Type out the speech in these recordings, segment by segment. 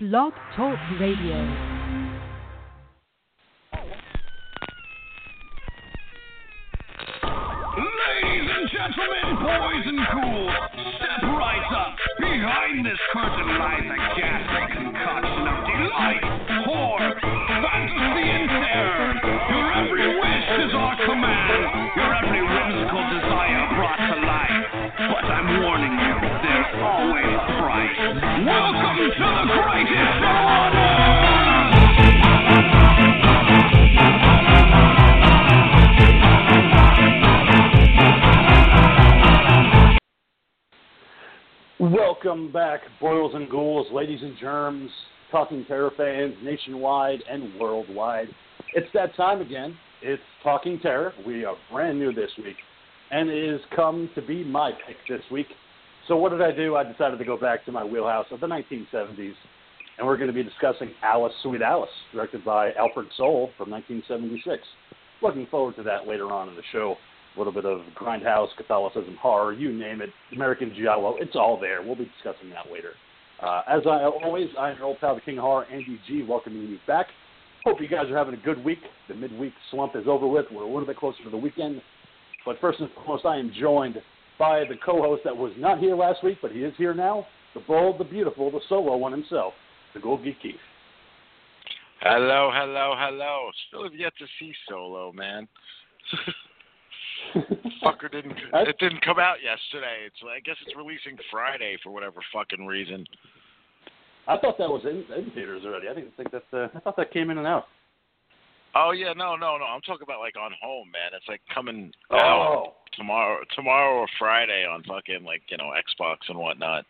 Blog Talk Radio. Ladies and gentlemen, boys and ghouls, step right up. Behind this curtain lies a Welcome back, boils and ghouls, ladies and germs, talking terror fans nationwide and worldwide. It's that time again. It's Talking Terror. We are brand new this week, and it has come to be my pick this week. So, what did I do? I decided to go back to my wheelhouse of the 1970s, and we're going to be discussing Alice, Sweet Alice, directed by Alfred Sole from 1976. Looking forward to that later on in the show a little bit of grindhouse, Catholicism, horror, you name it, American Giallo, it's all there. We'll be discussing that later. Uh, as I always, I'm your old pal, the King of Horror, Andy G, welcoming you back. Hope you guys are having a good week. The midweek slump is over with. We're a little bit closer to the weekend. But first and foremost, I am joined by the co-host that was not here last week, but he is here now, the bold, the beautiful, the solo one himself, the Gold Geek Keith. Hello, hello, hello. Still have yet to see Solo, man. Fucker didn't. It didn't come out yesterday. It's. I guess it's releasing Friday for whatever fucking reason. I thought that was in, in theaters already. I didn't think that. Uh, I thought that came in and out. Oh yeah, no, no, no. I'm talking about like on home, man. It's like coming Oh. out tomorrow, tomorrow or Friday on fucking like you know Xbox and whatnot.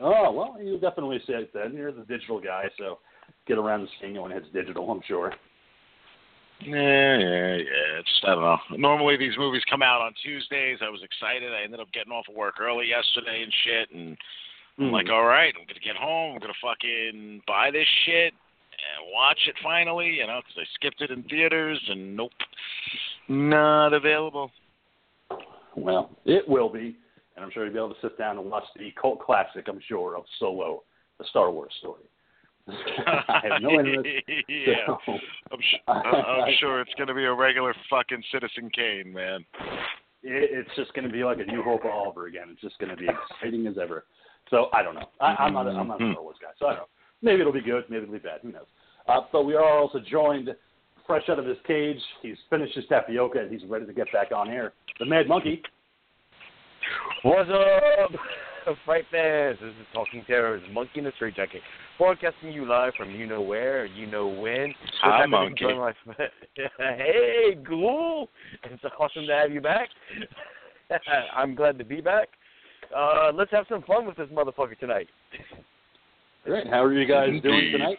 Oh well, you definitely see it then. You're the digital guy, so get around to seeing it when it's digital. I'm sure. Yeah, yeah, yeah. It's I don't know. Normally these movies come out on Tuesdays. I was excited. I ended up getting off of work early yesterday and shit, and I'm hmm. like, all right, I'm gonna get home. I'm gonna fucking buy this shit and watch it finally, you know, 'cause I skipped it in theaters and nope, not available. Well, it will be, and I'm sure you'll be able to sit down and watch the cult classic. I'm sure of Solo, the Star Wars story. I have no interest. yeah, so- I'm, sh- I'm sure it's gonna be a regular fucking Citizen Kane, man. it, it's just going to be like a New Hope all over again. It's just going to be exciting as ever. So I don't know. I, I'm not. A, I'm not a Mhm. Star Wars guy. So I don't know. Maybe it'll be good. Maybe it'll be bad. Who knows? Uh, but we are also joined, fresh out of his cage. He's finished his tapioca and he's ready to get back on air. The Mad Monkey. What's up, Fright fans? This is Talking Terror's Monkey in a Straight Jacket, broadcasting you live from you know where, you know when. Hi, Monkey. join my- hey, Ghoul! It's awesome to have you back. I'm glad to be back. Uh, let's have some fun with this motherfucker tonight. Great. How are you guys doing tonight?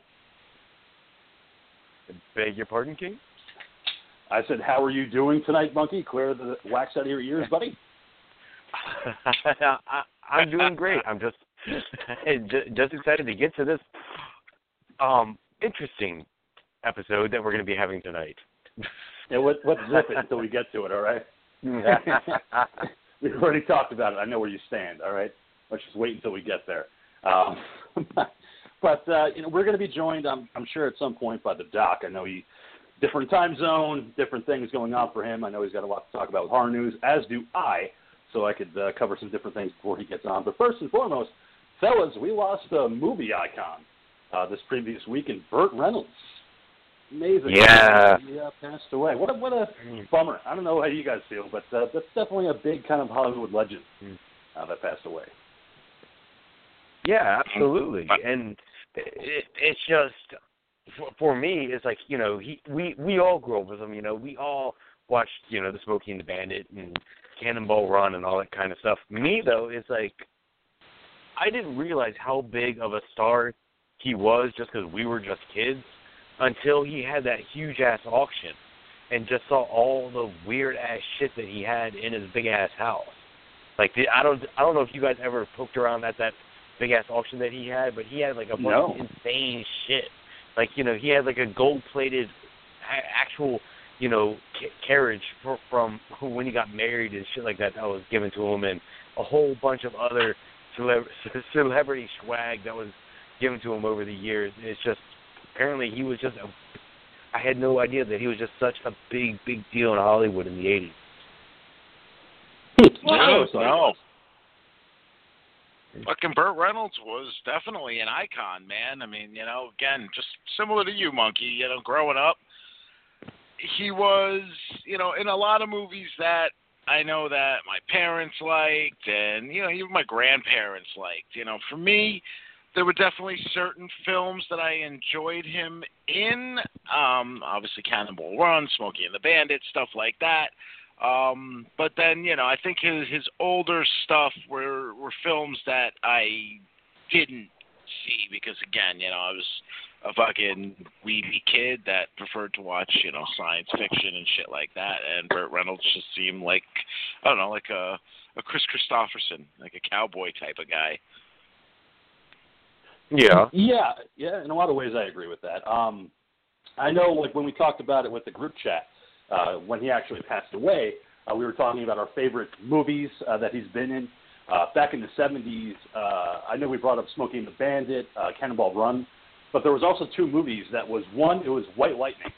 Beg your pardon, King? I said, how are you doing tonight, Monkey? Clear the wax out of your ears, buddy. I, I'm doing great. I'm just just excited to get to this um interesting episode that we're going to be having tonight. Yeah, let, let's zip it until we get to it. All right. We've already talked about it. I know where you stand. All right. Let's just wait until we get there. Um, but uh, you know, we're going to be joined. I'm, I'm sure at some point by the doc. I know he different time zone, different things going on for him. I know he's got a lot to talk about with horror news, as do I. So I could uh, cover some different things before he gets on. But first and foremost, fellas, we lost a movie icon uh, this previous week in Burt Reynolds. Amazing. Yeah. He uh, passed away. What a what a bummer. I don't know how you guys feel, but uh, that's definitely a big kind of Hollywood legend Mm. uh, that passed away. Yeah, absolutely. And it, it's just for, for me, it's like you know, he we we all grew up with him. You know, we all watched you know the Smokey and the Bandit and Cannonball Run and all that kind of stuff. Me though, it's like I didn't realize how big of a star he was just because we were just kids until he had that huge ass auction and just saw all the weird ass shit that he had in his big ass house. Like the, I don't I don't know if you guys ever poked around at that big ass auction that he had, but he had like a bunch No. of insane shit. Like you know he had like a gold plated actual you know ca- carriage for, from when he got married and shit like that that was given to him, and a whole bunch of other celeb- celebrity swag that was given to him over the years. It's just apparently he was just a. I had no idea that he was just such a big, big deal in Hollywood in the '80s. No, no. Fucking Burt Reynolds was definitely an icon, man. I mean, you know, again, just similar to you, Monkey. You know, growing up, he was, you know, in a lot of movies that I know that my parents liked, and you know, even my grandparents liked. You know, for me, there were definitely certain films that I enjoyed him in. Um, obviously, Cannonball Run, Smokey and the Bandit, stuff like that. Um, but then, you know, I think his his older stuff were were films that I didn't see because again, you know, I was a fucking weedy kid that preferred to watch, you know, science fiction and shit like that. And Burt Reynolds just seemed like I don't know, like a a Kris Kristofferson, like a cowboy type of guy. Yeah. Yeah, yeah. In a lot of ways, I agree with that. Um, I know, like when we talked about it with the group chat, uh, when he actually passed away, uh, we were talking about our favorite movies uh, that he's been in. Uh, back in the 70s, uh, I know we brought up Smokey and the Bandit, uh, Cannonball Run, but there was also two movies that was one, it was White Lightning,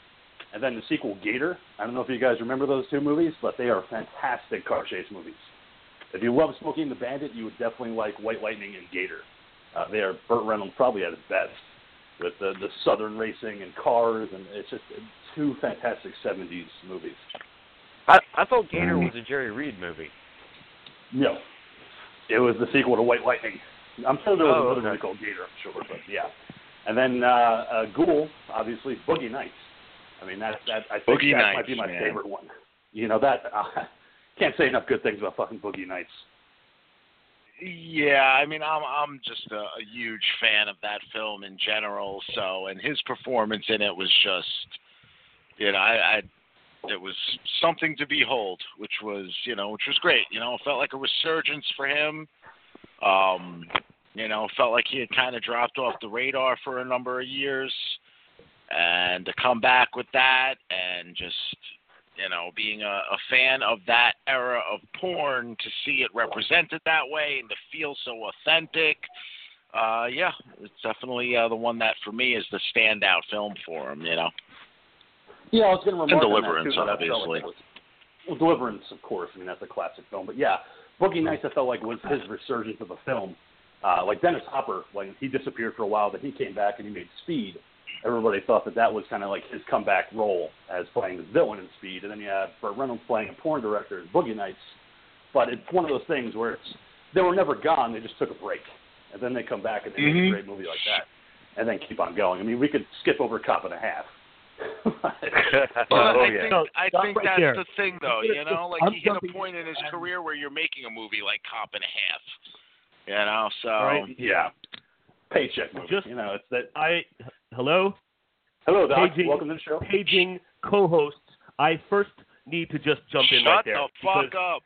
and then the sequel Gator. I don't know if you guys remember those two movies, but they are fantastic car chase movies. If you love Smokey and the Bandit, you would definitely like White Lightning and Gator. Uh, they are Burt Reynolds probably at his best with the the southern racing and cars, and it's just two fantastic '70s movies. I I thought Gator was a Jerry Reed movie. No, it was the sequel to White Lightning. I'm sure there was Oh, another okay. movie called Gator. I'm sure, but yeah. And then uh, uh, Ghoul, obviously Boogie Nights. I mean that that I think Boogie that might be my man. favorite one. You know that uh, can't say enough good things about fucking Boogie Nights. Yeah, I mean, I'm I'm just a, a huge fan of that film in general. So, and his performance in it was just, you know, I, I it was something to behold, which was, you know, which was great. You know, it felt like a resurgence for him. Um, you know, felt like he had kind of dropped off the radar for a number of years, and to come back with that and just you know, being a, a fan of that era of porn, to see it represented that way and to feel so authentic. Uh, yeah, it's definitely uh, the one that for me is the standout film for him. You know, Yeah, I was going to remark And on that, Deliverance, too, obviously. was- well, Deliverance, of course. I mean, that's a classic film. But yeah, Boogie Nights, I felt like was his resurgence of a film. Uh, like Dennis Hopper, when he disappeared for a while, then he came back and he made Speed. Everybody thought that that was kind of like his comeback role as playing the villain in Speed. And then you have Burt Reynolds playing a porn director in Boogie Nights. But it's one of those things where it's they were never gone. They just took a break, and then they come back and they make Mhm. a great movie like that, and then keep on going. I mean, we could skip over Cop and a Half. But oh I think No, I think right that's there. the thing, though. You know, like I'm he hit a point in his career where you're making a movie like Cop and a Half. You know, so Right. Yeah. Paycheck movie. Just- you know, it's that. I hello, Hello, Doc. Paging- Welcome to the show. paging co-hosts. I first need to just jump in shut right there. Shut the fuck because- up.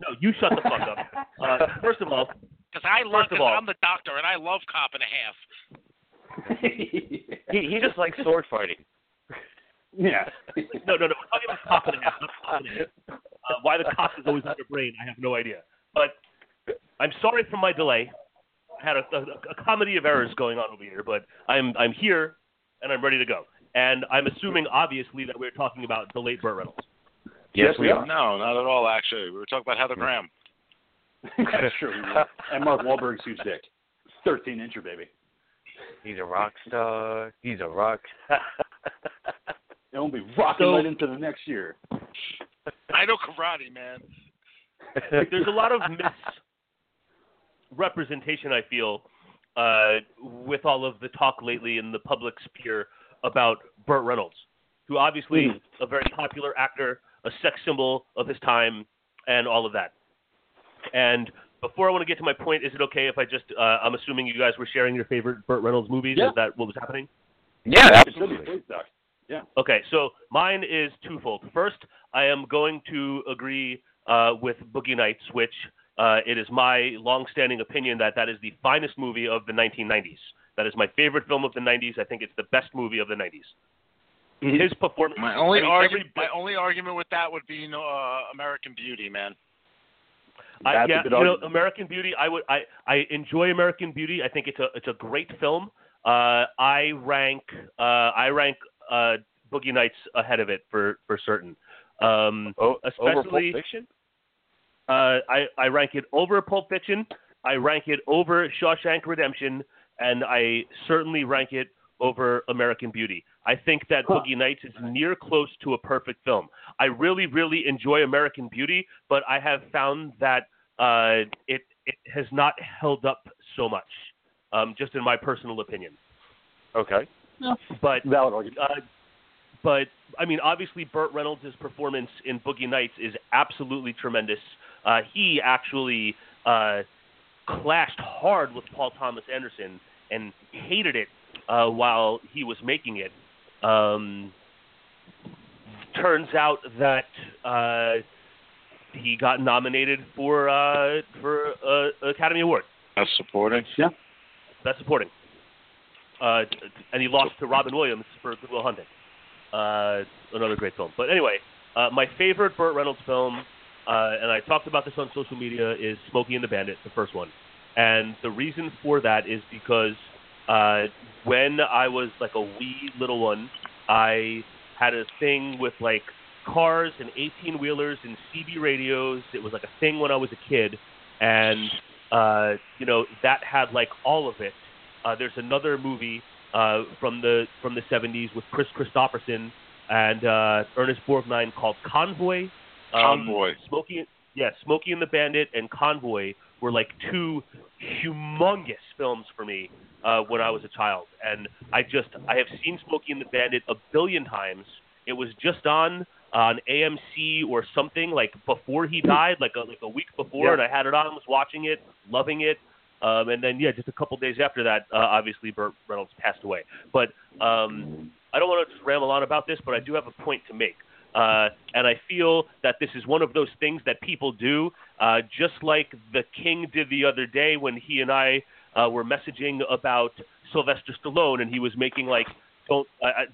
No, you shut the fuck up. Uh, first of all, Because I love, First of because all- I'm the doctor and I love Cop and a Half. He he just likes sword fighting. yeah. no, no, no. We're talking about cop and a half, not cop and a half. Uh, why the cop is always in your brain, I have no idea. But I'm sorry for my delay. I had a, a, a comedy of errors going on over here, but I'm I'm here and I'm ready to go. And I'm assuming, obviously, that we're talking about the late Burt Reynolds. Yes, we are. No, not at all. Actually, we were talking about Heather Graham. That's true. yeah. And Mark Wahlberg's huge dick. 13 incher, baby. He's a rock star. He's a rock. It won't be rocking So- right into the next year. I know karate, man. There's a lot of misrepresentation, I feel, uh, with all of the talk lately in the public sphere about Burt Reynolds, who obviously Mhm. a very popular actor, a sex symbol of his time, and all of that. And before I want to get to my point, is it okay if I just, uh, I'm assuming you guys were sharing your favorite Burt Reynolds movies? Yeah. Is that what was happening? yeah, It should be absolutely. please, Doc. Okay, so mine is twofold. First, I am going to agree uh, with Boogie Nights, which uh, it is my long-standing opinion that that is the finest movie of the 1990s. That is my favorite film of the 90s. I think it's the best movie of the 90s. His performance. My only argument, every- my only argument with that would be, you know, uh, American Beauty, man. I, yeah, you know. American Beauty. I would. I I enjoy American Beauty. I think it's a it's a great film. Uh, I rank uh, I rank uh, Boogie Nights ahead of it for for certain. Um, Oh, over Pulp especially Fiction. Uh, I I rank it over Pulp Fiction. I rank it over Shawshank Redemption, and I certainly rank it over American Beauty. I think that Huh. Boogie Nights is near close to a perfect film. I really, really enjoy American Beauty, but I have found that uh, it it has not held up so much, um, just in my personal opinion. Okay. But Valid argument. uh, but I mean, obviously, Burt Reynolds' performance in Boogie Nights is absolutely tremendous. Uh, he actually uh, clashed hard with Paul Thomas Anderson and hated it uh, while he was making it. Um, turns out that uh, he got nominated for uh, for uh, Academy Award. That's supporting. Yeah. Best Supporting. Uh, and he lost to Robin Williams for Good Will Hunting. Uh, another great film. But anyway, uh, my favorite Burt Reynolds film, uh, and I talked about this on social media, is Smokey and the Bandit, the first one. And the reason for that is because uh, when I was like a wee little one, I had a thing with like cars and 18 wheelers and CB radios. It was like a thing when I was a kid. And uh, you know that had like all of it. Uh, there's another movie uh, from the from the 70s with Kris Kristofferson and uh, Ernest Borgnine called Convoy. Um, Convoy. Smokey, yeah, Smokey and the Bandit and Convoy were like two humongous films for me uh, when I was a child, and I just I have seen Smokey and the Bandit a billion times. It was just on on AMC or something like before he died, like a like a week before, Yeah. and I had it on, was watching it, loving it. Um, and then yeah, just a couple days after that, uh, obviously Burt Reynolds passed away. But um, I don't want to ramble on about this, but I do have a point to make. Uh, and I feel that this is one of those things that people do, uh, just like the King did the other day when he and I uh, were messaging about Sylvester Stallone, and he was making like "don't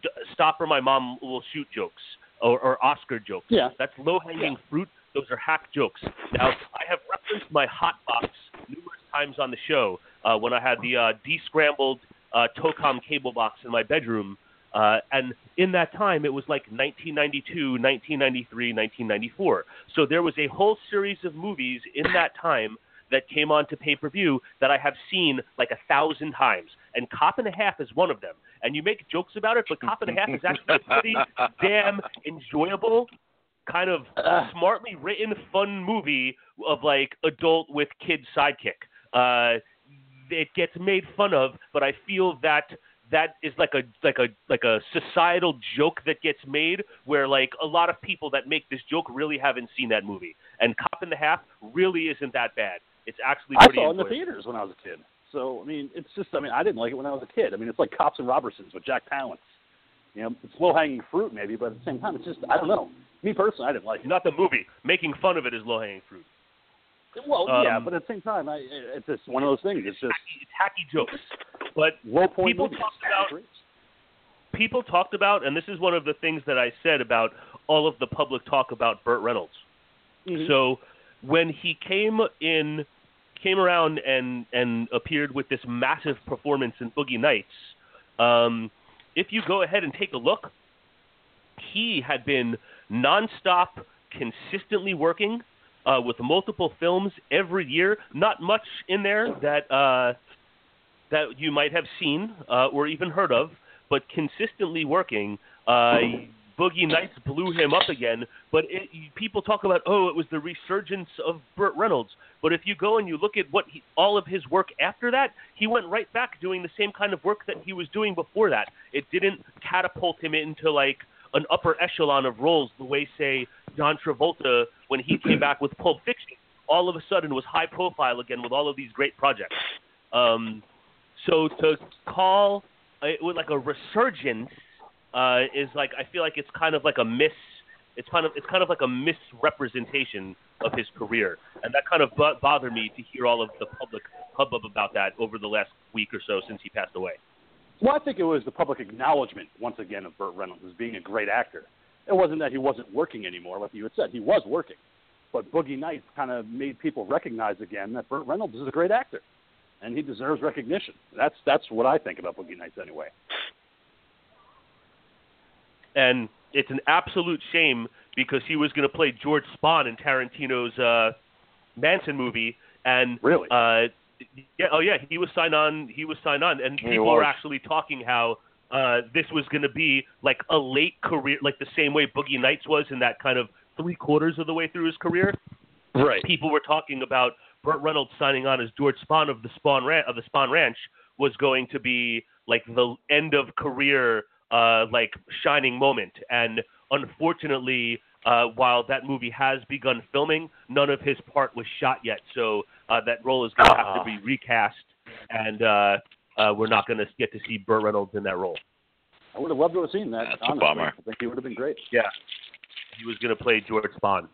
d- stop or my mom will shoot" jokes or, or Oscar jokes. Yeah. That's low hanging fruit. Those are hack jokes. Now, I have referenced my hot box numerous times on the show uh, when I had the uh, descrambled uh, Tocom cable box in my bedroom. Uh, and in that time, it was like 1992, 1993, 1994. So there was a whole series of movies in that time that came on to pay per view that I have seen like a thousand times. And Cop and a Half is one of them. And you make jokes about it, but Cop and a Half is actually a pretty damn enjoyable, kind of smartly written, fun movie of like adult with kid sidekick. Uh, it gets made fun of, but I feel that that is like a like a like a societal joke that gets made where like a lot of people that make this joke really haven't seen that movie. And Cop and the Half really isn't that bad. It's actually I pretty saw it in the theaters when I was a kid. So I mean, it's just I mean, I didn't like it when I was a kid. I mean, it's like Cops and Robbersons with Jack Palance. You know, it's low hanging fruit maybe, but at the same time, it's just I don't know. Me personally, I didn't like it. Not the movie. Making fun of it is low hanging fruit. Well, yeah, Um, but at the same time, I, it's just one of those things. It's just It's hacky jokes. But low point People movies. talked about- people talked about, and this is one of the things that I said about all of the public talk about Burt Reynolds. Mhm. So when he came in, came around and and appeared with this massive performance in Boogie Nights, um, if you go ahead and take a look, he had been nonstop, consistently working uh, with multiple films every year. Not much in there that uh, that you might have seen uh, or even heard of, but consistently working. Uh, Boogie Nights blew him up again, but it, people talk about oh, it was the resurgence of Burt Reynolds. But if you go and you look at what he, all of his work after that, he went right back doing the same kind of work that he was doing before that. It didn't catapult him into like an upper echelon of roles the way say John Travolta when he came back with Pulp Fiction. All of a sudden was high profile again with all of these great projects. Um, so to call it like a resurgence uh, is like I feel like it's kind of like a miss. It's kind of it's kind of like a misrepresentation of his career, and that kind of bo- bothered me to hear all of the public hubbub about that over the last week or so since he passed away. Well, I think it was the public acknowledgement once again of Burt Reynolds as being a great actor. It wasn't that he wasn't working anymore, like you had said. He was working, but Boogie Nights kind of made people recognize again that Burt Reynolds is a great actor, and he deserves recognition. That's that's what I think about Boogie Nights anyway. And it's an absolute shame because he was going to play George Spahn in Tarantino's uh, Manson movie, and Really? uh, yeah, oh yeah, he was signed on. He was signed on, and people were actually talking how uh, this was going to be like a late career, like the same way Boogie Nights was in that kind of three quarters of the way through his career. Right. People were talking about Burt Reynolds signing on as George Spahn of the Spahn Ran- of the Spahn Ranch was going to be like the end of career, uh, like shining moment, and unfortunately. Uh, while that movie has begun filming, none of his part was shot yet, so uh, that role is going to have to Ah. be recast, and uh, uh, we're not going to get to see Burt Reynolds in that role. I would have loved to have seen that. That's a bummer. I think he would have been great. Yeah, he was going to play George Spahn.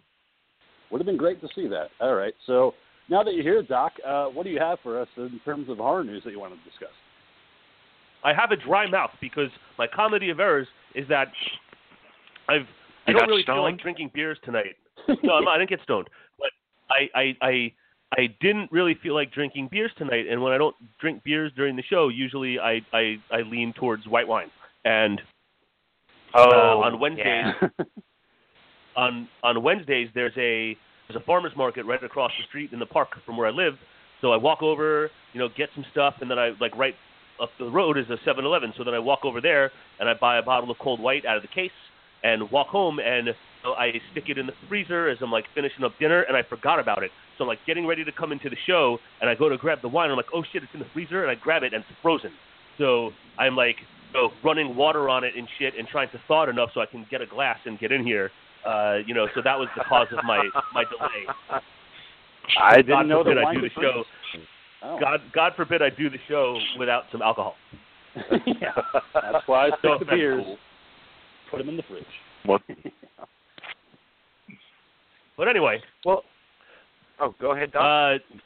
Would have been great to see that. All right. So now that you're here, Doc, uh, what do you have for us in terms of horror news that you want to discuss? I have a dry mouth because my comedy of errors is that I've I You don't got really feel like stoned? drinking beers tonight. No, I'm not, I didn't get stoned, but I, I I I didn't really feel like drinking beers tonight. And when I don't drink beers during the show, usually I I, I lean towards white wine. And uh, Oh, on Wednesdays, yeah. on on Wednesdays there's a there's a farmers market right across the street in the park from where I live. So I walk over, you know, get some stuff, and then I like right up the road is a 7-Eleven. So then I walk over there and I buy a bottle of cold white out of the case and walk home and so I stick it in the freezer as I'm like finishing up dinner and I forgot about it. So I'm like getting ready to come into the show and I go to grab the wine. I'm like, oh shit, it's in the freezer, and I grab it and it's frozen. So I'm like, you know, running water on it and shit and trying to thaw it enough so I can get a glass and get in here. Uh, you know, so that was the cause of my my delay. I didn't God know forbid that I wine do the show. Oh. God God forbid I do the show without some alcohol. yeah. That's why I stick No the beers. Cool. Put them in the fridge. What? But anyway, well, oh, go ahead, Doc. uh,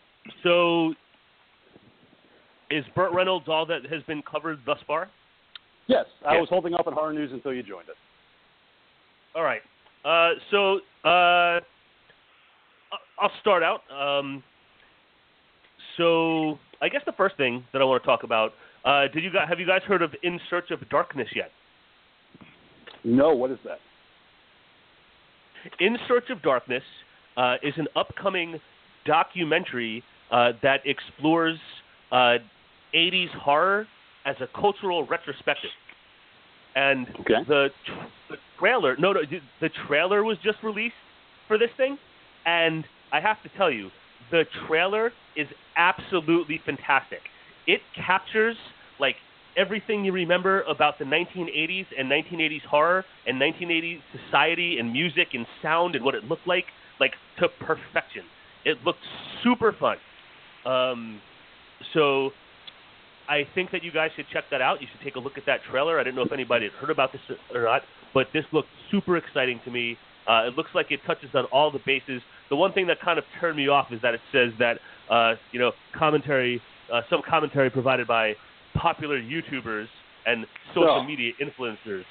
so is Burt Reynolds all that has been covered thus far? Yes, I Yes. was holding up on horror news until you joined us. All right. Uh, so uh, I'll start out. Um, so I guess the first thing that I want to talk about. Uh, did you guys have you guys heard of In Search of Darkness yet? No, what is that? In Search of Darkness uh, is an upcoming documentary uh, that explores uh, 80s horror as a cultural retrospective. And Okay. the, the trailer, no, no, the trailer was just released for this thing, and I have to tell you, the trailer is absolutely fantastic. It captures like everything you remember about the 1980s and 1980s horror and 1980s society and music and sound and what it looked like, like to perfection. It looked super fun. Um, so I think that you guys should check that out. You should take a look at that trailer. I didn't know if anybody had heard about this or not, but this looked super exciting to me. Uh, it looks like it touches on all the bases. The one thing that kind of turned me off is that it says that uh, you know commentary, uh, some commentary provided by popular YouTubers and social media influencers.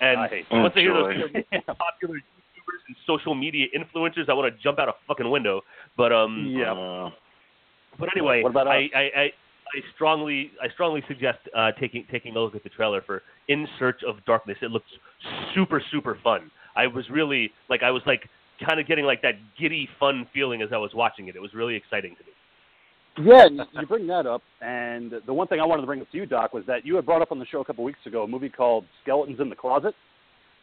And I once I hear those popular YouTubers and social media influencers, I want to jump out a fucking window. But um, Yeah. Uh, but anyway? I, I, I, I strongly I strongly suggest uh, taking taking a look at the trailer for In Search of Darkness. It looks super super fun. I was really like I was like kind of getting like that giddy fun feeling as I was watching it. It was really exciting to me. Yeah, you bring that up, and the one thing I wanted to bring up to you, Doc, was that you had brought up on the show a couple weeks ago a movie called Skeletons in the Closet.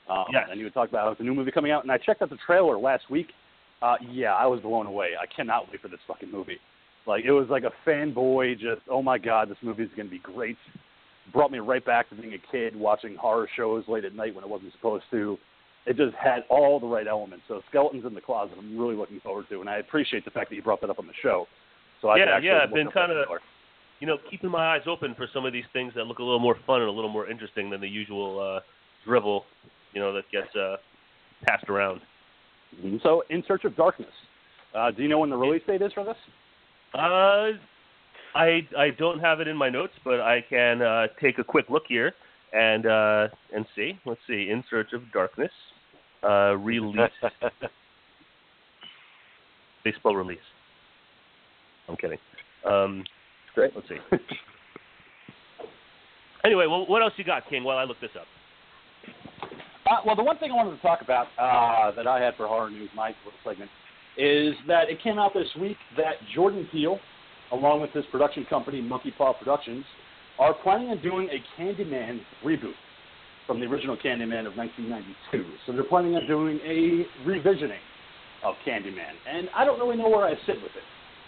Um, Yes. And you had talked about how it's a new movie coming out, and I checked out the trailer last week. Uh, yeah, I was blown away. I cannot wait for this fucking movie. Like, it was like a fanboy, just, oh my god, this movie is going to be great. Brought me right back to being a kid watching horror shows late at night when I wasn't supposed to. It just had all the right elements. So, Skeletons in the Closet, I'm really looking forward to, and I appreciate the fact that you brought that up on the show. So Yeah, yeah, I've been kinda- trailer. You know, keeping my eyes open for some of these things that look a little more fun and a little more interesting than the usual uh, drivel, you know, that gets uh, passed around. Mhm. So, In Search of Darkness. Uh, do you know when the release date is for this? Uh, I I don't have it in my notes, but I can uh, take a quick look here and uh, and see. Let's see. In Search of Darkness, uh, release baseball release. I'm kidding. Um, Great. let's see. anyway, well, what else you got, King? While I look this up. Uh, well, the one thing I wanted to talk about uh, that I had for horror news, my little segment, is that it came out this week that Jordan Peele, along with his production company Monkey Paw Productions, are planning on doing a Candyman reboot from the original Candyman of 1992. So they're planning on doing a revisioning of Candyman, and I don't really know where I sit with it.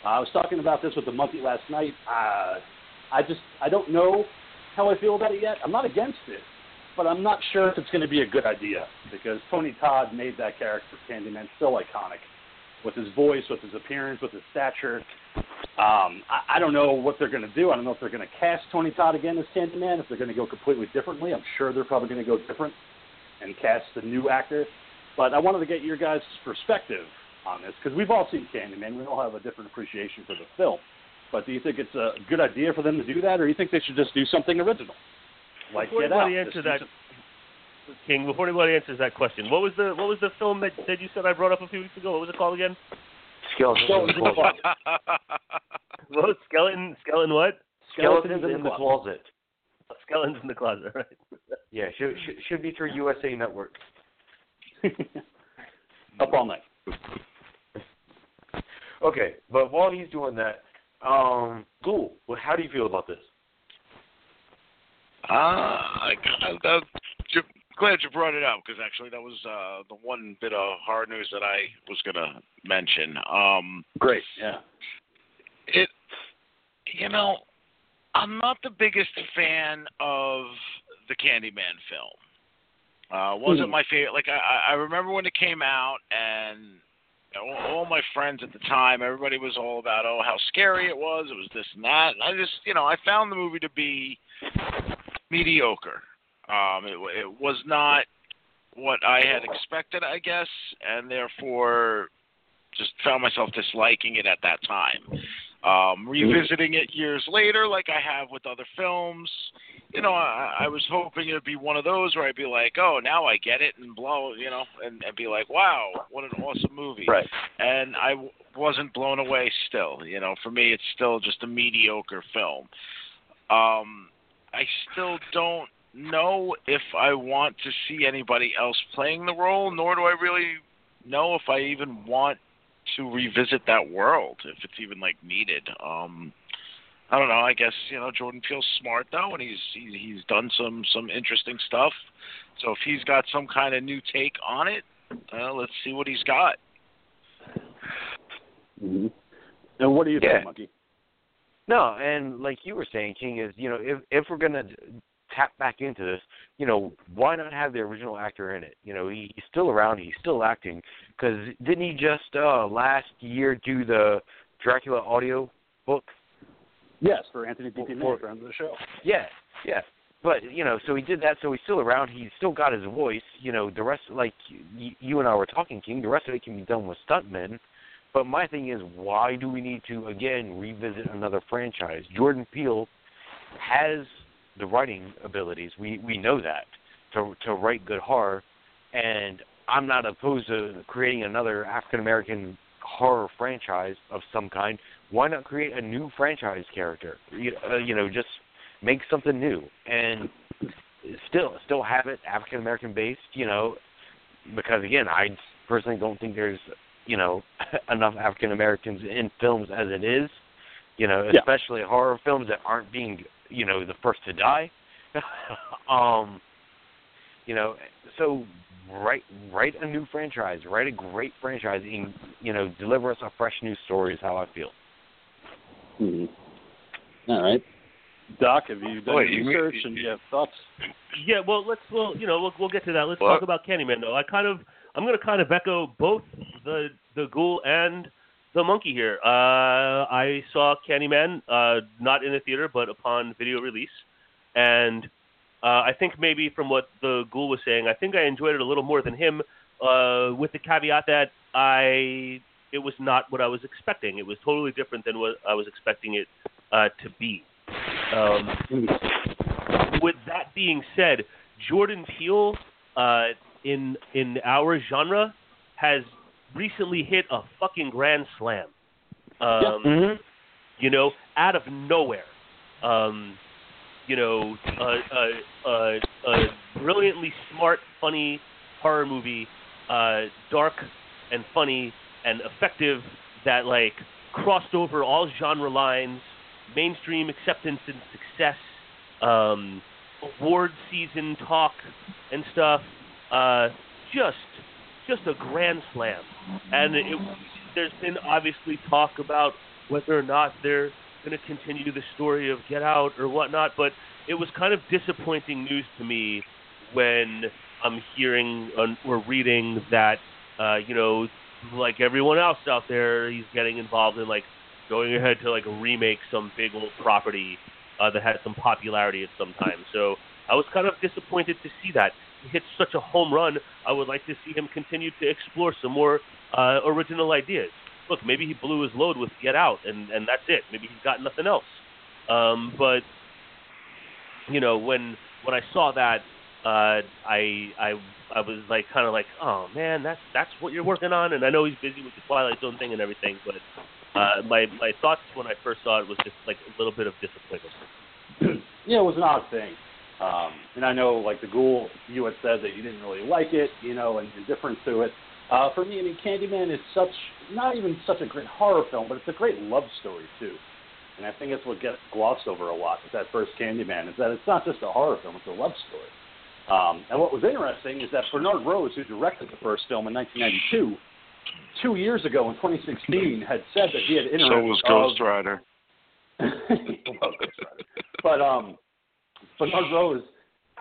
Uh, I was talking about this with the Monkey last night. Uh, I just I don't know how I feel about it yet. I'm not against it, but I'm not sure if it's going to be a good idea because Tony Todd made that character Candyman so iconic with his voice, with his appearance, with his stature. Um, I, I don't know what they're going to do. I don't know if they're going to cast Tony Todd again as Candyman, if they're going to go completely differently. I'm sure they're probably going to go different and cast a new actor. But I wanted to get your guys' perspective on this because we've all seen Candyman. We all have a different appreciation for the film. But do you think it's a good idea for them to do that, or do you think they should just do something original? Like Before Get Out. anybody Just answer that, some- King, before anybody answers that question, what was the what was the film that, that you said I brought up a few weeks ago? What was it called again? Skeletons, Skeletons in the closet. What was skeleton skeleton what? Skeletons in the closet. Skeletons in the closet, right? Yeah, should, should should be through USA Network. Up all night. Okay, but while he's doing that, um, Ghoul, well, how do you feel about this? Uh, I, I, I'm glad you brought it up because actually that was uh, the one bit of hard news that I was gonna mention. Um, Great. Yeah. it, you know, I'm not the biggest fan of the Candyman film. Uh, wasn't Mhm. my favorite. Like I, I remember when it came out, and all, my friends at the time, everybody was all about, oh, how scary it was. It was this and that. And I just, you know, I found the movie to be mediocre. Um, it, it was not what I had expected, I guess, and therefore just found myself disliking it at that time. Um, revisiting it years later, like I have with other films, you know, I, I was hoping it'd be one of those where I'd be like, oh, now I get it, and blow, you know, and, and be like, wow, what an awesome movie. Right. And I w- wasn't blown away still. You know, for me, it's still just a mediocre film. Um, I still don't know if I want to see anybody else playing the role, nor do I really know if I even want to revisit that world, if it's even like needed. Um, I don't know. I guess you know Jordan Peele's smart though, and he's he, he's done some some interesting stuff. So if he's got some kind of new take on it, uh, let's see what he's got. hmm And what do you Yeah. think, Monkey? No, and like you were saying, King is you know if if we're gonna tap back into this, you know why not have the original actor in it? You know he, he's still around, he's still acting. Because didn't he just uh last year do the Dracula audio book? Yes, for Anthony DiPietro, for- friend of the show. Yeah, yeah. But you know, so he did that. So he's still around. He's still got his voice. You know, the rest, like y- you and I were talking, King. The rest of it can be done with stuntmen. But my thing is, why do we need to again revisit another franchise? Jordan Peele has the writing abilities. We we know that to to write good horror, and I'm not opposed to creating another African American horror franchise of some kind. Why not create a new franchise character? You, uh, you know, just make something new and still still have it African American based. You know, because again, I personally don't think there's you know enough African Americans in films as it is. You know, Yeah. especially horror films that aren't being you know the first to die. um, you know, so write write a new franchise, write a great franchise, and you know deliver us a fresh new story. Is how I feel. hmm All right. Doc, have you done Wait, your you- research you- and do you have thoughts? Yeah, well, let's well, you know, we'll we'll get to that. Let's What? talk about Candyman though. I kind of I'm going to kind of echo both the the ghoul and the monkey here. Uh, I saw Candyman uh, not in the theater, but upon video release, and uh, I think maybe from what the ghoul was saying, I think I enjoyed it a little more than him. Uh, with the caveat that I it was not what I was expecting. It was totally different than what I was expecting it uh, to be. Um, with that being said, Jordan Peele uh, in in our genre has recently hit a fucking grand slam. Um, Mhm. you know, out of nowhere. Um, you know, a, a, a, a brilliantly smart, funny horror movie, uh, dark and funny and effective that like crossed over all genre lines, mainstream acceptance and success, um, award season talk and stuff. Uh, just, just a grand slam. And it, there's been obviously talk about whether or not they're going to continue the story of Get Out or whatnot, but it was kind of disappointing news to me when I'm hearing or reading that, uh, you know, like everyone else out there, he's getting involved in like going ahead to like remake some big old property uh, that had some popularity at some time. So I was kind of disappointed to see that. He hit such a home run. I would like to see him continue to explore some more uh, original ideas. Look, maybe he blew his load with Get Out, and and that's it. Maybe he's got nothing else. Um, but you know, when when I saw that, uh, I I I was like kind of like, oh man, that's that's what you're working on. And I know he's busy with the Twilight Zone thing and everything, but uh, my my thoughts when I first saw it was just like a little bit of disappointment. yeah, it was an odd thing. Um, and I know, like the Ghoul, you had said that you didn't really like it, you know, and indifferent to it. Uh, for me, I mean, Candyman is such not even such a great horror film, but it's a great love story too. And I think that's what gets glossed over a lot with that first Candyman is that it's not just a horror film; it's a love story. Um, and what was interesting is that Bernard Rose, who directed the first film in 1992, two years ago in 2016, had said that he had interest. So was Ghost Rider. well, Ghost Rider. But um, Bernard Rose,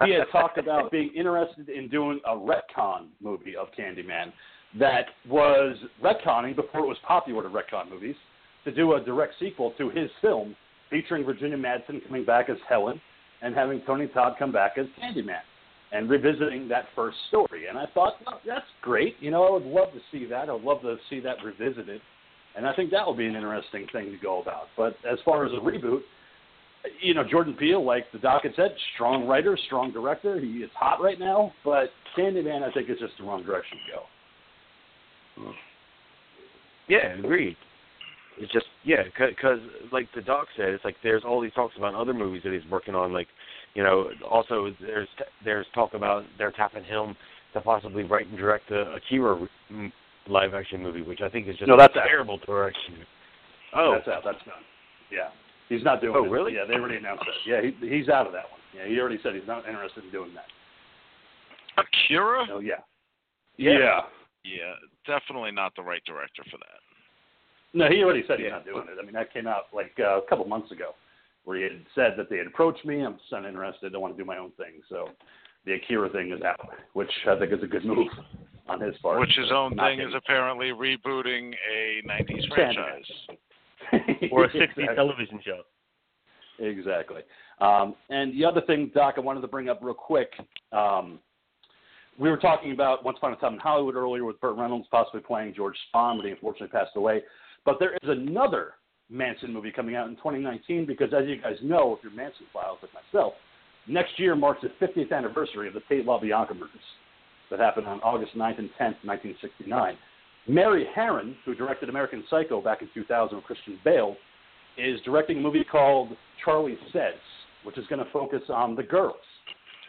he had talked about being interested in doing a retcon movie of Candyman that was retconning before it was popular to retcon movies to do a direct sequel to his film featuring Virginia Madsen coming back as Helen and having Tony Todd come back as Candyman and revisiting that first story. And I thought, well, that's great. You know, I would love to see that. I would love to see that revisited. And I think that will be an interesting thing to go about. But as far as a reboot, you know, Jordan Peele, like the doc had said, strong writer, strong director. He is hot right now. But Candyman, I think, is just the wrong direction to go. Yeah, agreed. It's just yeah, because like the doc said, it's like there's all these talks about other movies that he's working on. Like, you know, also there's there's talk about they're tapping him to possibly write and direct a Akira mm, live action movie, which I think is just no, that's a terrible direction. Oh, that's out. That's done. Yeah, he's not doing. Oh, it. really? Yeah, they already announced that. Yeah, he, he's out of that one. Yeah, he already said he's not interested in doing that. Akira? Oh yeah. Yeah. Yeah. Yeah, definitely not the right director for that. No, he already said he's Yeah. not doing it. I mean, that came out like uh, a couple months ago, where he had said that they had approached me. I'm just not interested. I want to do my own thing. So the Akira thing is out, which I think is a good move on his part. Which his own Not thing is getting- apparently rebooting a 90s Candyman. franchise. Or a 60s Exactly. television show. Exactly. Um, and the other thing, Doc, I wanted to bring up real quick. Um, we were talking about Once Upon a Time in Hollywood earlier with Burt Reynolds possibly playing George Spahn, but he unfortunately passed away. But there is another Manson movie coming out in 2019 because, as you guys know, if you're Manson files like myself, next year marks the 50th anniversary of the Tate LaBianca murders that happened on August 9th and 10th, 1969. Mary Harron, who directed American Psycho back in 2000 with Christian Bale, is directing a movie called Charlie Says, which is going to focus on the girls.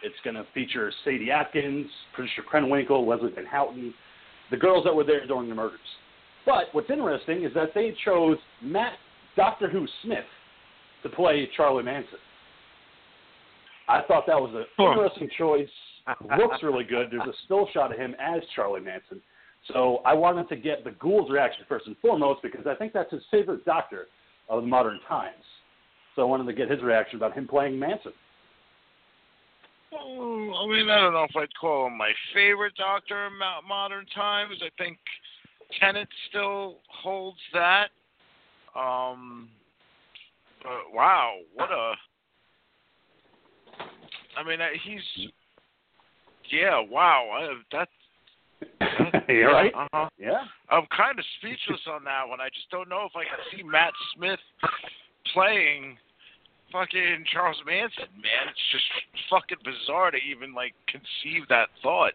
It's going to feature Sadie Atkins, Patricia Krenwinkel, Leslie Van Houten, the girls that were there during the murders. But what's interesting is that they chose Matt Doctor Who Smith to play Charlie Manson. I thought that was an interesting choice. Looks really good. There's a still shot of him as Charlie Manson. So I wanted to get the Ghoul's reaction first and foremost because I think that's his favorite doctor of the modern times. So I wanted to get his reaction about him playing Manson. Oh, I mean, I don't know if I'd call him my favorite Doctor of modern times. I think Tennant still holds that. Um, but wow, what a! I mean, he's yeah, wow. I, that You're right. Uh-huh. Yeah. I'm kind of speechless on that one. I just don't know if I can see Matt Smith playing fucking Charles Manson, man. It's just fucking bizarre to even like conceive that thought.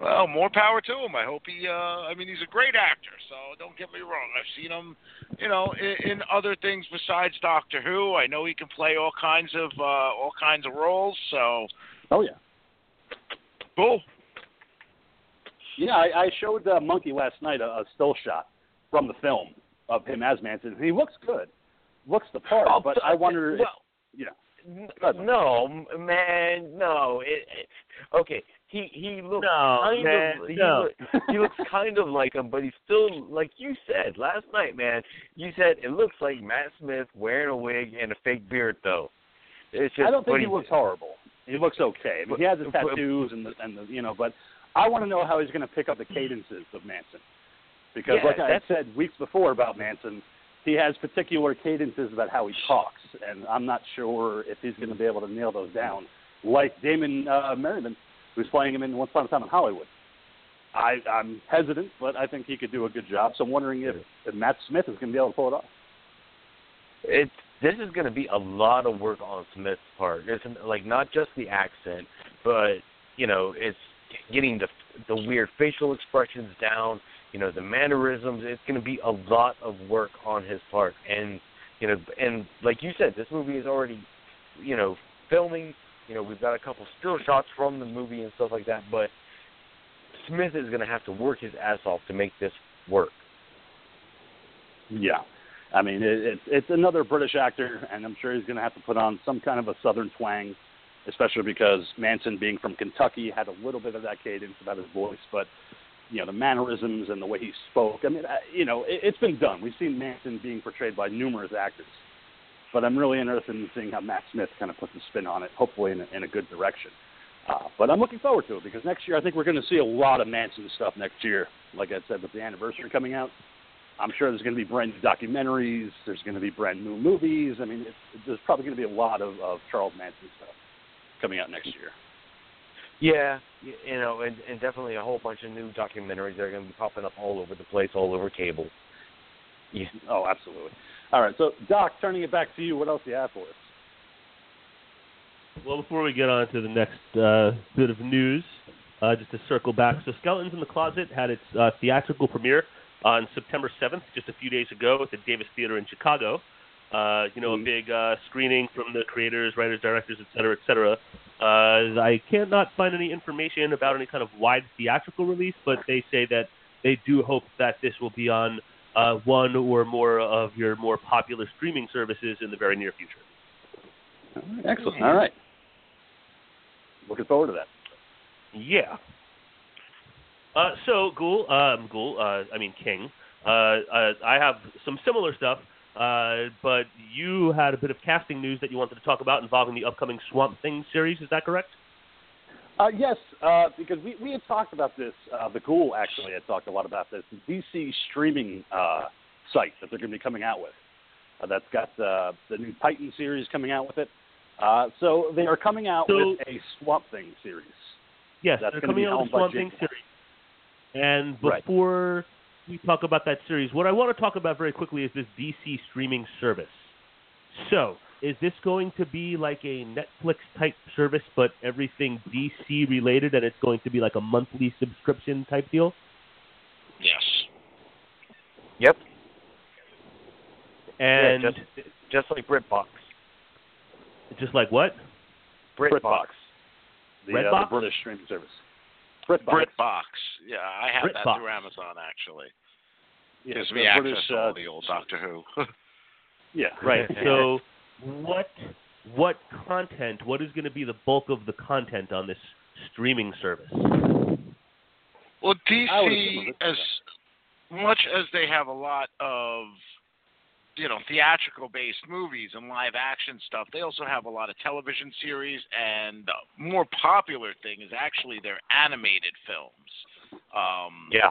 Well, more power to him. I hope he. Uh, I mean, he's a great actor. So don't get me wrong. I've seen him, you know, in, in other things besides Doctor Who. I know he can play all kinds of uh, all kinds of roles. So. Oh yeah. Cool. Yeah, I, I showed uh, Monkey last night a, a still shot from the film of him as Manson. He looks good, looks the part. Oh, but I wonder, if, well, you know, N- Go ahead, Mike. No, man, no. It, it, okay, he he looks No, kind man, of he, no. look, he looks kind of like him, but he's still like you said last night, man. You said it looks like Matt Smith wearing a wig and a fake beard, though. It's just I don't think what he looks horrible. He looks okay. I mean, he has his tattoos and the and the you know, but I want to know how he's going to pick up the cadences of Manson, because Yeah, like I had said weeks before about Manson, he has particular cadences about how he talks, and I'm not sure if he's going to be able to nail those down, like Damon uh, Herriman, who's playing him in Once Upon a Time in Hollywood. I, I'm hesitant, but I think he could do a good job. So I'm wondering if, if Matt Smith is going to be able to pull it off. it's this is going to be a lot of work on Smith's part. It's like not just the accent, but you know, it's getting the the weird facial expressions down. You know, the mannerisms. It's going to be a lot of work on his part, and you know, and like you said, this movie is already, you know, filming. You know, we've got a couple still shots from the movie and stuff like that, but Smith is going to have to work his ass off to make this work. Yeah, I mean it, it's it's another British actor, and I'm sure he's going to have to put on some kind of a Southern twang, especially because Manson, being from Kentucky, had a little bit of that cadence about his voice, but you know the mannerisms and the way he spoke. I mean, you know, it, it's been done. We've seen Manson being portrayed by numerous actors, but I'm really interested in seeing how Matt Smith kind of puts a spin on it, hopefully in a, in a good direction. Uh, but I'm looking forward to it because next year I think we're going to see a lot of Manson stuff next year. Like I said, with the anniversary coming out, I'm sure there's going to be brand new documentaries. There's going to be brand new movies. I mean, it's, there's probably going to be a lot of, of Charles Manson stuff coming out next year. Yeah, you know, and, and definitely a whole bunch of new documentaries that are going to be popping up all over the place, all over cable. Yeah. Oh, absolutely. All right, so Doc, turning it back to you. What else do you have for us? Well, before we get on to the next uh, bit of news, uh, just to circle back. So, Skeletons in the Closet had its uh, theatrical premiere on September 7th, just a few days ago, at the Davis Theater in Chicago. Uh, you know, a big uh, screening from the creators, writers, directors, et cetera, et cetera. Uh, I cannot find any information about any kind of wide theatrical release, but they say that they do hope that this will be on uh, one or more of your more popular streaming services in the very near future. All right, excellent. All right. Looking forward to that. Yeah. Uh, so, Ghoul, um, Ghoul, uh, I mean King. Uh, uh, I have some similar stuff, uh, but you had a bit of casting news that you wanted to talk about involving the upcoming Swamp Thing series. Is that correct? Uh, yes, uh, because we, we had talked about this. Uh, the Ghoul actually had talked a lot about this. The DC streaming uh, site that they're going to be coming out with. Uh, that's got uh, the new Titan series coming out with it. Uh, so they are coming out So- with a Swamp Thing series. Yes, That's they're coming out with by Swamp Thing series. And before we talk about that series, what I want to talk about very quickly is this DC streaming service. So, is this going to be like a Netflix type service, but everything DC related, and it's going to be like a monthly subscription type deal? Yes. Yep. And yeah, just just like BritBox. just like what? BritBox. the, uh, the British streaming service. BritBox. BritBox. Yeah, I have that BritBox. through Amazon actually. Yeah, Gives the me access British, to uh, all the old Doctor Who. Yeah, Right. so, what what content? What is going to be the bulk of the content on this streaming service? Well, I would assume DC, as much as they have a lot of, you know, theatrical based movies and live action stuff, they also have a lot of television series, and the more popular thing is actually their animated films. Um, Yeah.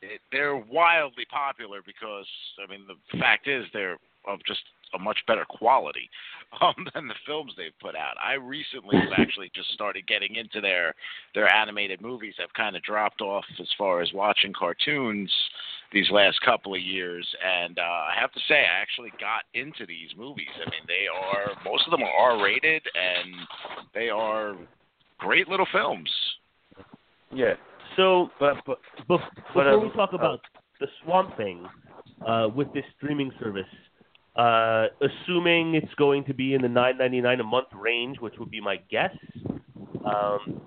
it, they're wildly popular because, I mean, the fact is they're of just a much better quality um, than the films they've put out. I recently have actually just started getting into their their animated movies. I've kind of dropped off as far as watching cartoons these last couple of years, and uh, I have to say I actually got into these movies. I mean, they are most of them are R rated, and they are great little films. Yeah. So, But but But, before uh, we talk about the Swamp Thing uh, with this streaming service, uh, assuming it's going to be in the nine ninety nine a month range, which would be my guess. Um,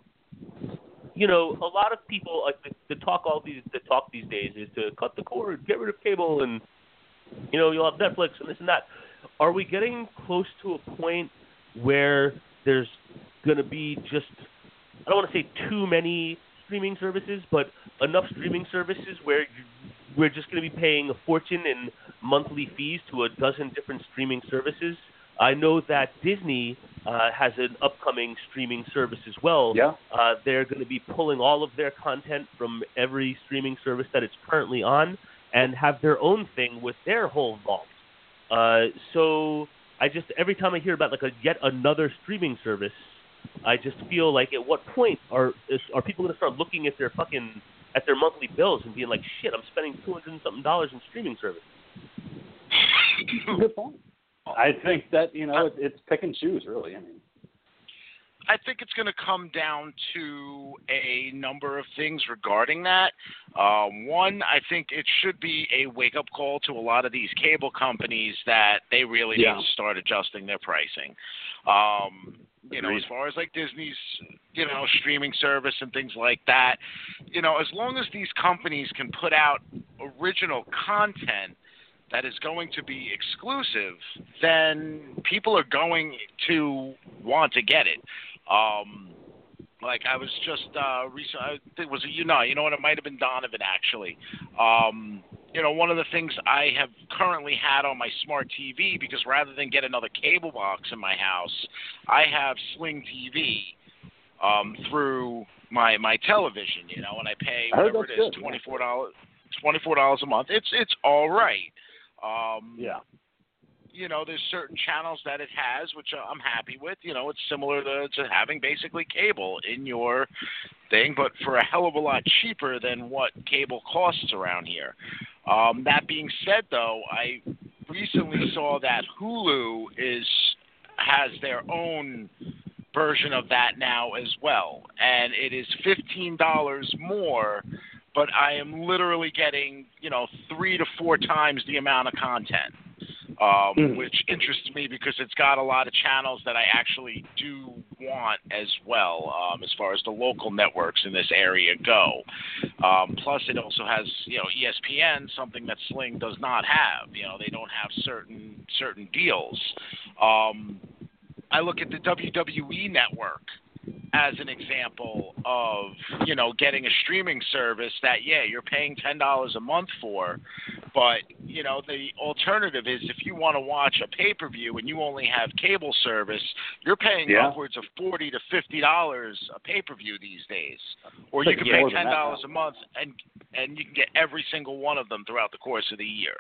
you know, a lot of people like the, the talk all these the talk these days is to cut the cord, get rid of cable, and you know you'll have Netflix and this and that. Are we getting close to a point where there's going to be just I don't want to say too many streaming services, but enough streaming services where we're just going to be paying a fortune in monthly fees to a dozen different streaming services. I know that Disney uh, has an upcoming streaming service as well. Yeah. Uh, they're going to be pulling all of their content from every streaming service that it's currently on and have their own thing with their whole vault. Uh, so I just every time I hear about like a yet another streaming service, I just feel like at what point are is, are people going to start looking at their fucking at their monthly bills and being like, shit, I'm spending two hundred and something dollars in streaming service. Good point. I think that you know it, it's pick and choose, really. I mean, I think it's going to come down to a number of things regarding that. Um, one, I think it should be a wake up call to a lot of these cable companies that they really Yeah. need to start adjusting their pricing. Um, you know, as far as like Disney's, you know, streaming service and things like that, you know, as long as these companies can put out original content that is going to be exclusive, then people are going to want to get it. Um, like I was just uh, recent. I think it was you know you know what it might have been Donovan actually. Um, you know one of the things I have currently had on my smart TV because rather than get another cable box in my house, I have Sling TV um, through my my television. You know, and I pay whatever it is twenty four dollars twenty four dollars a month. It's it's all right. Um, yeah. you know, there's certain channels that it has, which I'm happy with. You know, it's similar to, to having basically cable in your thing, but for a hell of a lot cheaper than what cable costs around here. Um, that being said, though, I recently saw that Hulu is has their own version of that now as well, and it is fifteen dollars more. But I am literally getting, you know, three to four times the amount of content um, Mhm. which interests me because it's got a lot of channels that I actually do want as well, um, as far as the local networks in this area go. Um, plus, it also has you know ESPN, something that Sling does not have. You know, they don't have certain certain deals. Um, I look at the WWE network as an example of you know getting a streaming service that yeah you're paying ten dollars a month for but you know the alternative is if you want to watch a pay per view and you only have cable service you're paying Yeah. upwards of forty to fifty dollars a pay per view these days. Or you can pay ten dollars a month and and you can get every single one of them throughout the course of the year.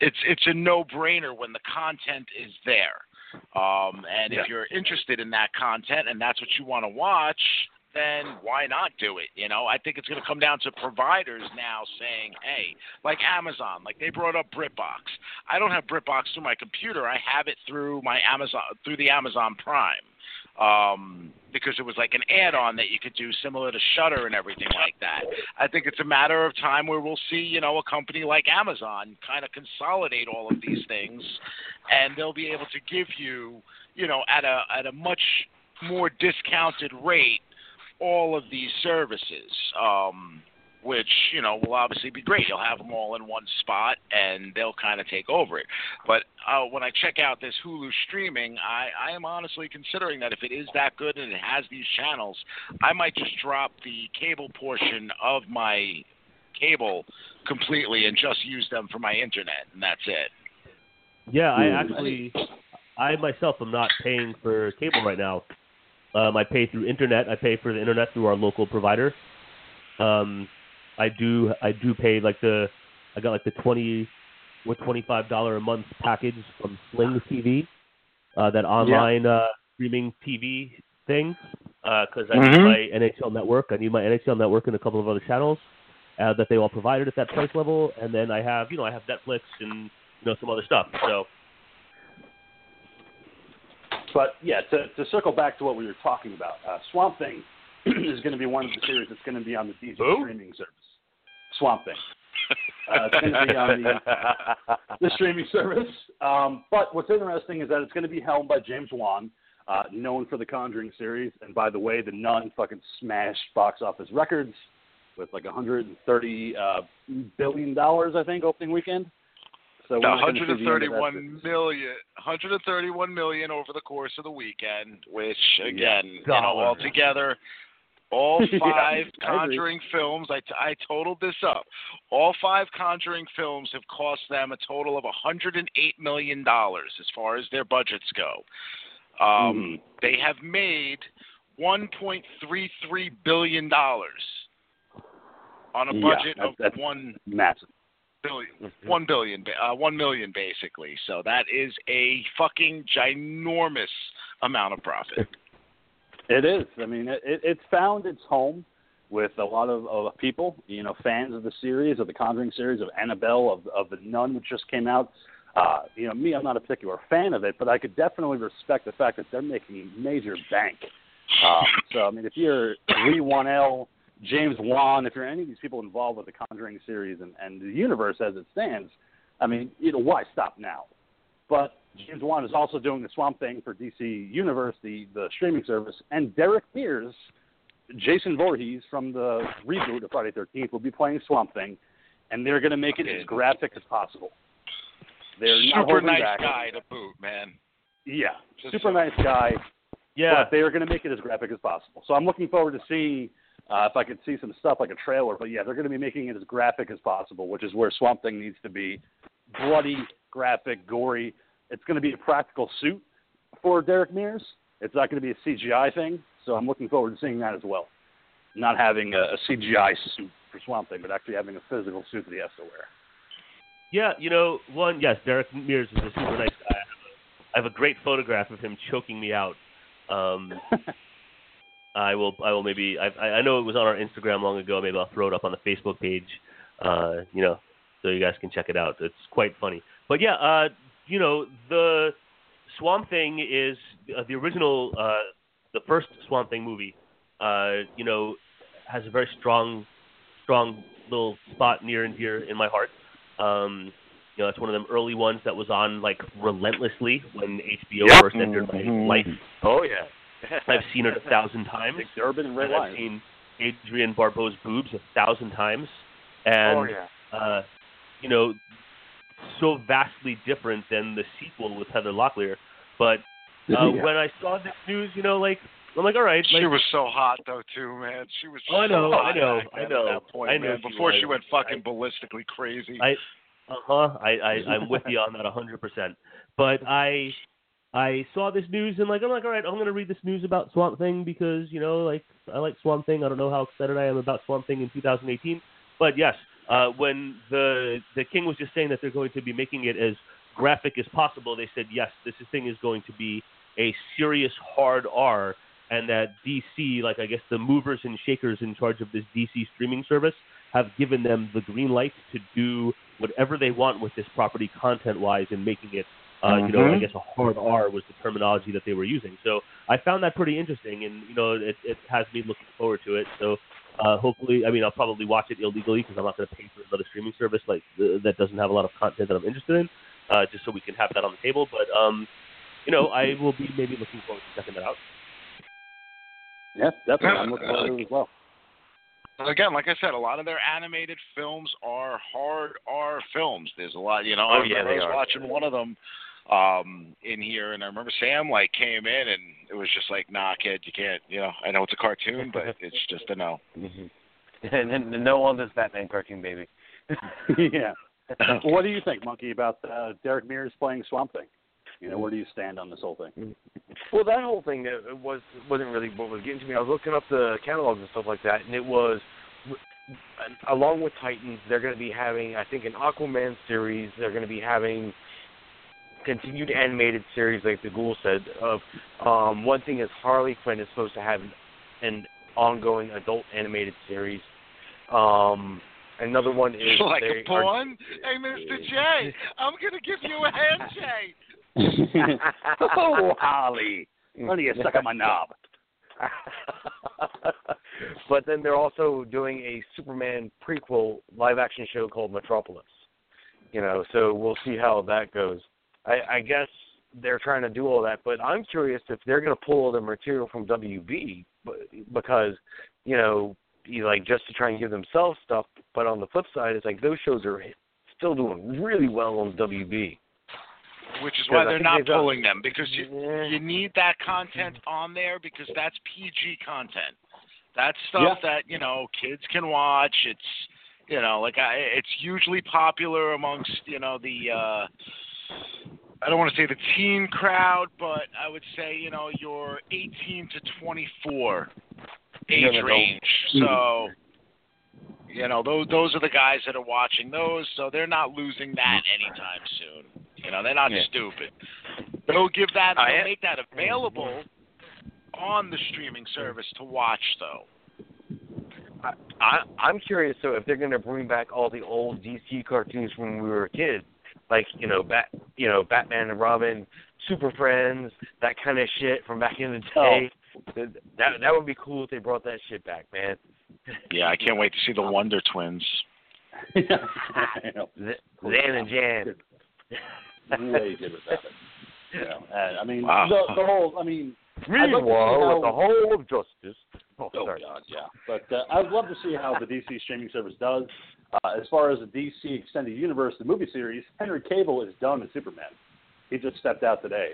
It's it's a no brainer when the content is there um, and Yeah. if you're interested in that content and that's what you want to watch, then why not do it? You know, I think it's going to come down to providers now saying, hey, like Amazon, like they brought up BritBox. I don't have BritBox through my computer. I have it through my Amazon, through the Amazon Prime. Um, because it was like an add-on that you could do similar to Shudder and everything like that. I think it's a matter of time where we'll see, you know, a company like Amazon kind of consolidate all of these things, and they'll be able to give you, you know, at a at a much more discounted rate all of these services. Um, which you know will obviously be great. You'll have them all in one spot, and they'll kind of take over it. But uh, when I check out this Hulu streaming, I, I am honestly considering that if it is that good and it has these channels, I might just drop the cable portion of my cable completely and just use them for my internet, and that's it. Yeah, I Hmm. actually, I myself am not paying for cable right now. Um, I pay through internet. I pay for the internet through our local provider. Um, I do, I do pay like the, I got like the twenty or twenty five dollar a month package from Sling TV, uh, that online uh, streaming TV thing, because I need Mhm. my NHL network. I need my NHL network and a couple of other channels uh, that they all provided at that price level, and then I have, you know, I have Netflix and you know some other stuff. So. But yeah, to, to circle back to what we were talking about, uh, Swamp Thing is going to be one of the series that's going to be on the Who? streaming service. Swamp Thing. Uh, it's going to be on the, the streaming service. Um, but what's interesting is that it's going to be helmed by James Wan, uh, known for the Conjuring series. And by the way, The Nun fucking smashed box office records with like 130 uh, billion dollars, I think, opening weekend. So we're No, not gonna see the end of that 131 business. million, 131 million over the course of the weekend, which again, you know, Dollars. altogether, all Yeah, five I. Conjuring films. I, I totaled this up. All five Conjuring films have cost them a total of 108 million dollars as far as their budgets go. Um, Mhm. They have made 1.33 billion dollars on a Yeah, budget of that's- one Massive. billion, Mhm. one billion, uh, one million basically. So that is a fucking ginormous amount of profit. It is. I mean, it, it, it's found its home with a lot of, of people, you know, fans of the series, of the Conjuring series, of Annabelle, of, of The Nun, which just came out. Uh, you know, me, I'm not a particular fan of it, but I could definitely respect the fact that they're making major bank. Um, so, I mean, if you're Leigh Whannell, James Wan, if you're any of these people involved with the Conjuring series and, and the universe as it stands, I mean, you know, why stop now? But James Wan is also doing the Swamp Thing for DC Universe, the, the streaming service, and Derek Mears, Jason Voorhees from the reboot of Friday 13th will be playing Swamp Thing, and they're going to make it as graphic as possible. They're not Super holding nice back. guy to boot, man. Yeah, Just super so- nice guy. Yeah. But they are going to make it as graphic as possible. So I'm looking forward to seeing uh, if I could see some stuff like a trailer. But yeah, they're going to be making it as graphic as possible, which is where Swamp Thing needs to be. Bloody, graphic, gory. It's going to be a practical suit for Derek Mears. It's not going to be a CGI thing. So I'm looking forward to seeing that as well. Not having a, a CGI suit for Swamp Thing, but actually having a physical suit that he has to wear. Yeah, you know, one, yes, Derek Mears is a super nice guy. I have a, I have a great photograph of him choking me out. Um, I will, I will maybe, I, I I know it was on our Instagram long ago. Maybe I'll throw it up on the Facebook page, uh, you know, so you guys can check it out. It's quite funny. But yeah, uh, you know, the Swamp Thing is uh, the original, uh, the first Swamp Thing movie. Uh, you know, has a very strong, strong little spot near and dear in my heart. Um, you know, it's one of them early ones that was on like relentlessly when HBO Yep. first entered my Mhm. life. Oh yeah. I've seen it a thousand times. Dick Durock And I've seen Adrienne Barbeau's boobs a thousand times, and oh yeah. uh, you know, so vastly different than the sequel with Heather Locklear. But uh, Yeah. when I saw this news, you know, like I'm like, all right, like, She was so hot though too, man. She was. Oh, I know, hot I know, I know. At that point, I know man. she Before she went fucking ballistically crazy. I, uh huh. I, I I'm with you on that a hundred percent. But I I saw this news and like I'm like, all right, I'm gonna read this news about Swamp Thing because you know like I like Swamp Thing. I don't know how excited I am about Swamp Thing in 2018, but yes, uh, when the the King was just saying that they're going to be making it as graphic as possible, they said yes, this thing is going to be a serious hard R, and that DC, like I guess the movers and shakers in charge of this DC streaming service, have given them the green light to do whatever they want with this property content wise and making it uh, you know, I Mhm. guess a hard R was the terminology that they were using. So I found that pretty interesting, and you know, it, it has me looking forward to it. So uh, hopefully, I mean, I'll probably watch it illegally because I'm not going to pay for another streaming service like uh, that doesn't have a lot of content that I'm interested in, uh, just so we can have that on the table. But um, you know, I will be maybe looking forward to checking that out. Yeah, definitely. I'm looking forward to it as well. Again, like I said, a lot of their animated films are hard R films. There's a lot, you know. Oh, I yeah, remember they I was watching one of them um in here, and I remember Sam like came in, and it was just like, "Nah, kid, you can't." You know, I know it's a cartoon, but it's just a no. Mhm. and, and no on this Batman cartoon, baby. yeah. What do you think, Monkey, about uh, Derek Mears playing Swamp Thing? You know, where do you stand on this whole thing? Well, that whole thing uh, was wasn't really what was getting to me. I was looking up the catalogs and stuff like that, and it was along with Titans, they're going to be having, I think, an Aquaman series. They're going to be having continued animated series, like the Ghoul said. Of um, one thing is Harley Quinn is supposed to have an ongoing adult animated series. Um, another one is like they a are- pawn. Hey, Mr. J, I'm gonna give you a handshake. oh, Holly. Why don't you suck on my knob? but then they're also doing a Superman prequel live action show called Metropolis. You know, so we'll see how that goes. I, I guess they're trying to do all that, but I'm curious if they're going to pull the material from WB, because you know, you like just to try and give themselves stuff. But on the flip side, it's like those shows are still doing really well on WB. Which is why they're not pulling them because you Yeah. you need that content on there because that's PG content. That's stuff that you know kids can watch. It's you know like I, it's usually popular amongst you know the uh I don't want to say the teen crowd, but I would say you know your 18 to 24 age range. Mm-hmm. So you know those those are the guys that are watching those, so they're not losing that anytime soon. You know they're not Yeah. stupid. They'll give that, they'll make that available on the streaming service to watch though. I, I I'm curious though if they're going to bring back all the old DC cartoons from when we were kids, like you know Bat, you know Batman and Robin, Super Friends, that kind of shit from back in the day. That that would be cool if they brought that shit back, man. Yeah, I can't wait to see the Wonder Twins. I know. Zan and Jan. way good without it. You know, and, I mean, Wow. the, the whole. I mean, I'd like to see Meanwhile, how- with the whole of justice. Oh, oh sorry. god, yeah. But uh, I'd love to see how the DC streaming service does. Uh, as far as the DC extended universe, the movie series, Henry Cavill is done as Superman. He just stepped out today.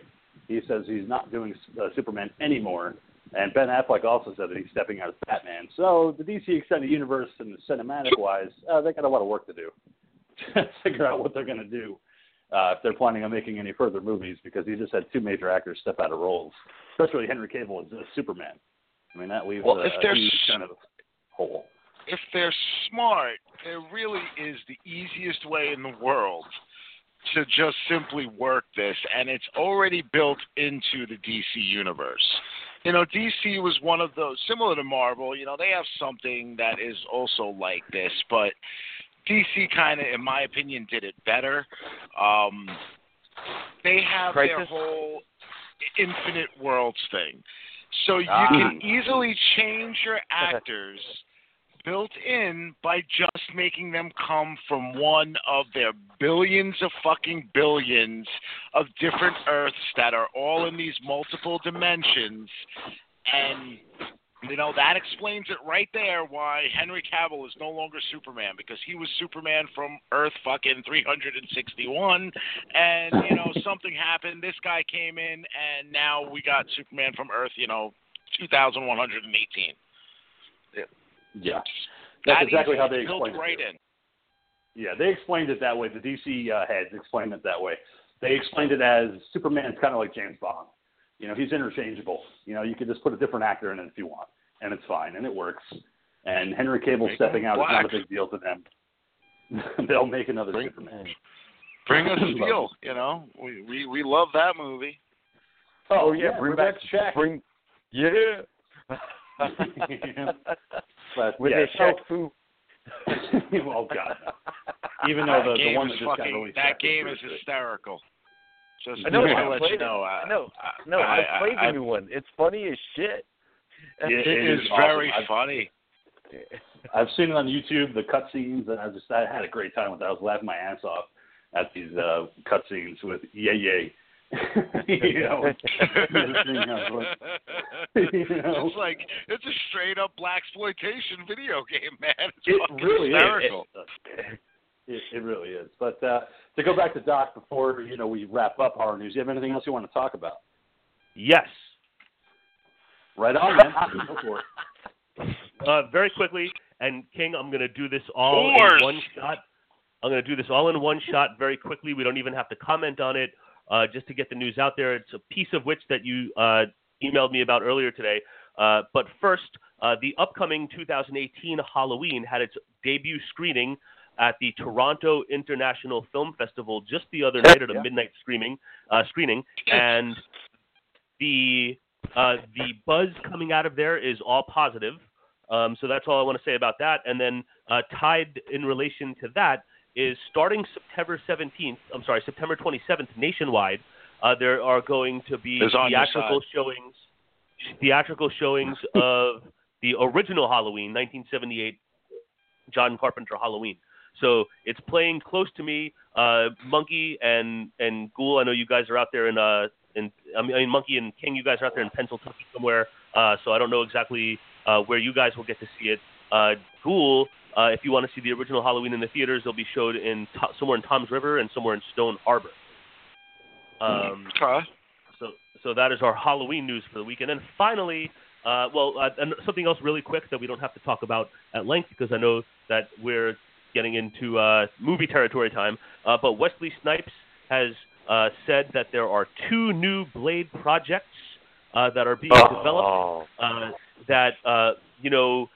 He says he's not doing uh, Superman anymore. And Ben Affleck also said that he's stepping out as Batman. So the DC extended universe and the cinematic wise, uh, they got a lot of work to do to figure out what they're going to do uh, if they're planning on making any further movies because he just had two major actors step out of roles, especially Henry Cavill as uh, Superman. I mean, that leaves Well, a, if a huge kind of hole. If they're smart, there really is the easiest way in the world to just simply work this, and it's already built into the DC universe. You know, DC was one of those similar to Marvel. You know, they have something that is also like this, but DC kind of, in my opinion, did it better. Um, they have their whole infinite worlds thing, so you Ah. can easily change your actors built in by just making them come from one of their billions of fucking billions of different Earths that are all in these multiple dimensions. And, you know, that explains it right there why Henry Cavill is no longer Superman because he was Superman from Earth fucking 361. And, you know, something happened. This guy came in, and now we got Superman from Earth, you know, 2118. Yeah, that's That exactly how they explained it. right too. in. Yeah, they explained it that way. The DC uh, heads explained it that way. They explained it as Superman's kind of like James Bond. You know, he's interchangeable. You know, you could just put a different actor in it if you want, and it's fine, and it works. And Henry Cavill Make stepping him out is not a big deal to them. They'll make another Bring- Superman. Bring us Steel, you know. We we we love that movie. Oh, yeah, bring we're back Shaq. Bring yeah. But, With yeah, his Shaq Fu. oh God, even though the, the one that just got released. that game is good. hysterical. Just I know. to I let you know. uh, I know. I- No, I, I- played I- the new one. It's funny as shit. Yeah, It it is is very. I've- funny. I've seen it on YouTube, the cutscenes, and I just I had a great time with that. I was laughing my ass off at these uh, cutscenes with Yay Yay. you know, you know, it's like it's a straight up blaxploitation video game, man. It's it really hysterical. is. It, it really is. But uh, to go back to Doc before you know we wrap up our news, you have anything else you want to talk about? Yes. Right on, man. Go for it. Uh, very quickly, and King, I'm going to do this all Wars. in one shot. I'm going to do this all in one shot very quickly. We don't even have to comment on it, uh, just to get the news out there. It's a piece of which that you uh, emailed me about earlier today. Uh, but first, uh, the upcoming 2018 Halloween had its debut screening at the Toronto International Film Festival just the other night at a Yeah. midnight screening. Uh, screening, and the uh, the buzz coming out of there is all positive. Um, so that's all I want to say about that. And then uh, tied in relation to that is starting September 17th. I'm sorry, September 27th nationwide. Uh, there are going to be Is on your theatrical showings, theatrical showings of the original Halloween, 1978 John Carpenter Halloween. So it's playing close to me. Uh, Monkey and and Ghoul, I know you guys are out there in uh in I mean Monkey and King, you guys are out there in Pennsylvania somewhere. Uh, so I don't know exactly uh, where you guys will get to see it. Uh, Ghoul, uh, if you want to see the original Halloween in the theaters, they'll be showed in to- somewhere in Tom's River and somewhere in Stone Harbor. Um, Okay. so so that is our Halloween news for the week. And then finally, uh, well, uh, and something else really quick that we don't have to talk about at length because I know that we're getting into uh, movie territory time. Uh, but Wesley Snipes has uh, said that there are two new Blade projects uh, that are being developed Oh, uh, that uh, you know,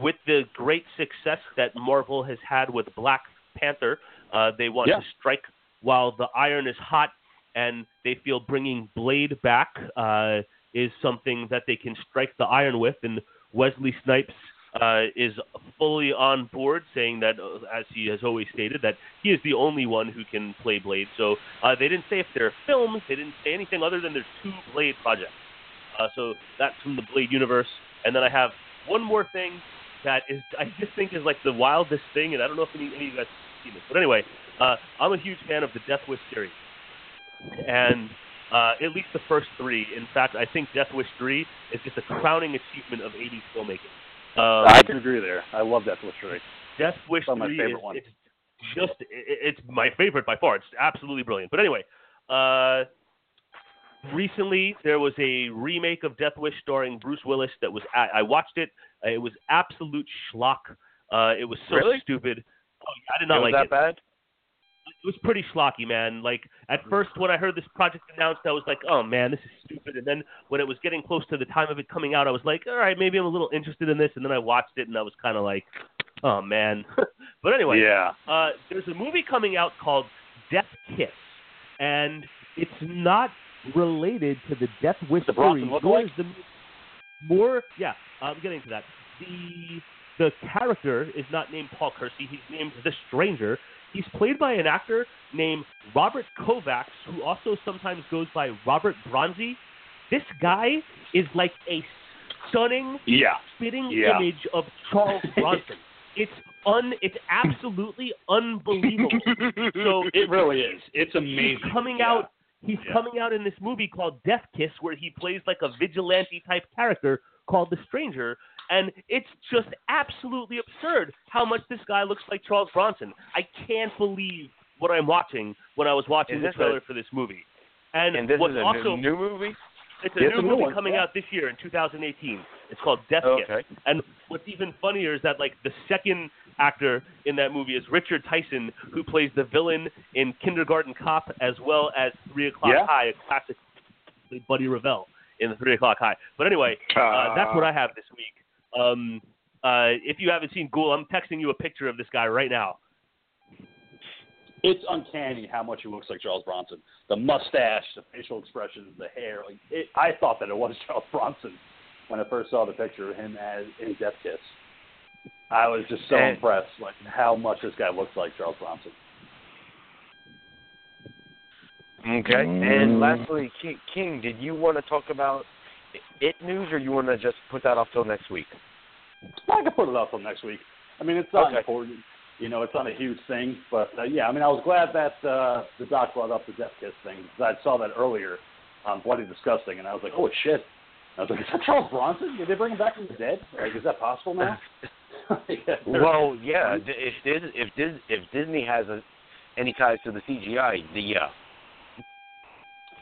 with the great success that Marvel has had with Black Panther, uh, they want Yeah. to strike while the iron is hot, and they feel bringing Blade back uh, is something that they can strike the iron with. And Wesley Snipes uh, is fully on board, saying that, uh, as he has always stated, that he is the only one who can play Blade. So uh, they didn't say if they're films, they didn't say anything other than there's two Blade projects. Uh, so that's from the Blade universe. And then I have one more thing that is I just think is like the wildest thing, and I don't know if any, any of you guys have seen it. But anyway, uh, I'm a huge fan of the Death Wish series, and uh, at least the first three. In fact, I think Death Wish three is just a crowning achievement of 80s filmmaking. Um, I can agree there. I love Death Wish three. Death Wish One 3 favorite is ones. it's just it, it's my favorite by far. It's absolutely brilliant. But anyway, uh, recently there was a remake of Death Wish starring Bruce Willis that was I, I watched it. Uh, It was absolute schlock. Uh, it was so Really? stupid. Oh, I did not it was like that it. bad? It was pretty schlocky, man. Like at first when I heard this project announced, I was like, "Oh man, this is stupid." And then when it was getting close to the time of it coming out, I was like, "All right, maybe I'm a little interested in this." And then I watched it, and I was kind of like, "Oh man." but anyway, Yeah. uh, there's a movie coming out called Death Kiss, and it's not related to the Death Wish The series. look nor like? is the more, yeah, uh, I'm getting to that. The the character is not named Paul Kersey. He's named the Stranger. He's played by an actor named Robert Kovacs, who also sometimes goes by Robert Bronzi. This guy is like a stunning Yeah. spitting Yeah. image of Charles Bronson. it's un it's absolutely unbelievable. So It really is. It's amazing. he's coming Yeah. out he's Yeah. coming out in this movie called Death Kiss where he plays like a vigilante type character called the Stranger and it's just absolutely absurd how much this guy looks like Charles Bronson. I can't believe what I'm watching when I was watching the this a- trailer for this movie. And, And this what's is a also new, new movie? It's a Yeah, new movie one, coming yeah. out this year in 2018. It's called Death okay. And what's even funnier is that like the second actor in that movie is Richard Tyson, who plays the villain in Kindergarten Cop as well as Three O'clock Yeah. High, a classic Buddy Revell in the Three O'clock High. But anyway, uh, that's what I have this week. Um, uh, if you haven't seen Ghoul, I'm texting you a picture of this guy right now. It's uncanny how much he looks like Charles Bronson. The mustache, the facial expressions, the hair. Like it, I thought that it was Charles Bronson when I first saw the picture of him as in Death Kiss. I was just so And- impressed, like how much this guy looks like Charles Bronson. Okay. And lastly, King, King, did you want to talk about it news, or you want to just put that off till next week? I could put it off till next week. I mean, it's not Okay. important. You know, it's not a huge thing, but uh, yeah, I mean, I was glad that uh, the doc brought up the Death Kiss thing. 'cause I saw that earlier on Bloody Disgusting, and I was like, oh shit. I was like, is that Charles Bronson? Did they bring him back from the dead? Like, is that possible now? Yeah, Well, yeah. If Dis if if Disney has a, any ties to the CGI, the yeah.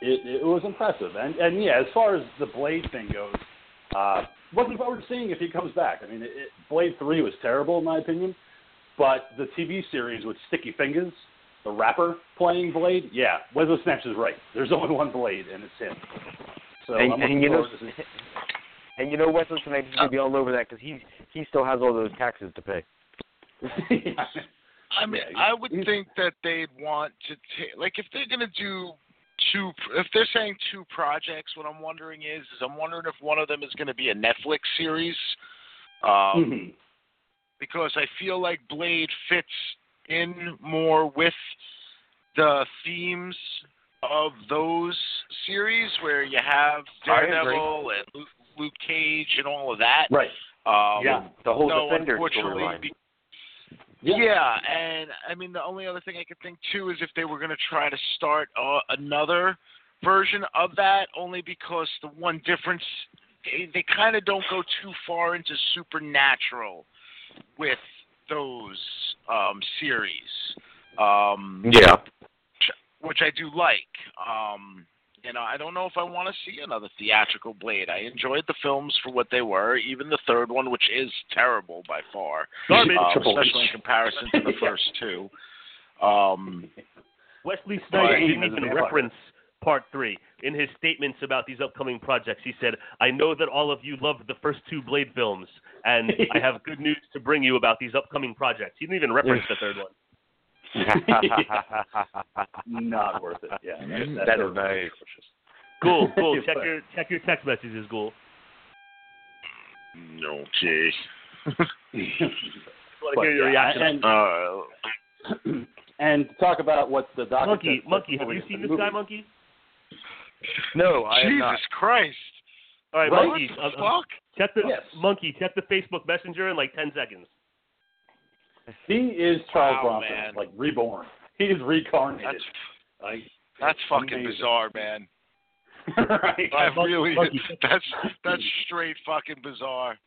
it, it was impressive. And and yeah, as far as the Blade thing goes, uh, looking forward to seeing if he comes back. I mean, it, it, Blade Three was terrible in my opinion, but the TV series with Sticky Fingaz, the rapper playing Blade, yeah, Wesley Snipes is right. There's only one Blade, and it's him. So and, and you know, to and you know Wesley Snipes is gonna be all over that because he he still has all those taxes to pay. I mean, Yeah, I would think that they'd want to take, like, if they're gonna do two, if they're saying two projects, what I'm wondering is, is I'm wondering if one of them is gonna be a Netflix series, um, Mhm. Because I feel like Blade fits in more with the themes of those series, where you have Daredevil and Luke, Luke Cage and all of that. Right. Um, Yeah. The whole no, Defender storyline. be- Yeah. yeah. and I mean the only other thing I could think too is if they were going to try to start uh, another version of that, only because the one difference they, they kind of don't go too far into supernatural with those um, series, um, Yeah. which I do like. Um, you know, I don't know if I want to see another theatrical Blade. I enjoyed the films for what they were, even the third one, which is terrible by far, Garbage. uh, especially in comparison to the first two. Um, Wesley Right. Snipes Even didn't a even reference part three in his statements about these upcoming projects. He said, "I know that all of you loved the first two Blade films, and I have good news to bring you about these upcoming projects." He didn't even reference the third one. Not worth it. Yeah, that, That is nice. Cool, cool. check your check your text messages, Ghoul. okay. I want to hear your yeah, reaction. and, Uh, and talk about what the doc monkey, said- monkey, have you seen the this guy. Monkey? No, I am Jesus. Christ! All right, Right? monkey. What the uh, uh, fuck? check the Yes. monkey. Check the Facebook Messenger in like ten seconds. He is Charles Wow, Bronson, man. like reborn. He is reincarnated. That's like, that's fucking amazing. bizarre, man. right. I Monkey- really monkey. that's that's straight fucking bizarre.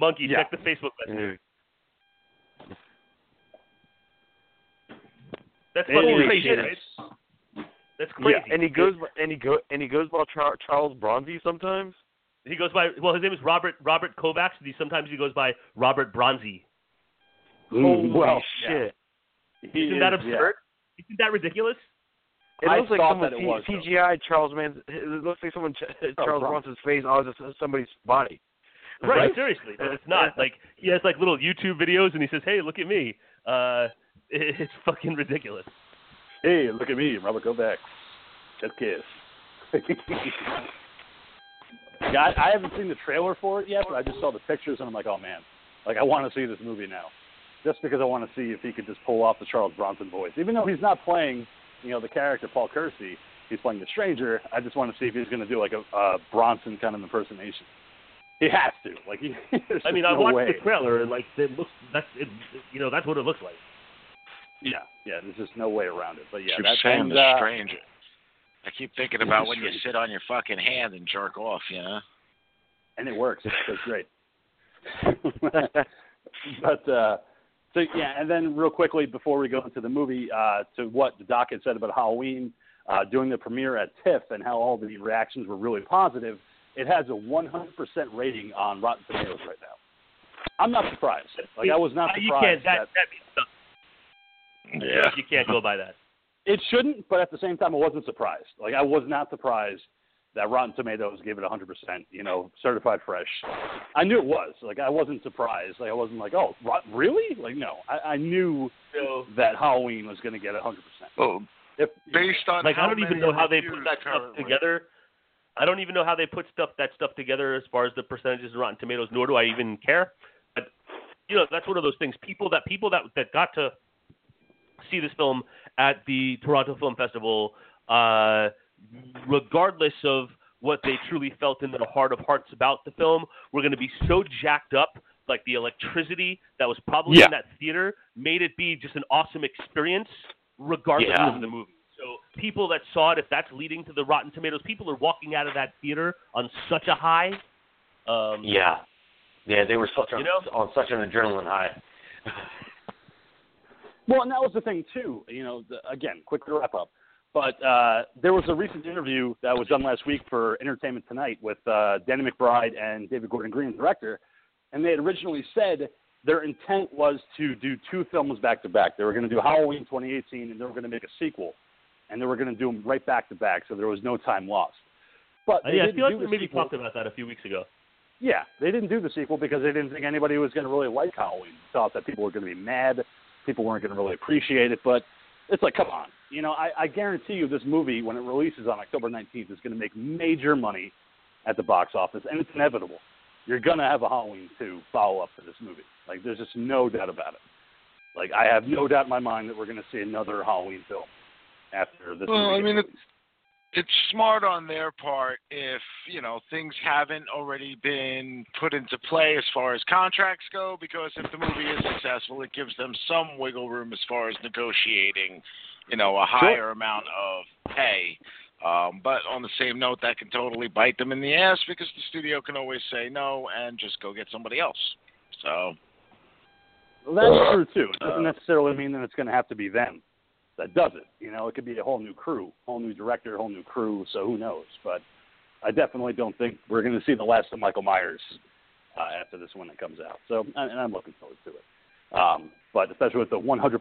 Monkey, Yeah. check the Facebook Messenger. Mm. That's fucking crazy, right? That's crazy. And he goes and he go and he goes by Char- Charles Bronzi sometimes. He goes by well. His name is Robert Robert Kovacs. and He sometimes he goes by Robert Bronzi. Holy well, shit! He Isn't is, that yeah. absurd? Isn't that ridiculous? It I looks like thought someone that it C- was, though. Charles Man's. It looks like someone Charles Bronson. Bronson's face onto somebody's body. Right. Seriously, but it's not like he has like little YouTube videos and he says, "Hey, look at me." Uh, it's fucking ridiculous. Hey, look at me, Robert Kovacs. Just kiss. yeah, I, I haven't seen the trailer for it yet, but I just saw the pictures and I'm like, oh man, like I want to see this movie now, just because I want to see if he could just pull off the Charles Bronson voice, even though he's not playing, you know, the character Paul Kersey. He's playing the stranger. I just want to see if he's going to do like a uh, Bronson kind of impersonation. He has to. Like, he, I mean, I no watched way. the trailer and like it looks that's it, you know that's what it looks like. Yeah, yeah. There's just no way around it. But yeah, keep that's saying and, the uh, stranger. I keep thinking about when you sit on your fucking hand and jerk off, you know? and it works. It's great. but uh, so yeah, and then real quickly before we go into the movie, uh, to what the doc had said about Halloween uh, doing the premiere at TIFF and how all the reactions were really positive. It has a 100% rating on Rotten Tomatoes right now. I'm not surprised. Like I was not you can't surprised that, that that means nothing. Yeah. You can't go by that. it shouldn't, but at the same time, I wasn't surprised. Like I was not surprised that Rotten Tomatoes gave it 100%. You know, certified fresh. I knew it was. Like I wasn't surprised. Like I wasn't like, oh, rot- really? Like no, I, I knew So that Halloween was going to get 100%. Oh, If based on like how I don't even know how they put reviews that stuff together. I don't even know how they put stuff that stuff together as far as the percentages of Rotten Tomatoes. Nor do I even care. But you know, that's one of those things. People that people that that got to see this film at the Toronto Film Festival, uh, regardless of what they truly felt in their heart of hearts about the film, We're going to be so jacked up. Like the electricity that was probably Yeah. in that theater made it be just an awesome experience, regardless Yeah. of the movie. So people that saw it, if that's leading to the Rotten Tomatoes, people are walking out of that theater on such a high. Um, Yeah, yeah, they were such You know? on such an adrenaline high. Well, and that was the thing too. You know, the, again, quick to wrap up. But uh, there was a recent interview that was done last week for Entertainment Tonight with uh, Danny McBride and David Gordon Green, the director, and they had originally said their intent was to do two films back to back. They were going to do Halloween 2018, and they were going to make a sequel, and they were going to do them right back to back, so there was no time lost. But Uh, yeah, I feel like we maybe sequel. talked about that a few weeks ago. Yeah, they didn't do the sequel because they didn't think anybody was going to really like Halloween. Thought that people were going to be mad, people weren't going to really appreciate it. But it's like, come on, you know, I, I guarantee you, this movie when it releases on October 19th is going to make major money at the box office, and it's inevitable. You're going to have a Halloween 2 follow up to this movie. Like, there's just no doubt about it. Like, I have no doubt in my mind that we're going to see another Halloween film after this. Well, movie I mean, gets it- released. It's smart on their part if you know things haven't already been put into play as far as contracts go because if the movie is successful it gives them some wiggle room as far as negotiating you know a higher amount of pay. Um, but on the same note that can totally bite them in the ass because the studio can always say no and just go get somebody else. So. Well, that's true too. It doesn't necessarily mean that it's going to have to be them that does it. You know, it could be a whole new crew, whole new director, whole new crew. So who knows? But I definitely don't think we're going to see the last of Michael Myers uh, after this one that comes out. So and I'm looking forward to it. Um, but especially with the 100%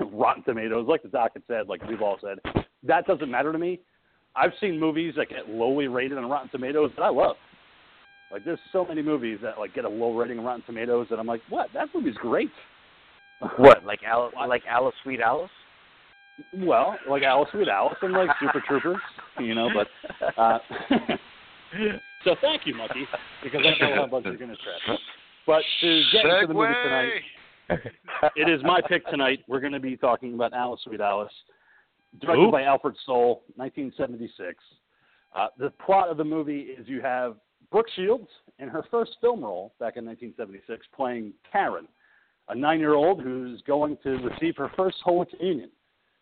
Rotten Tomatoes, like the doc had said, like we've all said, that doesn't matter to me. I've seen movies that get lowly rated on Rotten Tomatoes that I love. Like there's so many movies that like get a low rating on Rotten Tomatoes that I'm like, what? That movie's great. What, like Alice, like Alice, Sweet Alice? Well, like Alice Sweet Alice and like Super Troopers, you know. But uh, so thank you, Monkey, because I know how much you're going to trap. But to get into the movie tonight, it is my pick tonight. We're going to be talking about Alice Sweet Alice, directed Ooh. by Alfred Sole, 1976. Uh, the plot of the movie is you have Brooke Shields in her first film role back in 1976, playing Karen, a nine-year-old who's going to receive her first Holy Communion.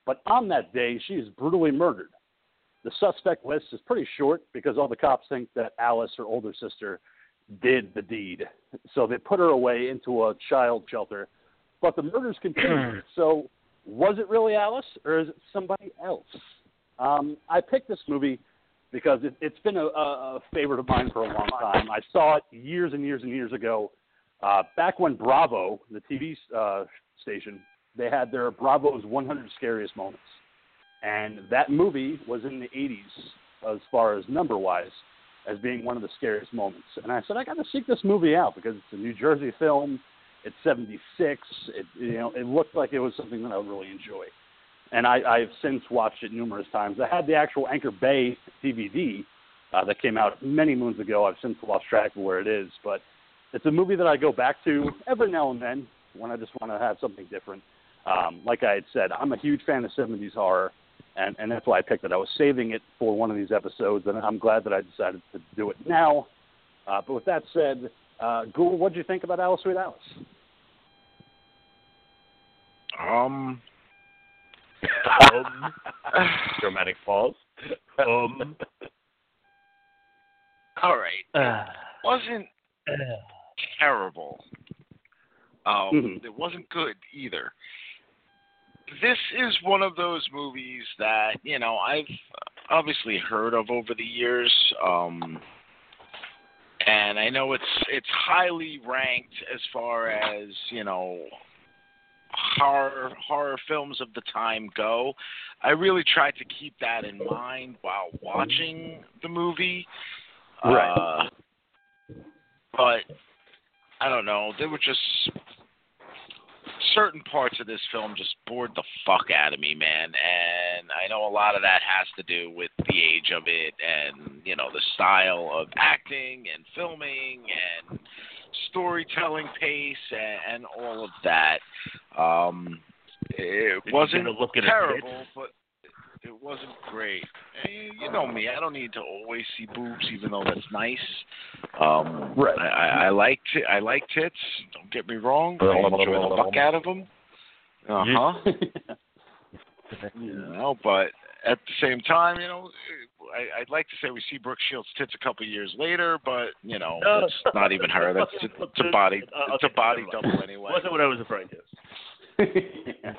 But on that day, she is brutally murdered. The suspect list is pretty short because all the cops think that Alice, her older sister, did the deed. So they put her away into a child shelter. But the murders continue. so was it really Alice or is it somebody else? Um, I picked this movie because it, it's been a, a a favorite of mine for a long time. I saw it years and years and years ago, uh, back when Bravo, the TV uh, station, they had their Bravo's 100 Scariest Moments. And that movie was in the 80s as far as number wise as being one of the scariest moments. And I said, I got to seek this movie out because it's a New Jersey film. It's 76. It, you know, it looked like it was something that I would really enjoy. And I, I've since watched it numerous times. I had the actual Anchor Bay DVD uh, that came out many moons ago. I've since lost track of where it is, but it's a movie that I go back to every now and then when I just want to have something different. Um, like I had said, I'm a huge fan of 70s horror, and, and that's why I picked it. I was saving it for one of these episodes, and I'm glad that I decided to do it now. Uh, but with that said, uh, Google, what did you think about Alice Sweet Alice? um Um, Dramatic pause. um, all right uh, wasn't terrible um Mhm. it wasn't good either this is one of those movies that you know I've obviously heard of over the years, um, and I know it's it's highly ranked as far as you know horror horror films of the time go. I really tried to keep that in mind while watching the movie. Right. Uh, but I don't know. There were just certain parts of this film just bored the fuck out of me, man. And I know a lot of that has to do with the age of it and, you know, the style of acting and filming and storytelling pace and, and all of that. Um, it Did wasn't look at terrible, but it wasn't great. You know me; I don't need to always see boobs, even though that's nice. Um, Right. I, I, I like t- I like tits. Don't get me wrong. I enjoy the fuck out of them. Uh huh. You know, but at the same time, you know, I, I'd like to say we see Brooke Shields' tits a couple years later, but you know, it's not even her. That's it's a body. It's a body double anyway. Wasn't what I was referring to.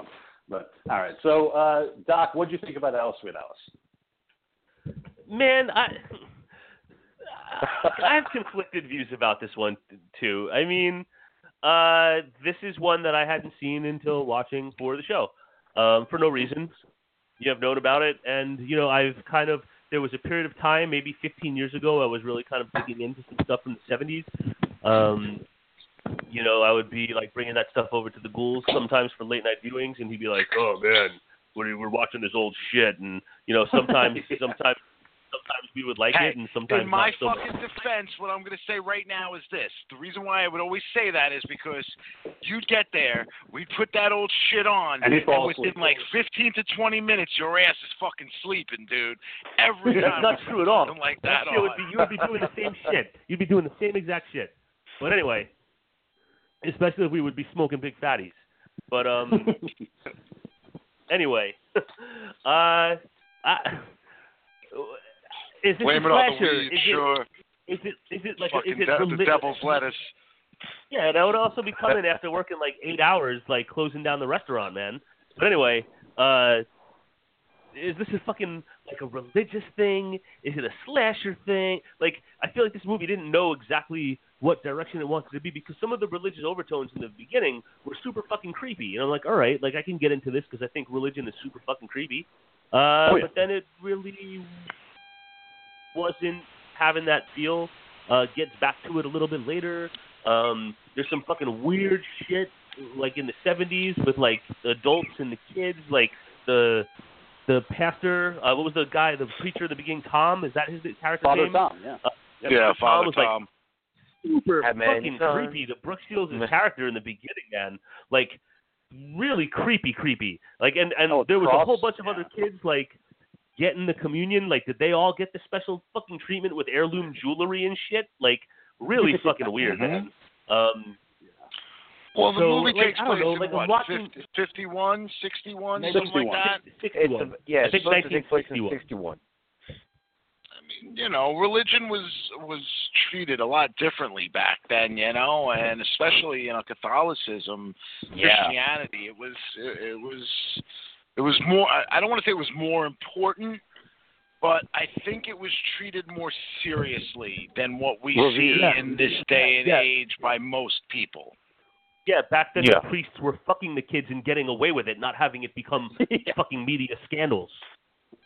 But all right, so uh, Doc, what do you think about Alice Sweet Alice? Man, I I have conflicted views about this one too. I mean, uh, this is one that I hadn't seen until watching for the show, um, for no reason. You have known about it, and you know I've kind of there was a period of time, maybe 15 years ago, I was really kind of digging into some stuff from the 70s. Um, you know, I would be like bringing that stuff over to the ghouls sometimes for late night viewings, and he'd be like, "Oh man, what are we're watching this old shit," and you know, sometimes sometimes sometimes we would like Hey, it, and sometimes In my not so much. fucking defense, what I'm going to say right now is this: the reason why I would always say that is because you'd get there, we'd put that old shit on, And he'd within asleep. like 15 to 20 minutes, your ass is fucking sleeping, dude. Every That's time. not true at all. Like That that on. would be you would be doing the same shit. You'd be doing the same exact shit. But anyway, especially if we would be smoking big fatties. But um, anyway, uh, I, is this Blame a it on the slasher? is sure. it is it is it like a, is it de- the devil's lettuce. Yeah, and I would also be coming after working like eight hours, like closing down the restaurant, man. But anyway, uh, is this a fucking like a religious thing? Is it a slasher thing? Like, I feel like this movie didn't know exactly what direction it wanted to be because some of the religious overtones in the beginning were super fucking creepy. And I'm like, all right, like I can get into this because I think religion is super fucking creepy. Uh, Oh, yeah. But then it really wasn't having that feel. Uh, gets back to it a little bit later. Um, there's some fucking weird shit like in the 70s with like the adults and the kids, like the the pastor. Uh, what was the guy, the preacher at the beginning? Tom? Is that his character's Father name? Tom, yeah. Uh, Yeah, Tom Father was like Tom. Super Had many fucking creepy. The Brooke Shields' character in the beginning, man, like really creepy, creepy. Like, and and Oh, there was a whole bunch of Yeah. other kids like getting the communion. Like, did they all get the special fucking treatment with heirloom jewelry and shit? Like, really fucking weird, man. Um, Well, the So, movie like, takes place know, in like, I'm what, watching- 50, 51, 61, something like that? It's 61. a, yeah, I it's think supposed to take place in 1961. 61. I mean, you know, religion was was treated a lot differently back then, you know, and especially you know Catholicism, Yeah. Christianity. It was it, it was it was more. I I don't want to say it was more important, but I think it was treated more seriously than what we Revered. see Yeah. in this day and Yeah. age by most people. Yeah, back then Yeah. the priests were fucking the kids and getting away with it, not having it become fucking media scandals.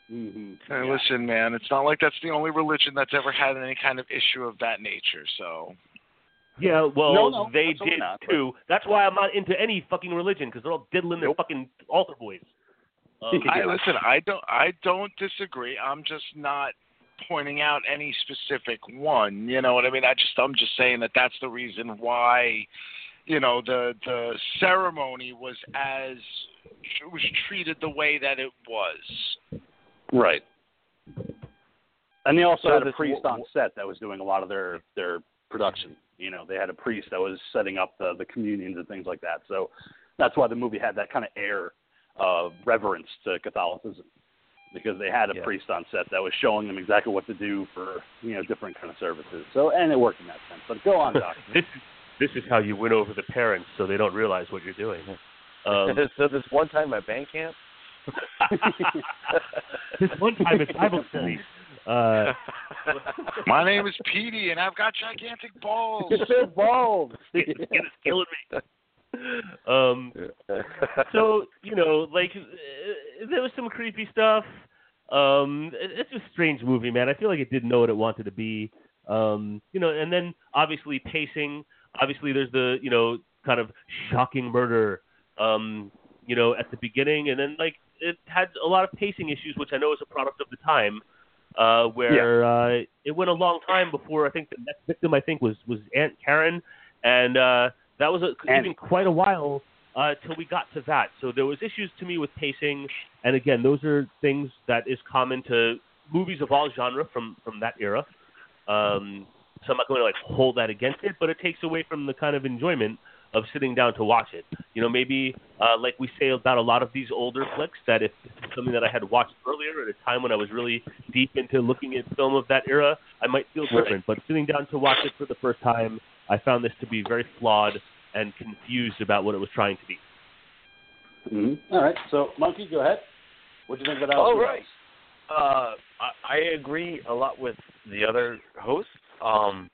Hmm Hey, listen, man, it's not like that's the only religion that's ever had any kind of issue of that nature. So Yeah, well, No, no, they did not, but- too. That's why I'm not into any fucking religion because they're all diddling their Nope. fucking altar boys. Um, I listen. I don't. I don't disagree. I'm just not pointing out any specific one. You know what I mean? I just. I'm just saying that that's the reason why. You know the the ceremony was as was treated the way that it was. Right. And they also So had a priest w- on set that was doing a lot of their their production. You know, they had a priest that was setting up the the communions and things like that. So that's why the movie had that kind of air of reverence to Catholicism because they had a Yeah. priest on set that was showing them exactly what to do for you know different kind of services. So and it worked in that sense. But go on, Doc. this is this is how you win over the parents so they don't realize what you're doing. Um, so this one time at band camp, this one time at Bible study, uh, My name is Petey, and I've got gigantic balls. They're bald. it, it's killing me. Um, so you know, like uh, there was some creepy stuff. Um, it- it's a strange movie, man. I feel like it didn't know what it wanted to be. Um, you know, and then obviously pacing. Obviously, there's the you know kind of shocking murder. Um, you know, at the beginning, and then like it had a lot of pacing issues, which I know is a product of the time. Uh, where uh, it went a long time before I think the next victim I think was was Aunt Karen, and uh, that was a, And- even quite a while uh, till we got to that. So there was issues to me with pacing, and again, those are things that is common to movies of all genre from from that era. Um, so I'm not going to like hold that against it, but it takes away from the kind of enjoyment of sitting down to watch it. You know, maybe uh, like we say about a lot of these older flicks, that if this something that I had watched earlier at a time when I was really deep into looking at film of that era, I might feel different. But sitting down to watch it for the first time, I found this to be very flawed and confused about what it was trying to be. Mhm. All right. So, Monkey, go ahead. What do you think about All Alice right. Uh, I, I agree a lot with the other hosts. Um,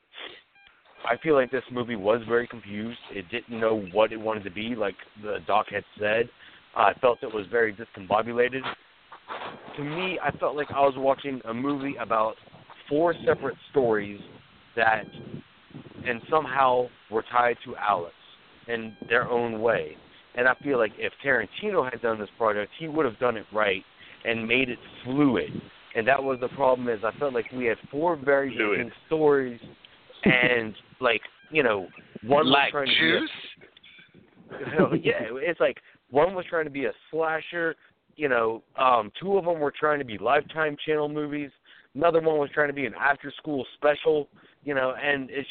I feel like this movie was very confused. It didn't know what it wanted to be, like the doc had said. Uh, I felt it was very discombobulated. To me, I felt like I was watching a movie about four separate stories that, and somehow were tied to Alice in their own way. And I feel like if Tarantino had done this project, he would have done it right and made it fluid and that was the problem. Is I felt like we had four very distinct stories, and like you know, one was Like trying to juice? be a, yeah, it's like one was trying to be a slasher. You know, um, two of them were trying to be Lifetime Channel movies. Another one was trying to be an after-school special. You know, and it's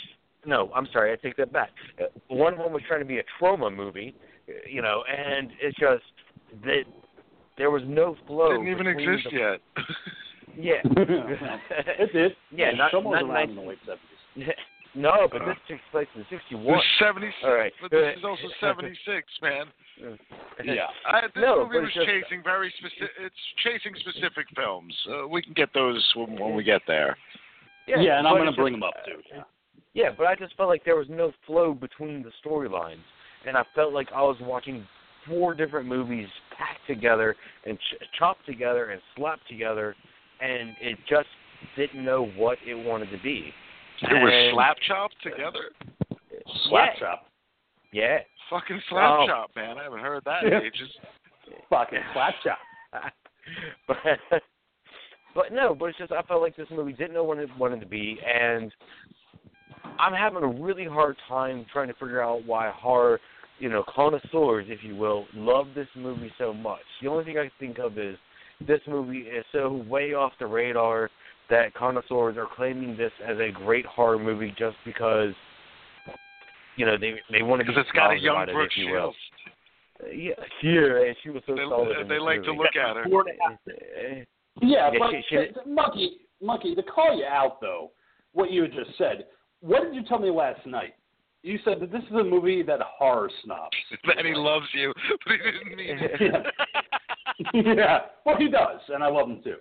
no, I'm sorry, I take that back. Uh, One of them was trying to be a trauma movie. uh, You know, and it's just that there was no flow. It didn't even exist the, yet. Yeah. it did. Yeah, not- Someone not around in the late seventies. No, but this takes place in '61. This is 76, All right. but this is also 76, man. Yeah. I, this No, movie but was it's just- chasing very specific. It's chasing specific films. Uh, we can get those when, when we get there. Yeah, yeah and I'm going to bring just- them up too. Yeah. Yeah, but I just felt like there was no flow between the storylines, and I felt like I was watching four different movies packed together and ch- chopped together and slapped together, and it just didn't know what it wanted to be. It was And- slap chop together. Slap yeah, chop. Yeah. Fucking slap Oh. chop, man. I haven't heard that in ages. Fucking slap chop. but but no, but it's just I felt like this movie didn't know what it wanted to be, and I'm having a really hard time trying to figure out why horror, you know, connoisseurs, if you will, love this movie so much. The only thing I can think of is this movie is so way off the radar that connoisseurs are claiming this as a great horror movie just because. You know they they want to be Because it's got a snobs young about it, Brooke if you will. Shields. Yeah, yeah, and she was so They, solid. in they this like to look at her. Four and a half. Uh, Yeah, Yeah, but she- she- th- th- monkey, monkey, to call you out though, what you had just said. What did you tell me last night? You said that this is a movie that horror snobs. that he loves you, but he didn't mean it. yeah, well, he does, and I love him too.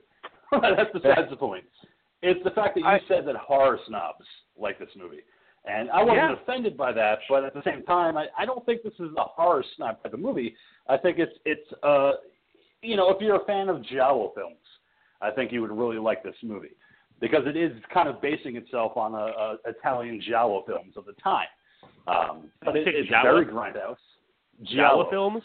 that's besides the point. It's the fact that you I- said that horror snobs like this movie, and I wasn't Yeah. offended by that. But at the same time, I, I don't think this is a horror snob type of movie. I think it's it's uh, you know, if you're a fan of giallo films, I think you would really like this movie because it is kind of basing itself on a, a Italian giallo films of the time. Um, but it, it's giallo? very grindhouse. Giallo films?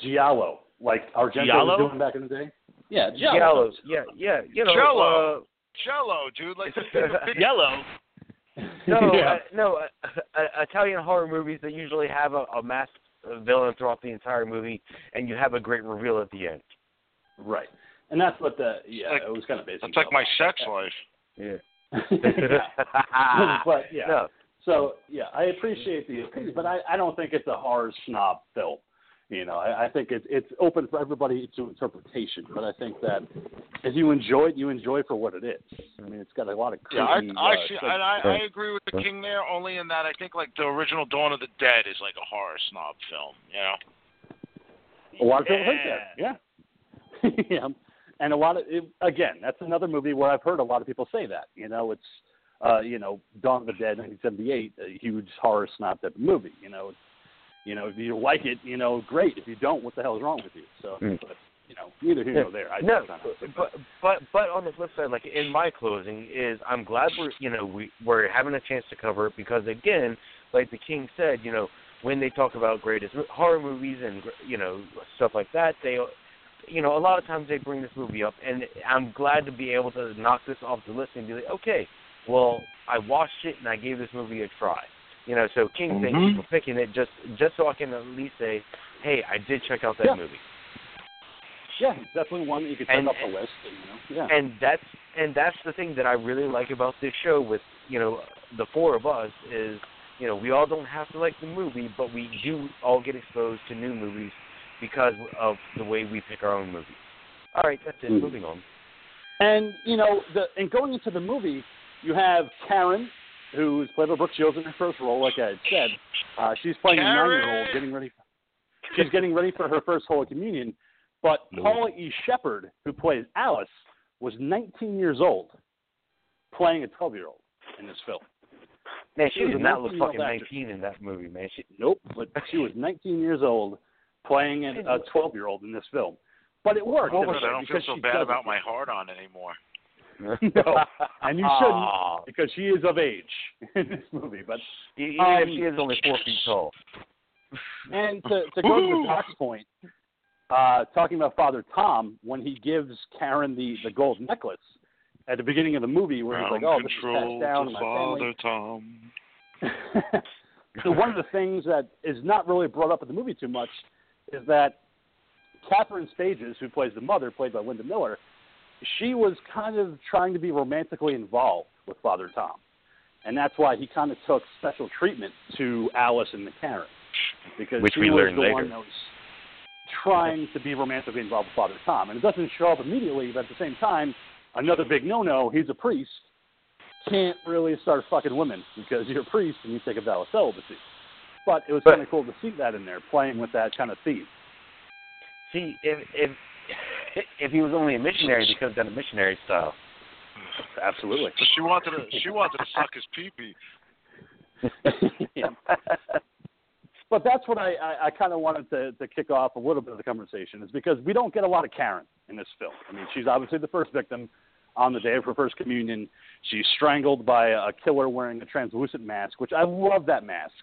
Giallo, like Argento Giallo? was doing back in the day. Yeah, Giallo. Giallos, yeah, yeah, you know, Jello. uh, Jello, dude. Like the, the big Yellow. no, yeah. uh, no, uh, uh, Italian horror movies that usually have a, a masked villain throughout the entire movie, and you have a great reveal at the end. right. And that's what the yeah, Like- it was kind of basic. It's like my sex life. Yeah. but yeah. No, So yeah, I appreciate the opinion, but I, I don't think it's a horror snob film. You know, I, I think it's it's open for everybody to interpretation. But I think that if you enjoy it, you enjoy it for what it is. I mean, it's got a lot of creepy. Yeah, I, I, uh, and I, I agree with the King there, only in that I think like the original Dawn of the Dead is like a horror snob film. You know, A lot of people think that. Yeah. yeah. And a lot of it, again, that's another movie where I've heard a lot of people say that. You know, it's uh, you know, Dawn of the Dead, 1978, a huge horror snob type of movie. You know, it's, you know, if you like it, you know, great. If you don't, what the hell is wrong with you? So, Mm. but you know, neither here nor there. I no, but but but on the flip side, like in my closing, is I'm glad we're you know we we're having a chance to cover it because again, like the King said, you know when they talk about greatest horror movies and you know stuff like that, they you know a lot of times they bring this movie up, and I'm glad to be able to knock this off the list and be like, okay, well I watched it and I gave this movie a try. You know, so King, thank you for picking it just just so I can at least say, hey, I did check out that Yeah. movie. yeah, definitely one that you could take And- off the list. You know, yeah. and that's and that's the thing that I really like about this show with you know the four of us is you know we all don't have to like the movie, but we do all get exposed to new movies because of the way we pick our own movies. All right, that's it. Mhm. Moving on. And you know, the and going into the movie, you have Karen, who's played by Brooke Shields in her first role, like I had said. Uh, she's playing a Karen! nine-year-old, getting ready. For, She's getting ready for her first Holy Communion. But Paula E. Sheppard, who plays Alice, was 19 years old, playing a 12-year-old in this film. Man, She she was not look 19-year-old fucking actress. 19 in that movie, man. She, Nope, but she was 19 years old, playing a 12-year-old in this film. But it worked. Good, because I don't feel so bad about it. my heart on anymore. No, and you shouldn't Aw. because she is of age in this movie. But Even Um, if she is only four feet tall. And to, to go to! Doc's point, uh, talking about Father Tom when he gives Karen the the gold necklace at the beginning of the movie, where he's like, "Oh, this is passed down to my Father family." Tom. so one of the things that is not really brought up in the movie too much is that Catherine Spages, who plays the mother, played by Linda Miller, she was kind of trying to be romantically involved with Father Tom, and that's why he kind of took special treatment to Alice and the Karen because Which she we was learned the later. one that was trying to be romantically involved with Father Tom, and it doesn't show up immediately, but at the same time, another big no-no. He's a priest, can't really start fucking women because you're a priest and you take a vow of celibacy. But it was kind of cool to see that in there, playing with that kind of theme. See, if if if he was only a missionary, he could have done a missionary style. Absolutely. So she wanted to she wanted to suck his pee pee. yeah. But that's what I, I, I kind of wanted to, to kick off a little bit of the conversation is because we don't get a lot of Karen in this film. I mean, she's obviously the first victim on the day of her first communion. She's strangled by a killer wearing a translucent mask, which I love that mask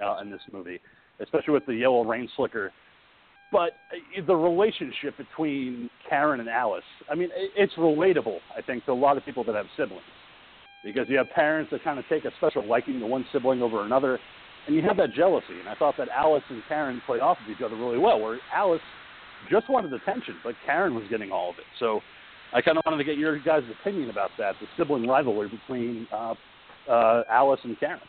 uh, in this movie, especially with the yellow rain slicker. But uh, the relationship between Karen and Alice, I mean, it's relatable, I think, to a lot of people that have siblings. Because you have parents that kind of take a special liking to one sibling over another, and you have that jealousy. And I thought that Alice and Karen played off of each other really well, where Alice just wanted attention, but Karen was getting all of it. So I kind of wanted to get your guys' opinion about that, the sibling rivalry between uh, uh, Alice and Karen.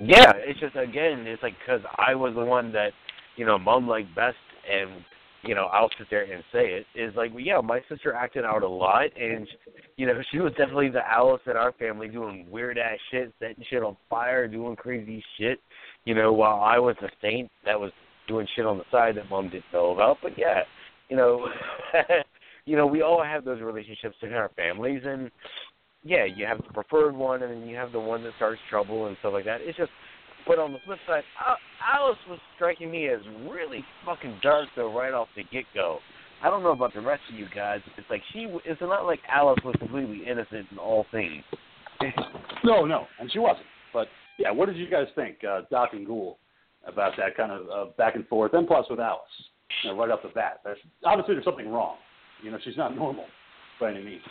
Yeah, it's just again, it's like because I was the one that you know mom liked best, and you know I'll sit there and say it is like, well, yeah, my sister acted out a lot, and you know she was definitely the Alice in our family, doing weird ass shit, setting shit on fire, doing crazy shit, you know, while I was the saint that was doing shit on the side that mom didn't know about. But yeah, you know, you know, we all have those relationships in our families, and yeah, you have the preferred one, and then you have the one that starts trouble and stuff like that. It's just, but on the flip side, Alice was striking me as really fucking dark though, right off the get go. I don't know about the rest of you guys. It's like she. It's not like Alice was completely innocent in all things. No, no, and she wasn't. But yeah, what did you guys think, uh, Doc and Ghoul, about that kind of uh, back and forth, and plus with Alice, you know, right off the bat? There's, obviously, there's something wrong. You know, she's not normal by any means.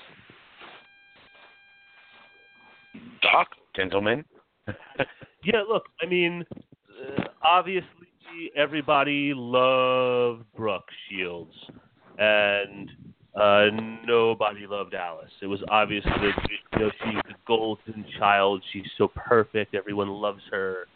Doc? Gentlemen. Yeah, look, I mean, uh, obviously everybody loved Brooke Shields, and uh, nobody loved Alice. It was obvious that you know she's the golden child. She's so perfect. Everyone loves her,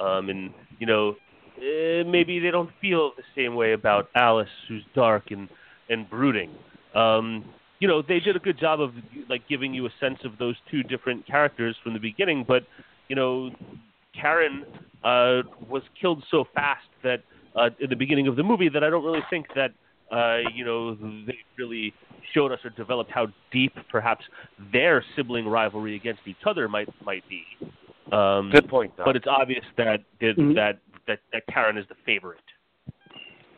um, and you know eh, maybe they don't feel the same way about Alice, who's dark and and brooding. Um, you know, they did a good job of like giving you a sense of those two different characters from the beginning, but you know, Karen uh, was killed so fast that uh, in the beginning of the movie that I don't really think that uh, you know they really showed us or developed how deep perhaps their sibling rivalry against each other might might be. Um, Good point, Doc. but it's obvious that that, Mhm. that that that Karen is the favorite.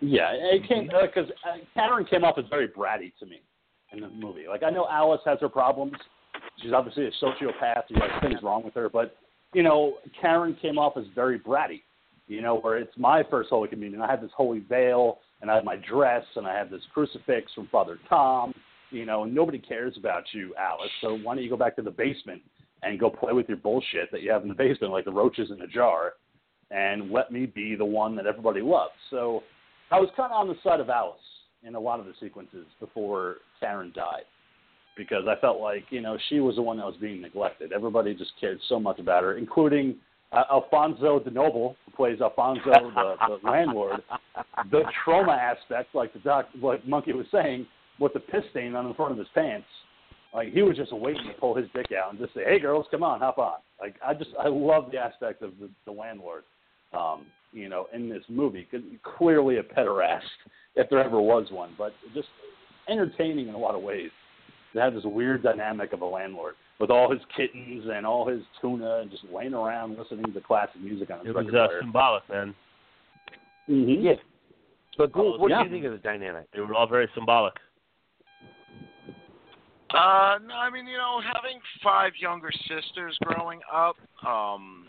Yeah, it came because uh, Karen came off as very bratty to me in the movie. Like I know Alice has her problems. She's obviously a sociopath. You have things wrong with her, but you know Karen came off as very bratty. You know, where it's my first Holy Communion. I have this holy veil, and I have my dress, and I have this crucifix from Father Tom. You know, and nobody cares about you, Alice. So why don't you go back to the basement and go play with your bullshit that you have in the basement, like the roaches in a jar, and let me be the one that everybody loves. So I was kind of on the side of Alice in a lot of the sequences before Karen died because I felt like, you know, she was the one that was being neglected. Everybody just cared so much about her, including uh, Alphonso DeNoble, who plays Alfonso, the, the landlord. The trauma aspect, like the doc, like Monkey was saying, with the piss stain on the front of his pants. Like he was just waiting to pull his dick out and just say, "Hey, girls, come on, hop on." Like I just, I love the aspect of the, the landlord um, you know, in this movie. Clearly a pederast, if there ever was one, but just entertaining in a lot of ways. To have this weird dynamic of a landlord with all his kittens and all his tuna and just laying around listening to classic music on his It was record uh, player. symbolic, man. Mm-hmm. yeah. But Ghoul, what Yeah. do you think of the dynamic? They were all very symbolic. Uh, no, I mean, you know, having five younger sisters growing up, um,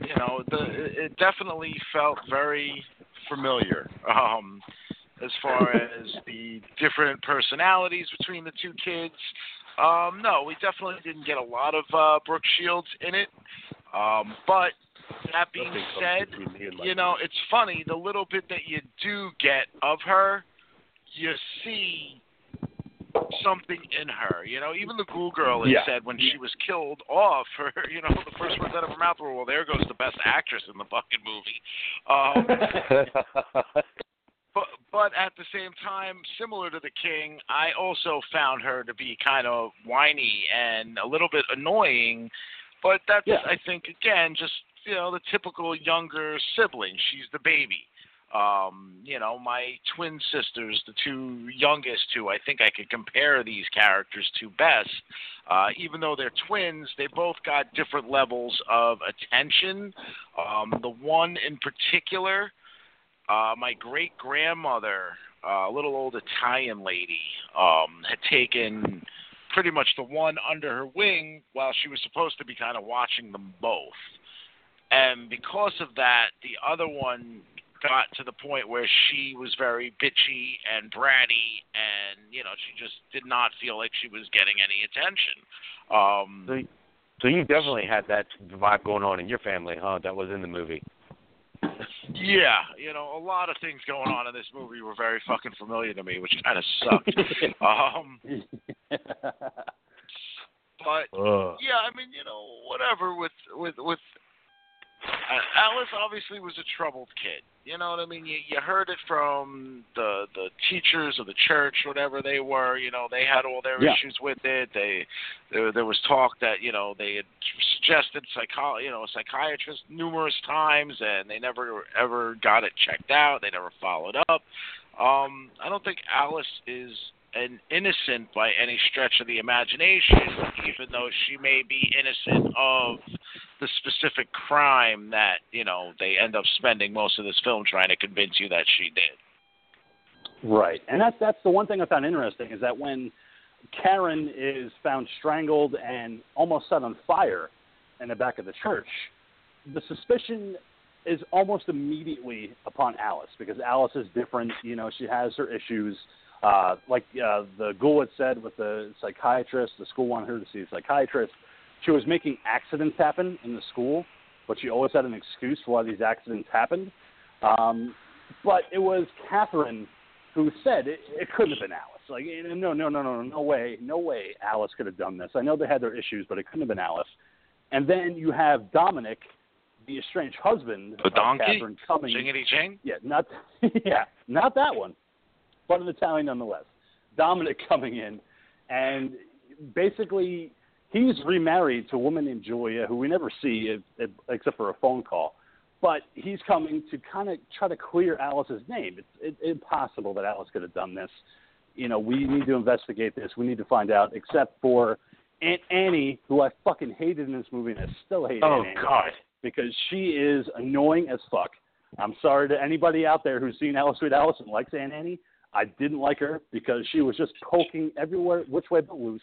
you know, the it definitely felt very familiar. Um, as far as the different personalities between the two kids. Um, no, we definitely didn't get a lot of uh, Brooke Shields in it. Um, but that being said, between me and my- you know, it's funny the little bit that you do get of her, you see something in her. You know, even the Ghoul Girl had Yeah. said when she was killed off, her, you know, the first words out of her mouth were, "Well, there goes the best actress in the fucking movie." Um, but but at the same time, similar to the King, I also found her to be kind of whiny and a little bit annoying. But that's Yeah. I think again just you know the typical younger sibling. She's the baby. Um, you know, my twin sisters, the two youngest two, I think I could compare these characters to best. Uh, even though they're twins, they both got different levels of attention. Um, the one in particular, uh, my great grandmother, uh, a little old Italian lady, um, had taken pretty much the one under her wing while she was supposed to be kind of watching them both. And because of that, the other one got to the point where she was very bitchy and bratty, and you know she just did not feel like she was getting any attention. Um, so, so you definitely had that vibe going on in your family, huh? That was in the movie. Yeah, you know, a lot of things going on in this movie were very fucking familiar to me, which kind of sucked. um, but Ugh. yeah, I mean, you know, whatever with with with uh, Alice obviously was a troubled kid. You know what I mean? You you heard it from the the teachers of the church, whatever they were. You know, they had all their Yeah. issues with it. They there there was talk that you know they had suggested psycho you know a psychiatrist numerous times, and they never ever got it checked out. They never followed up. Um, I don't think Alice is an innocent by any stretch of the imagination, even though she may be innocent of the specific crime that you know they end up spending most of this film trying to convince you that she did. Right, and that's that's the one thing I found interesting is that when Karen is found strangled and almost set on fire in the back of the church, the suspicion is almost immediately upon Alice because Alice is different. You know, she has her issues. Uh, like uh, the ghoul had said with the psychiatrist, the school wanted her to see a psychiatrist. She was making accidents happen in the school, but she always had an excuse for why these accidents happened. Um, but it was Catherine who said it, it couldn't have been Alice. Like, no, no, no, no, no way, no way Alice could have done this. I know they had their issues, but it couldn't have been Alice. And then you have Dominic, the estranged husband The of? Catherine, coming. Chingity ching. Yeah, not yeah, not that one, but an Italian nonetheless. Dominic coming in, and basically he's remarried to a woman named Julia, who we never see if, if, except for a phone call. But he's coming to kind of try to clear Alice's name. It's it, impossible that Alice could have done this. You know, we need to investigate this. We need to find out. Except for Aunt Annie, who I fucking hated in this movie, and I still hate Oh Aunt Annie God. because she is annoying as fuck. I'm sorry to anybody out there who's seen Alice with Alice and likes Aunt Annie. I didn't like her because she was just poking everywhere, which way but loose,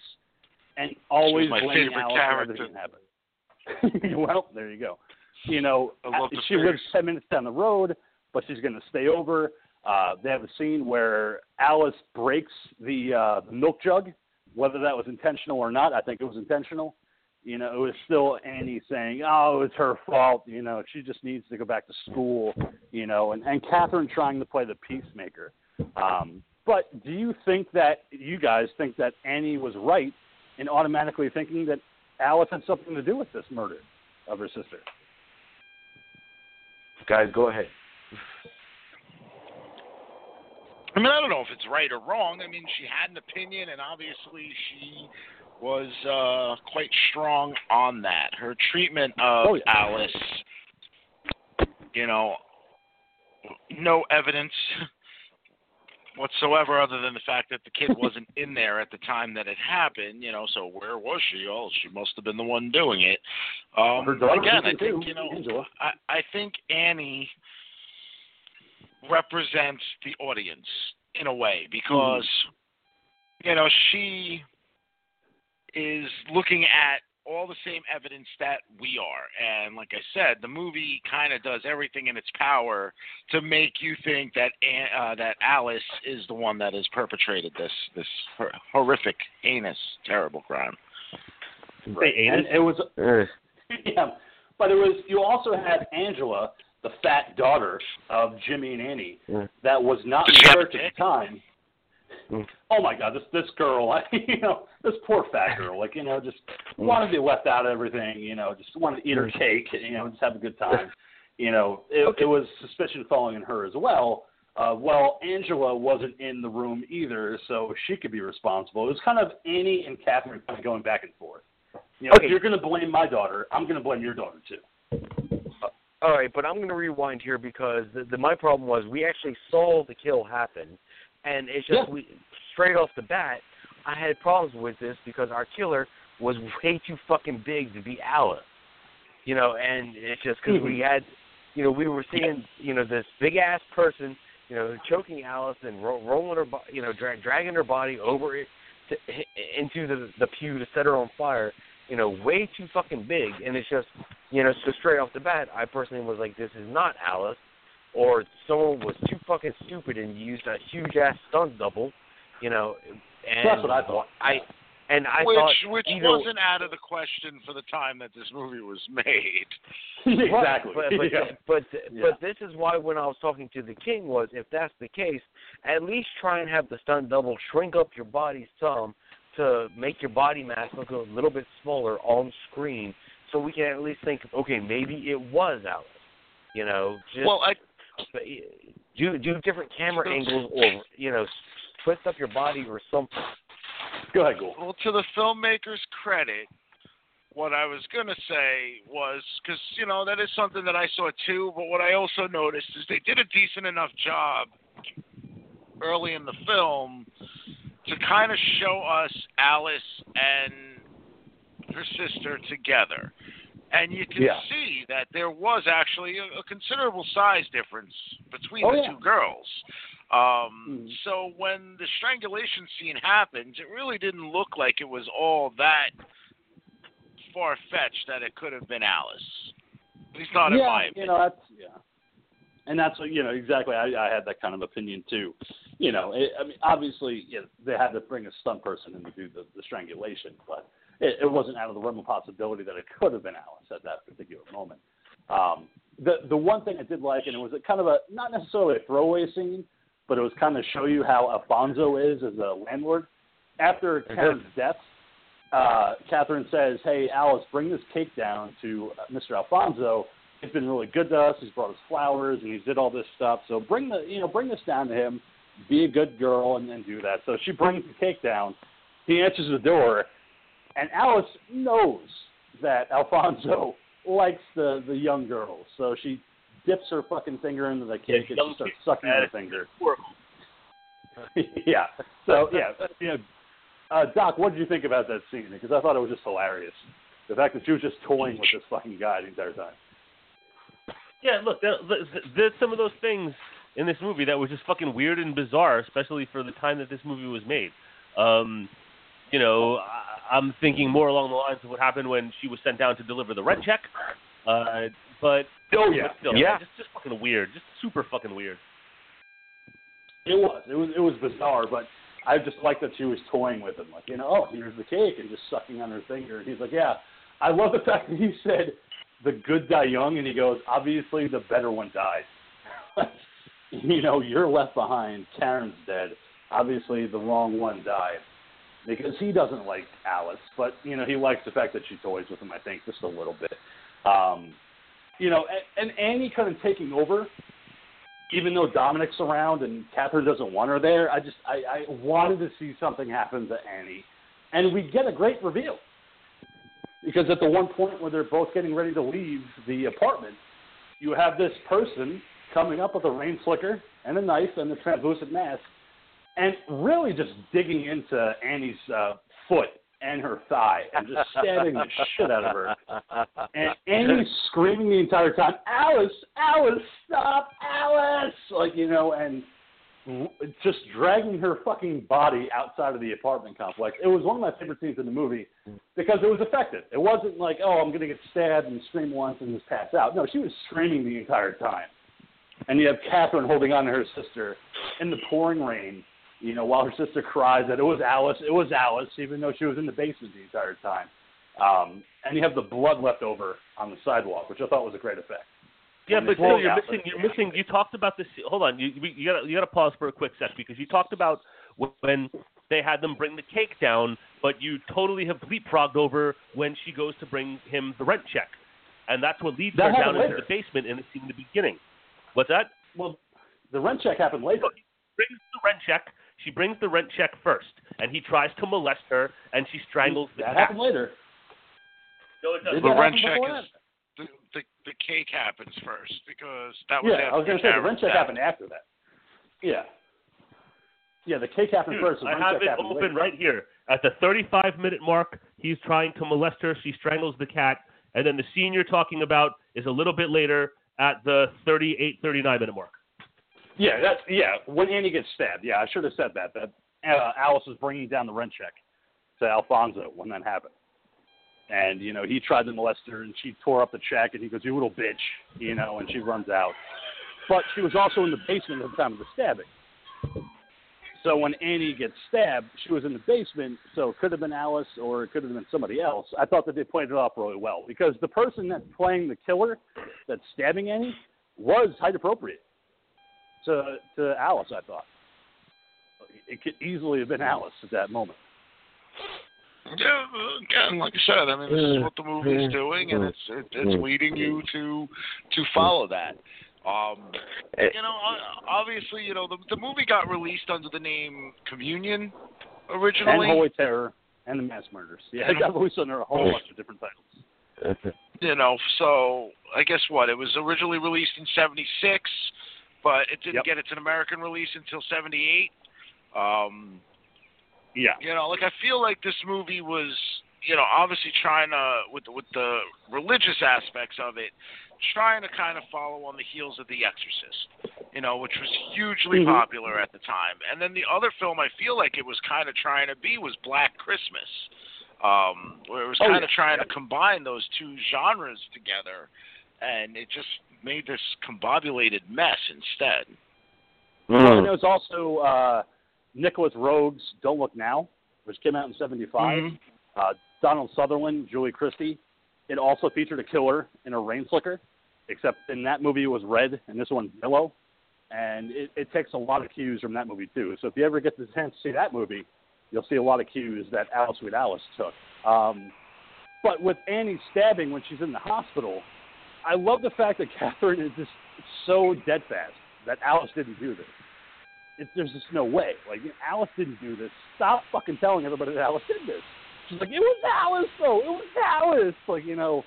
and always blaming Alice character. for everything that happened. well, there you go. You know, I she lives ten minutes down the road, but she's going to stay over. Uh, they have a scene where Alice breaks the, uh, milk jug. Whether that was intentional or not, I think it was intentional. You know, it was still Annie saying, "Oh, it's her fault." You know, she just needs to go back to school. You know, and and Catherine trying to play the peacemaker. Um, but do you think that you guys think that Annie was right in automatically thinking that Alice had something to do with this murder of her sister? Guys, go ahead. I mean, I don't know if it's right or wrong. I mean, she had an opinion, and obviously she was uh, quite strong on that. Her treatment of Oh, yeah. Alice, you know, no evidence whatsoever other than the fact that the kid wasn't in there at the time that it happened. You know, so where was she? Oh, she must have been the one doing it. Um, again, I think you know, Angela. I, I think Annie represents the audience in a way because you know she is looking at all the same evidence that we are. And like I said, the movie kind of does everything in its power to make you think that uh, that Alice is the one that has perpetrated this this horrific, heinous, terrible crime. Right. And it was yeah, but it was you also had Angela, the fat daughter of Jimmy and Annie, that was not in church at the time. Mm. Oh my God, this this girl, I, you know, this poor fat girl, like you know, just mm. wanted to be left out of everything, you know, just wanted to eat her mm. cake, you know, just have a good time. You know, it, okay. it was suspicion falling on her as well. Uh, well, Angela wasn't in the room either, so she could be responsible. It was kind of Annie and Catherine kind of going back and forth. You know, okay. if you're going to blame my daughter, I'm going to blame your daughter too. Uh, all right, but I'm going to rewind here because the, the, my problem was we actually saw the kill happen, and it's just yeah. we straight off the bat, I had problems with this because our killer was way too fucking big to be Alice. You know, and it's just because mm-hmm. we had, you know, we were seeing, you know, this big ass person, you know, choking Alice and ro- rolling her, bo- you know, dra- dragging her body over it to, into the the pew to set her on fire. You know, way too fucking big, and it's just, you know, so straight off the bat, I personally was like, this is not Alice or someone was too fucking stupid and used a huge ass stunt double, you know. And That's what I thought. I and I which, thought which either, wasn't out of the question for the time that this movie was made. exactly. But but, yeah. but, yeah. but this is why when I was talking to the king was if that's the case, at least try and have the stunt double shrink up your body some to make your body mass look a little bit smaller on screen, so we can at least think, okay, maybe it was Alice. You know, just well, I Eh, do do different camera angles or you know twist up your body or something. Go ahead, go. Well, to the filmmaker's credit, what I was going to say was because you know that is something that I saw too. But what I also noticed is they did a decent enough job early in the film to kind of show us Alice and her sister together and you can yeah. see that there was actually a, a considerable size difference between oh, the yeah. two girls. Um, mm So when the strangulation scene happened, it really didn't look like it was all that far fetched that it could have been Alice. At least not yeah, in my opinion. you know that's yeah, and that's what you know exactly. I, I had that kind of opinion too. You know, it, I mean, obviously, you know, they had to bring a stunt person in to do the, the strangulation, but it, it wasn't out of the realm of possibility that it could have been Alice at that particular moment. Um, the the one thing I did like, and it was a kind of a not necessarily a throwaway scene, but it was kind of show you how Alfonso is as a landlord. After Karen's death, uh, Catherine says, "Hey, Alice, bring this cake down to uh, Mr. Alfonso. He's been really good to us. He's brought us flowers and he's did all this stuff. So bring the you know bring this down to him. Be a good girl and then do that." So she brings the cake down. He answers the door, and Alice knows that Alfonso likes the the young girls, so she dips her fucking finger into the cake yeah, and starts sucking her finger. Yeah. So yeah, you know, uh, Doc, what did you think about that scene? Because I thought it was just hilarious. The fact that she was just toying with this fucking guy the entire time. Yeah, look, there, there's some of those things in this movie that were just fucking weird and bizarre, especially for the time that this movie was made. Um, you know, I'm thinking more along the lines of what happened when she was sent down to deliver the rent check. Uh, but oh yeah, but still, yeah, just just fucking weird, just super fucking weird. It was, it was, it was bizarre, but I just like that she was toying with him, like you know, oh here's the cake, and just sucking on her finger. And he's like, yeah, I love the fact that he said the good die young, and he goes, obviously the better one dies. you know, you're left behind. Karen's dead. Obviously, the wrong one died because he doesn't like Alice, but you know he likes the fact that she toys with him. I think just a little bit. Um, you know, and, and Annie kind of taking over, even though Dominic's around and Catherine doesn't want her there. I just I, I wanted to see something happen to Annie, and we get a great reveal because at the one point where they're both getting ready to leave the apartment, you have this person coming up with a rain slicker and a knife and a translucent mask and really just digging into Annie's uh, foot and her thigh and just stabbing the shit out of her. And Annie's screaming the entire time, Alice, Alice, stop, Alice! Like, you know, and just dragging her fucking body outside of the apartment complex. It was one of my favorite scenes in the movie because it was effective. It wasn't like, oh, I'm going to get stabbed and scream once and just pass out. No, she was screaming the entire time. And you have Catherine holding on to her sister in the pouring rain, you know, while her sister cries that it was Alice. It was Alice, even though she was in the basement the entire time. Um, and you have the blood left over on the sidewalk, which I thought was a great effect. Yeah, but still, you're missing. You're missing. You talked about this. Hold on. You you got you got to pause for a quick sec because you talked about when they had them bring the cake down, but you totally have leapfrogged over when she goes to bring him the rent check, and that's what leads That her down happened into the basement in the scene in the beginning. What's that? Well, the rent check happened later. he brings the rent check. She brings the rent check first, and he tries to molest her, and she strangles the cat. That cat. happened later. No, it doesn't. The rent check is the, the the cake happens first because that that? was Yeah, I was going to say the rent check happened after that. Yeah. Yeah, the cake happened Dude, first. The I rent have check it happened open later. right here. At the 35 minute mark, he's trying to molest her. She strangles the cat. And then the scene you're talking about is a little bit later at the 38, 39 minute mark. Yeah, that's yeah. When Annie gets stabbed, yeah, I should have said that. That uh, Alice was bringing down the rent check to Alphonso when that happened, and you know he tried to molest her, and she tore up the check, and he goes, "You little bitch," you know, and she runs out. But she was also in the basement at the time of the stabbing. So when Annie gets stabbed, she was in the basement, so it could have been Alice or it could have been somebody else. I thought that they played it off really well because the person that's playing the killer that's stabbing Annie was height appropriate to to Alice. I thought it could easily have been Alice at that moment. Yeah, again, like I said, I mean, this is what the movie is doing, and it's it, it's leading you to to follow that. Um, you know, obviously, you know, the the movie got released under the name Communion originally, And originally. Holy Terror and the Mass Murders. Yeah, it got released under a whole bunch of different titles. you know, so I guess what it was originally released in '76, but it didn't Yep. get its an American release until '78. Um, Yeah. you know, like I feel like this movie was, you know, obviously trying to with with the religious aspects of it, trying to kind of follow on the heels of The Exorcist, you know, which was hugely Mhm. popular at the time. And then the other film I feel like it was kind of trying to be was Black Christmas, um, where it was Oh, kind yeah. of trying to combine those two genres together, and it just made this combobulated mess instead. Well, and it was also uh, Nicolas Roeg's Don't Look Now, which came out in '75. Mhm. Uh, Donald Sutherland, Julie Christie. It also featured a killer in a rain slicker, except in that movie it was red, and this one's yellow. And it, it takes a lot of cues from that movie too. So if you ever get the chance to see that movie, you'll see a lot of cues that Alice Sweet Alice took. Um, but with Annie stabbing when she's in the hospital, I love the fact that Catherine is just so dead fast that Alice didn't do this. It, there's just no way. Like Alice didn't do this. Stop fucking telling everybody that Alice did this. She's like, it was Alice though. It was Alice. Like you know,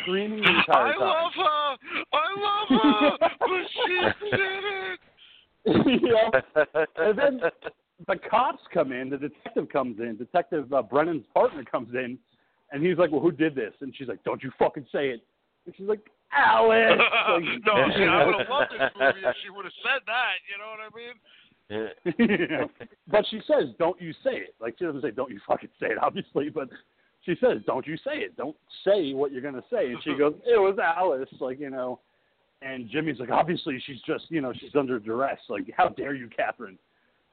screaming the entire I time. love her. I love her, but she did it. yeah. And then the cops come in. The detective comes in. Detective uh, Brennan's partner comes in, and he's like, "Well, who did this?" And she's like, "Don't you fucking say it." And she's like, "Alice." Like, no, see, I would have loved this movie if she would have said that. You know what I mean? You know? but she says, "Don't you say it." Like she doesn't say, "Don't you fucking say it," obviously, but she says, "Don't you say it. Don't say what you're gonna say." And she goes, "It was Alice." Like you know, and Jimmy's like, "Obviously, she's just you know she's under duress. Like how dare you, Catherine?"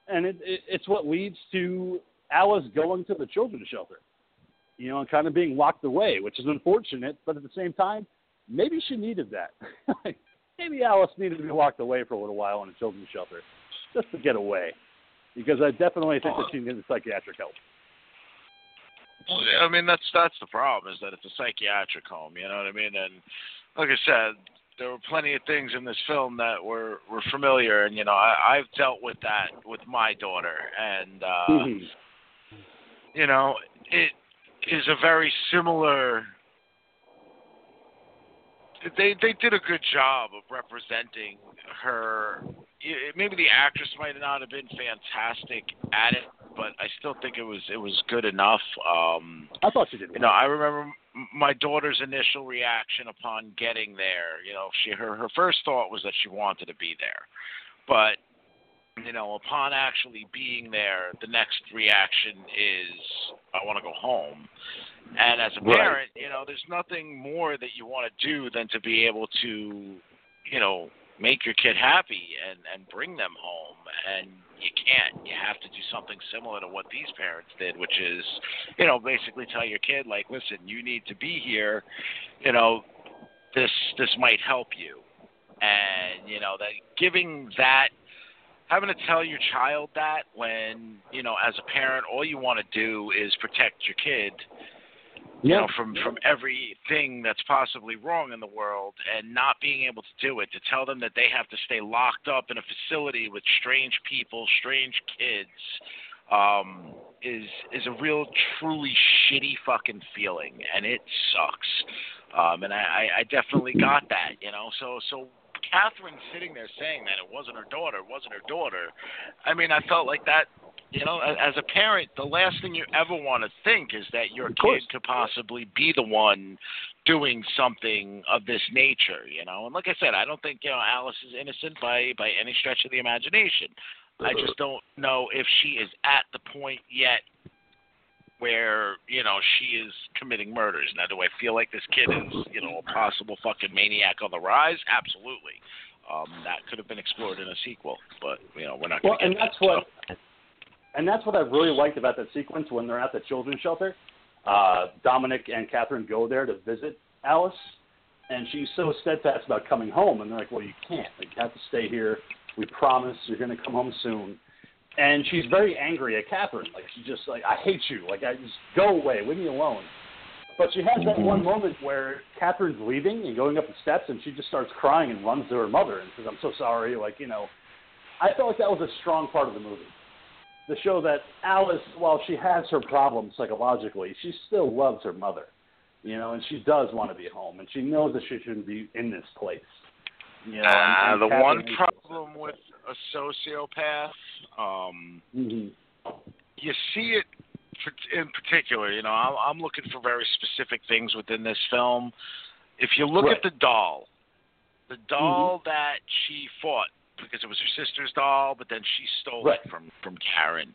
And it, it it's what leads to Alice going to the children's shelter, you know, and kind of being locked away, which is unfortunate, but at the same time, maybe she needed that. Maybe Alice needed to be locked away for a little while in a children's shelter just to get away, because I definitely think that she needed psychiatric help. Well, I mean, that's that's the problem is that it's a psychiatric home. You know what I mean? And like I said, there were plenty of things in this film that were were familiar, and you know, I, I've dealt with that with my daughter, and uh, Mhm. you know, it is a very similar. They they did a good job of representing her. Maybe the actress might not have been fantastic at it, but I still think it was it was good enough. Um, I thought she did. you know, I remember my daughter's initial reaction upon getting there. You know, she her her first thought was that she wanted to be there, but you know, upon actually being there, the next reaction is, I want to go home. And as a Right. parent, you know, there's nothing more that you want to do than to be able to, you know, make your kid happy and and bring them home. And you can't. You have to do something similar to what these parents did, which is, you know, basically tell your kid like, listen, you need to be here. You know, this this might help you. And you know that giving that having to tell your child that when you know as a parent all you want to do is protect your kid you know from from everything that's possibly wrong in the world and not being able to do it to tell them that they have to stay locked up in a facility with strange people strange kids um is is a real truly shitty fucking feeling and it sucks. Um and i i definitely got that you know? So so Catherine sitting there saying that it wasn't her daughter, it wasn't her daughter. I mean, I felt like that. You know, as a parent, the last thing you ever want to think is that your kid could possibly be the one doing something of this nature. You know, and like I said, I don't think you know Alice is innocent by by any stretch of the imagination. I uh-huh. just don't know if she is at the point yet where you know she is committing murders. Now, do I feel like this kid is you know a possible fucking maniac on the rise? Absolutely. Um, that could have been explored in a sequel, but you know we're not Well, and that's that, what, so. and that's what I really liked about that sequence when they're at the children's shelter. Uh, Dominic and Catherine go there to visit Alice, and she's so steadfast about coming home, and they're like, "Well, you can't. Like, you have to stay here. We promise you're going to come home soon." And she's very angry at Catherine. Like she's just like, "I hate you. Like, I just go away. Leave me alone." But she has that one mm-hmm. moment where Catherine's leaving and going up the steps, and she just starts crying and runs to her mother and says, "I'm so sorry." Like, you know, I felt like that was a strong part of the movie. To show that Alice, while she has her problems psychologically, she still loves her mother, you know, and she does want to be home, and she knows that she shouldn't be in this place. You know, Uh, the one problem with a sociopath, um, Mhm. you see it in particular. You know, I'm, I'm looking for very specific things within this film. If you look Right. at the doll, the doll that she fought because it was her sister's doll, but then she stole Right. it from from Karen.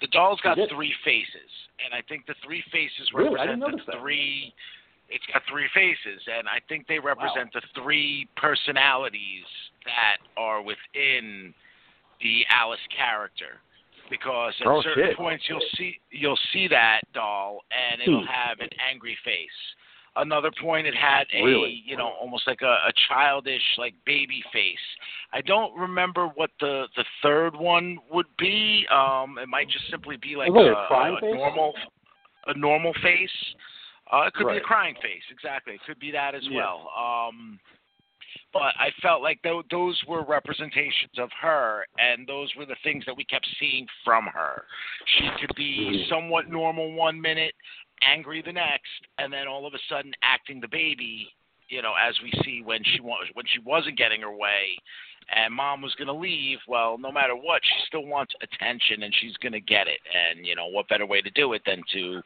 The doll's got three faces, and I think the three faces Really? Represent the notice that. It's got three faces, and I think they represent the three personalities that are within the Alice character. Because at Oh, certain shit. points you'll see you'll see that doll, and it'll Hmm. have an angry face. Another point, it had a Really? you know almost like a, a childish like baby face. I don't remember what the the third one would be. Um, it might just simply be like a, a a normal a normal face. Uh, it could be a crying face, exactly. It could be that as Yeah. well. Um, but I felt like th- those were representations of her, and those were the things that we kept seeing from her. She could be Mhm. somewhat normal one minute, angry the next, and then all of a sudden acting the baby. You know, as we see when she wa- when she wasn't getting her way, and mom was going to leave. Well, no matter what, she still wants attention, and she's going to get it. And you know, what better way to do it than to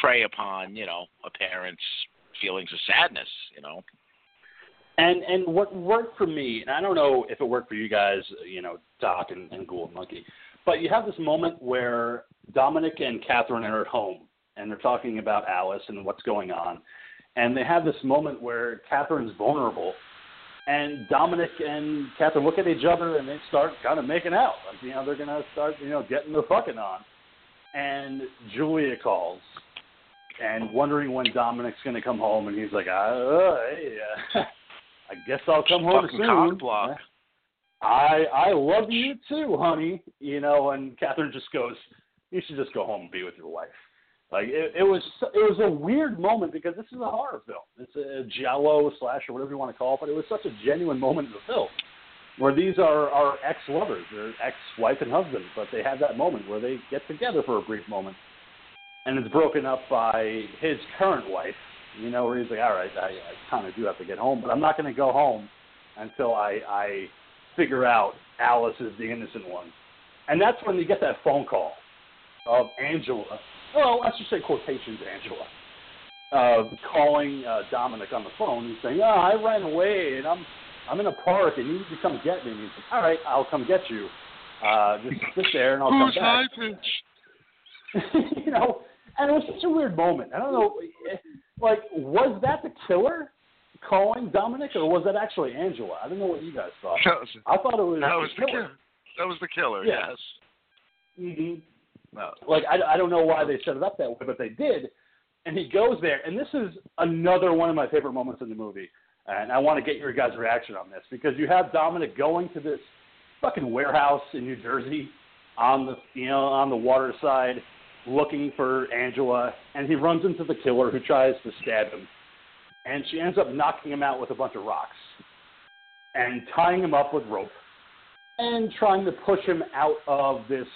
prey upon you know a parent's feelings of sadness? You know. And and what worked for me, and I don't know if it worked for you guys, you know, Doc and, and Ghoul and Monkey, but you have this moment where Dominic and Catherine are at home and they're talking about Alice and what's going on, and they have this moment where Catherine's vulnerable, and Dominic and Catherine look at each other and they start kind of making out, like you know they're gonna start you know getting their fucking on, and Julia calls and wondering when Dominic's going to come home, and he's like, uh, hey, uh, I guess I'll come home Fucking soon. cock block. I I love you too, honey. You know, and Catherine just goes, you should just go home and be with your wife. Like it, it was it was a weird moment because this is a horror film. It's a giallo slash or whatever you want to call it, but it was such a genuine moment in the film where these are are ex lovers, they're ex wife and husband, but they have that moment where they get together for a brief moment, and it's broken up by his current wife. You know, where he's like, all right, I, I kind of do have to get home, but I'm not going to go home until I I figure out Alice is the innocent one, and that's when you get that phone call of Angela. Well, let's just say quotations, Angela. Uh, calling uh, Dominic on the phone and saying, "Oh, I ran away and I'm I'm in a park and you need to come get me." And he's like, "All right, I'll come get you." Uh, just sit there and I'll Who's come back. pitch? you know, and it was such a weird moment. I don't know, eh, like, was that the killer calling Dominic, or was that actually Angela? I don't know what you guys thought. Was, I thought it was that was the killer. killer. That was the killer. Yeah. Yes. hmm No. Uh, like, I, I don't know why they set it up that way, but they did. And he goes there, and this is another one of my favorite moments in the movie. And I want to get your guys' reaction on this because you have Dominic going to this fucking warehouse in New Jersey on the you know on the water side looking for Angela, and he runs into the killer who tries to stab him, and she ends up knocking him out with a bunch of rocks and tying him up with rope and trying to push him out of this.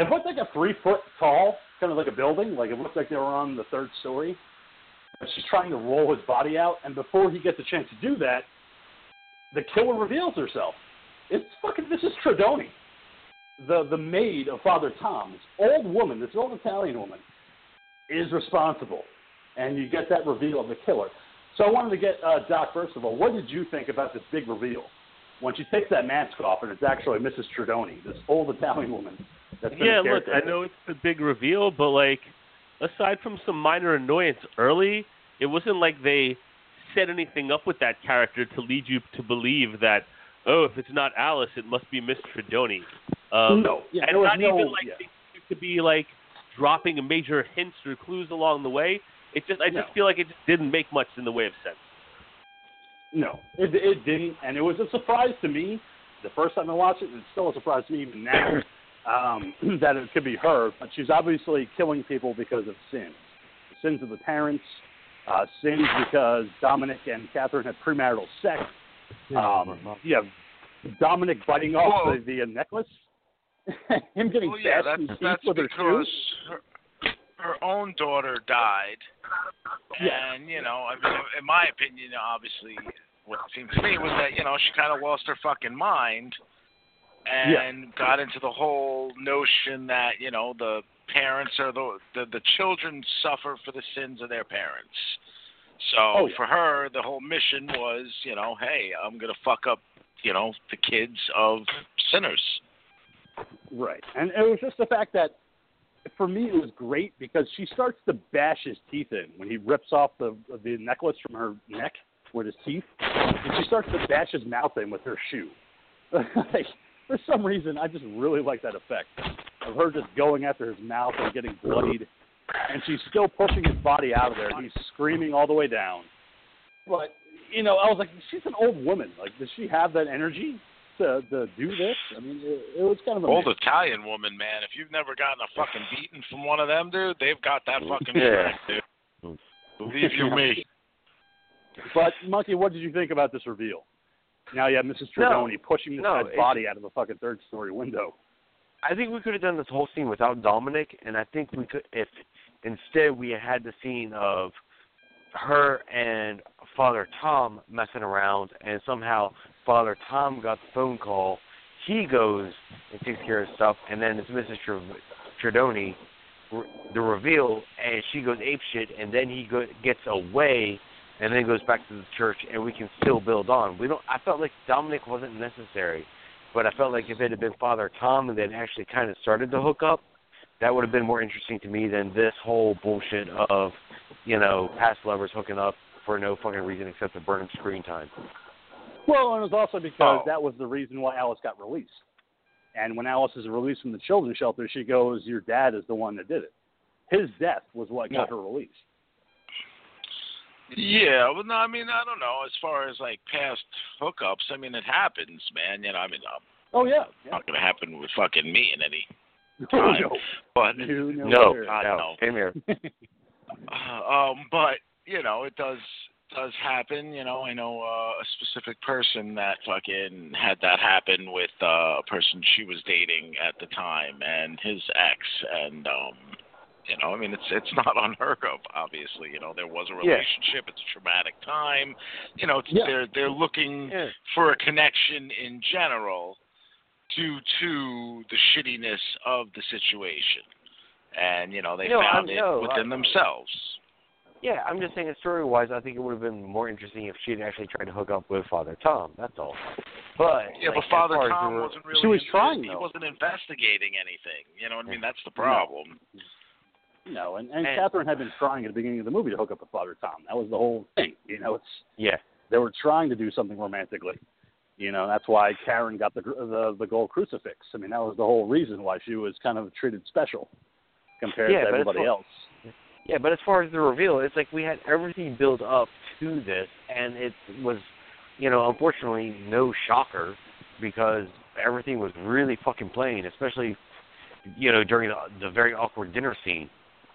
It looked like a three foot tall, kind of like a building. Like it looked like they were on the third story. But she's trying to roll his body out, and before he gets a chance to do that, the killer reveals herself. It's fucking Mrs. Tredoni, the the maid of Father Tom. This old woman, this old Italian woman, is responsible, and you get that reveal of the killer. So I wanted to get uh, Doc first of all. What did you think about this big reveal when she takes that mask off and it's actually Mrs. Tredoni, this old Italian woman? That's Yeah, look, I know it's a big reveal, but like, aside from some minor annoyance early, it wasn't like they set anything up with that character to lead you to believe that, oh, if it's not Alice, it must be Miss Tredoni. Um, no, yeah, and was not no, even like yeah. they to be like dropping major hints or clues along the way. It just, I just No. feel like it just didn't make much in the way of sense. No, it, it didn't, and it was a surprise to me the first time I watched it, and it's still a surprise to me even now um, that it could be her. But she's obviously killing people because of sins, sins of the parents, uh, sins because Dominic and Catherine had premarital sex. Um, you have Dominic biting off Well- the, the uh, necklace, him getting Well, yeah, that's that's with her because shoe. her, her own daughter died, Yeah. and you know, I mean, in my opinion, obviously, what it seemed to me was that you know she kind of lost her fucking mind, and got into the whole notion that you know the parents are the the, the children suffer for the sins of their parents. So Oh, yeah. for her, the whole mission was, you know, hey, I'm gonna fuck up, you know, the kids of sinners. Right. And it was just the fact that for me it was great because she starts to bash his teeth in when he rips off the the necklace from her neck with his teeth. And she starts to bash his mouth in with her shoe. like for some reason I just really like that effect of her just going after his mouth and getting bloodied and she's still pushing his body out of there he's screaming all the way down. But you know, I was like, she's an old woman. Like, does she have that energy to to do this? I mean, it, it was kind of an Old amazing. Italian woman, man. If you've never gotten a fucking beating from one of them, dude, they've got that fucking Yeah. strength, dude. Believe you me. But Monkey, what did you think about this reveal? Now you have Mrs. No. Tredoni pushing this No, guy's body out of a fucking third story window. I think we could have done this whole scene without Dominic, and I think we could if instead we had the scene of her and Father Tom messing around, and somehow Father Tom got the phone call. He goes and takes care of stuff, and then it's Mrs. Tre- Tredoni, r- the reveal, and she goes ape shit, and then he go- gets away, and then goes back to the church, and we can still build on. We don't. I felt like Dominic wasn't necessary. But I felt like if it had been Father Tom and then actually kind of started to hook up, that would have been more interesting to me than this whole bullshit of, you know, past lovers hooking up for no fucking reason except to burn screen time. Well, and it was also because Oh. that was the reason why Alice got released. And when Alice is released from the children's shelter, she goes, "Your dad is the one that did it. His death was what got her released." Yeah, well, no, I mean, I don't know. As far as like past hookups, I mean, it happens, man. You know, I mean, um, Oh yeah. yeah. not gonna happen with fucking me in any Oh, time. no. But No, no, No, sir. God, no, no. same here. Uh, um, but you know, it does does happen. You know, I know uh, a specific person that fucking had that happen with uh, a person she was dating at the time and his ex, and um, you know, I mean, it's it's not unheard of. Obviously, you know, there was a Yeah. relationship. It's a traumatic time. You know, it's, Yeah. they're they're looking Yeah. for a connection in general due to the shittiness of the situation. And, you know, they No, found it know. within I- themselves. Yeah, I'm just saying, story wise, I think it would have been more interesting if she had actually tried to hook up with Father Tom. That's all. But Yeah, like, but Father Tom wasn't really. She was in- trying, He though. wasn't investigating anything. You know what I mean? That's the problem. You know, and, and And- Catherine had been trying at the beginning of the movie to hook up with Father Tom. That was the whole thing. You know, it's Yeah. they were trying to do something romantically. You know, that's why Karen got the the the gold crucifix. I mean, that was the whole reason why she was kind of treated special compared Yeah, to everybody what- else. Yeah, but as far as the reveal, it's like we had everything built up to this, and it was, you know, unfortunately no shocker because everything was really fucking plain, especially, you know, during the, the very awkward dinner scene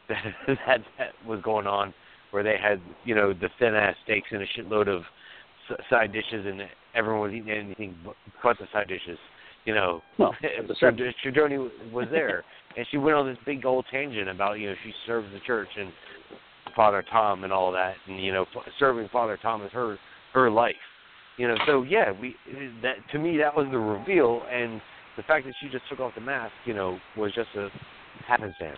that, that that was going on, where they had, you know, the thin ass steaks and a shitload of side dishes, and everyone was eating anything but, the side dishes. You know, Well, that's the so same. Chidoni was there, and she went on this big old tangent about you know she serves the church and Father Tom and all that, and you know serving Father Tom is her her life. You know, so yeah, we that to me that was the reveal, and the fact that she just took off the mask, you know, was just a happenstance.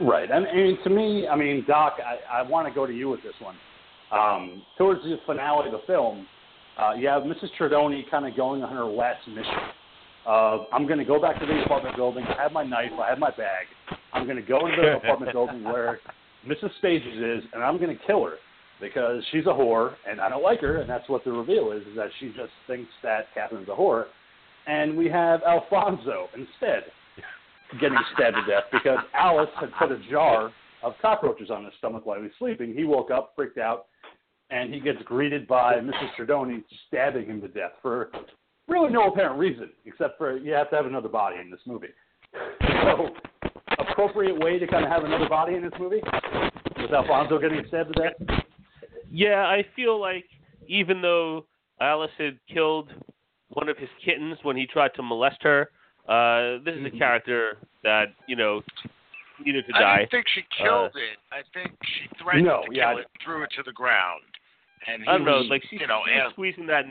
Right. And, and to me, I mean, Doc, I, I want to go to you with this one. Um, towards the finale of the film, uh, you have Mrs. Tredoni kind of going on her last mission. Uh, I'm going to go back to the apartment building. I have my knife. I have my bag. I'm going to go into the apartment building where Mrs. Spages is, and I'm going to kill her because she's a whore, and I don't like her, and that's what the reveal is, is that she just thinks that Catherine's a whore. And we have Alphonso instead getting stabbed to death because Alice had put a jar of cockroaches on his stomach while he was sleeping. He woke up, freaked out, and he gets greeted by Mrs. Tredoni stabbing him to death for really no apparent reason, except for you have to have another body in this movie. So, appropriate way to kind of have another body in this movie with Alphonso getting stabbed to death. Yeah, I feel like even though Alice had killed one of his kittens when he tried to molest her, uh, this is a character that you know needed to die. I die. didn't think she killed it. I think she threatened No, to yeah, kill it, threw it to the ground, and he I don't know, was, like she, you know, she was squeezing that.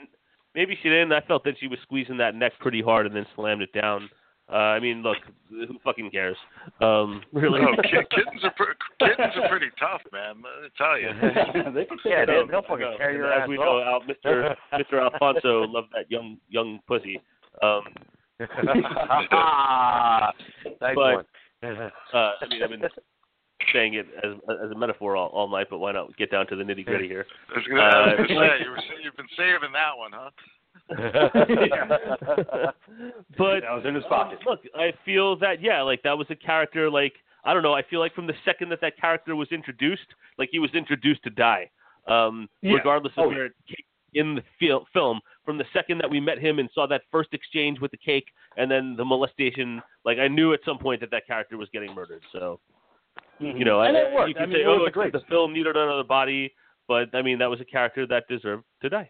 Maybe she didn't. I felt that she was squeezing that neck pretty hard and then slammed it down. Uh, I mean, look, who fucking cares? Um, really. oh, ki- kittens are pre- kittens are pretty tough, man. I tell you. they can take Yeah, it they- out. they'll fucking No, tear your as ass we off. know, Al, Mr. Mr. Alphonso loved that young young pussy. Um, nice But- one. uh, I mean, I've been saying it as as a metaphor all, all night, but why not get down to the nitty gritty here? I was gonna, I was Uh, gonna say, you were, you've been saving that one, huh? but That was in his pocket. look, I feel that yeah, like that was a character. Like I don't know, I feel like from the second that that character was introduced, like he was introduced to die, um, Yeah. regardless of Oh, where it came in the fil- film. From the second that we met him and saw that first exchange with the cake, and then the molestation, like I knew at some point that that character was getting murdered. So mm-hmm. you know, and I, it worked. you can I mean, say, it oh, a it's great. the film needed another body, but I mean that was a character that deserved to die.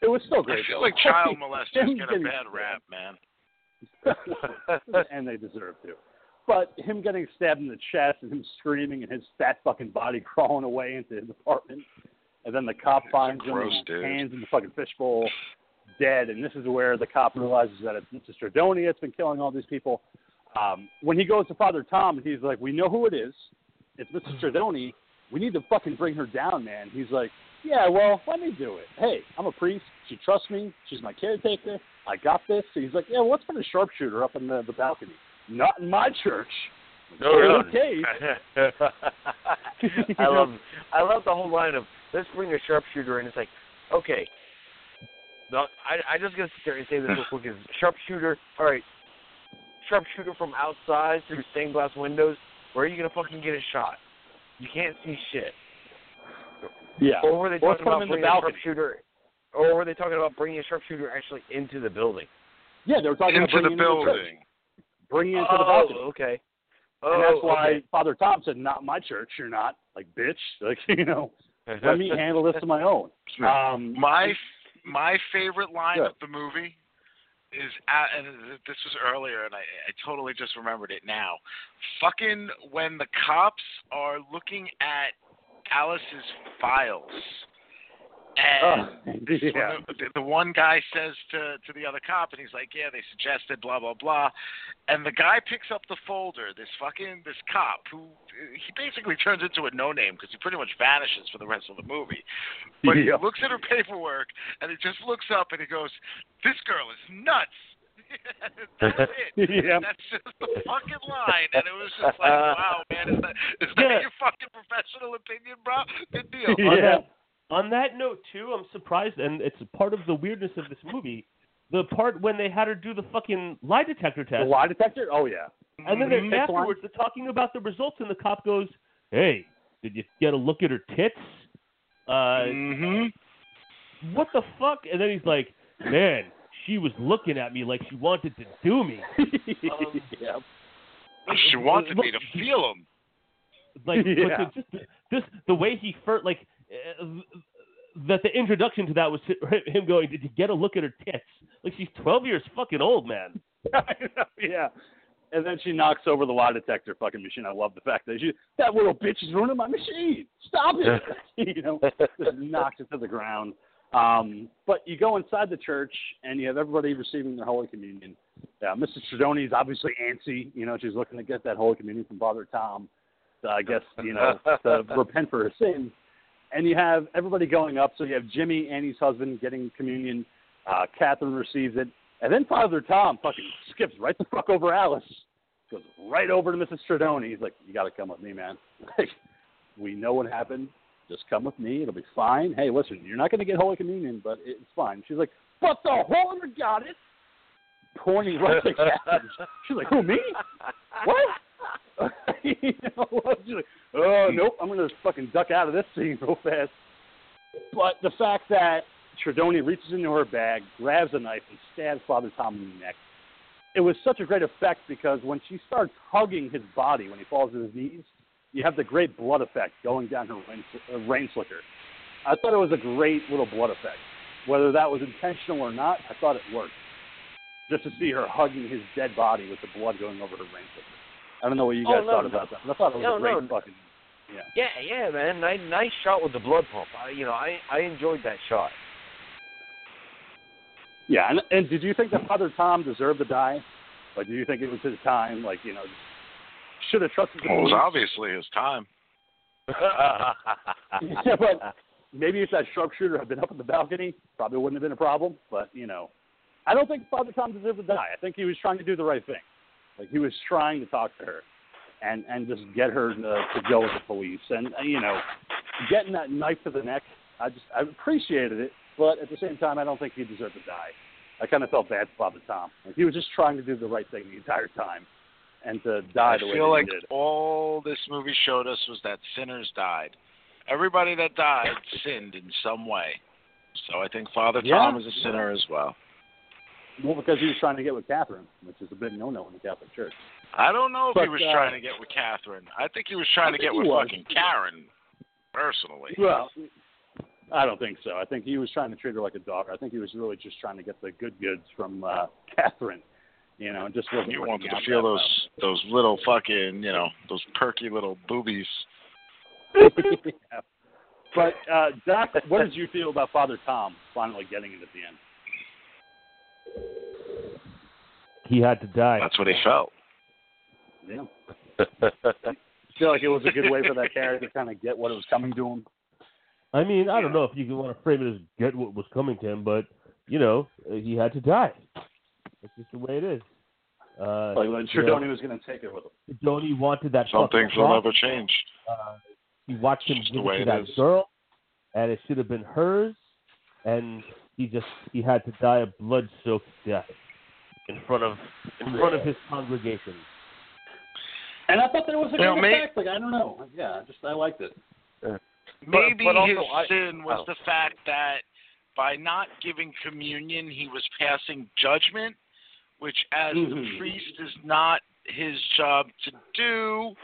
It was still I great. feel though. like child molesters Him get a bad rap, man. and they deserve to. But him getting stabbed in the chest and him screaming and his fat fucking body crawling away into his apartment, and then the cop finds him gross and hands in the fucking fishbowl, dead. And this is where the cop realizes that it's Mrs. Tredoni that's been killing all these people. Um, when he goes to Father Tom, he's like, "We know who it is. It's Mrs. Tredoni. We need to fucking bring her down, man." He's like, "Yeah, well, let me do it. Hey, I'm a priest. She trusts me. She's my caretaker. I got this." So he's like, "Yeah, well, let's put a sharpshooter up in the, the balcony. Not in my church." No Okay. I love I love the whole line of let's bring a sharpshooter in. It's like, okay. No, I I just gonna sit there and say this real quick is sharpshooter all right. Sharpshooter from outside through stained glass windows, where are you gonna fucking get a shot? You can't see shit. Yeah. Or were they talking about in the bringing a sharpshooter or were they talking about bringing a sharpshooter actually into the building? Yeah, they were talking Into about the bringing him into church, building. bringing him oh, the balcony. okay. Oh, and that's why okay. Father Tom said, "Not my church. You're not like bitch. Like you know, let me handle this on my own." Um, My my favorite line Good. of the movie is at, and this was earlier, and I, I totally just remembered it now. Fucking when the cops are looking at Alice's files, And Oh, yeah. the, the one guy says to to the other cop, and he's like, "Yeah, they suggested blah blah blah," and the guy picks up the folder. This fucking this cop who he basically turns into a no name because he pretty much vanishes for the rest of the movie. But he looks at her paperwork and he just looks up and he goes, "This girl is nuts." That's it. Yeah. That's just the fucking line, and it was just like, wow, man, is that is that Yeah. your fucking professional opinion, bro? Good deal. Yeah. That, on that note, too, I'm surprised, and it's part of the weirdness of this movie. The part when they had her do the fucking lie detector test. The lie detector? Oh yeah. and then they're Mhm. Afterwards they're talking about the results, and the cop goes, "Hey, did you get a look at her tits? Uh, hmm what the fuck?" And then he's like, "Man, she was looking at me like she wanted to do me." Um, yeah. She wanted me to feel him. like Yeah. the, just the, this the way he first like that the introduction to that was him going did you get a look at her tits like she's 12 years fucking old man yeah. And then she knocks over the lie detector fucking machine. I love the fact that she that little bitch is ruining my machine. Stop it. you know, just knocks it to the ground. Um, but you go inside the church and you have everybody receiving their Holy Communion. Yeah, Mrs. Tredoni is obviously antsy. You know, she's looking to get that Holy Communion from Father Tom. To, I guess you know to repent for her sins. And you have everybody going up. So you have Jimmy, Annie's husband, getting communion. Uh, Catherine receives it, and then Father Tom fucking skips right the fuck over Alice. Goes right over to Mrs. Tredoni. He's like, "You got to come with me, man. Like, we know what happened. Just come with me. It'll be fine. Hey, listen, you're not going to get Holy Communion, but it's fine." She's like, "But the Holy got it." Pointing right at Catherine. She's like, "Who me? What?" you know, like, "Oh nope, I'm to fucking duck out of this scene real fast." But the fact that Tredoni reaches into her bag, grabs a knife, and stabs Father Tom in the neck. It was such a great effect because when she starts hugging his body when he falls to his knees, you have the great blood effect going down her rain, uh, rain slicker. I thought it was a great little blood effect. Whether that was intentional or not, I thought it worked. Just to see her hugging his dead body with the blood going over her rain slicker. I don't know what you Oh, guys no, thought no. about that. I thought it was No, a great no. fucking. Yeah. Yeah, yeah, man. Nice, nice shot with the blood pump. I, you know, I I enjoyed that shot. Yeah, and, and did you think that Father Tom deserved to die? Like, do you think it was his time? Like, you know, should have trusted the Well, it was obviously his time. yeah, but maybe if that sharpshooter had been up in the balcony, probably wouldn't have been a problem. But you know, I don't think Father Tom deserved to die. I think he was trying to do the right thing. Like he was trying to talk to her, and and just get her to, to go with the police. And uh, you know, getting that knife to the neck, I just I appreciated it, but at the same time, I don't think he deserved to die. I kind of felt bad for Father Tom. Like he was just trying to do the right thing the entire time, and to die I the way feel like he did. all this movie showed us was that sinners died. Everybody that died sinned in some way. So I think Father Yeah. Tom is a sinner as well. Well, because he was trying to get with Catherine, which is a big no-no in the Catholic Church. I don't know if But, he was uh, trying to get with Catherine. I think he was trying I to get with was. fucking Karen, personally. Well, I don't think so. I think he was trying to treat her like a dog. I think he was really just trying to get the good goods from uh, Catherine. You know, just wasn't You wanted to feel those those little fucking, you know, those perky little boobies. Yeah. But uh, Doc, what did you feel about Father Tom finally getting it at the end? He had to die That's what he felt. Yeah, feel like it was a good way for that character to kind of get what was coming to him. i mean i don't know if you can want to frame it as get what was coming to him but you know uh, he had to die that's just the way it is uh Like when you know, Tredoni was going to take it with him. Donnie wanted that Some things will never change. uh, he watched him It's give the it way to it that is. girl, and it should have been hers, and he just he had to die a blood-soaked death in front of in front of his congregation. And I thought there was a You know, good may- effect. Like I don't know. Yeah, just I liked it. Maybe but also his I- sin was oh. the fact that by not giving communion, he was passing judgment, which, as the Mhm. priest is not his job to do,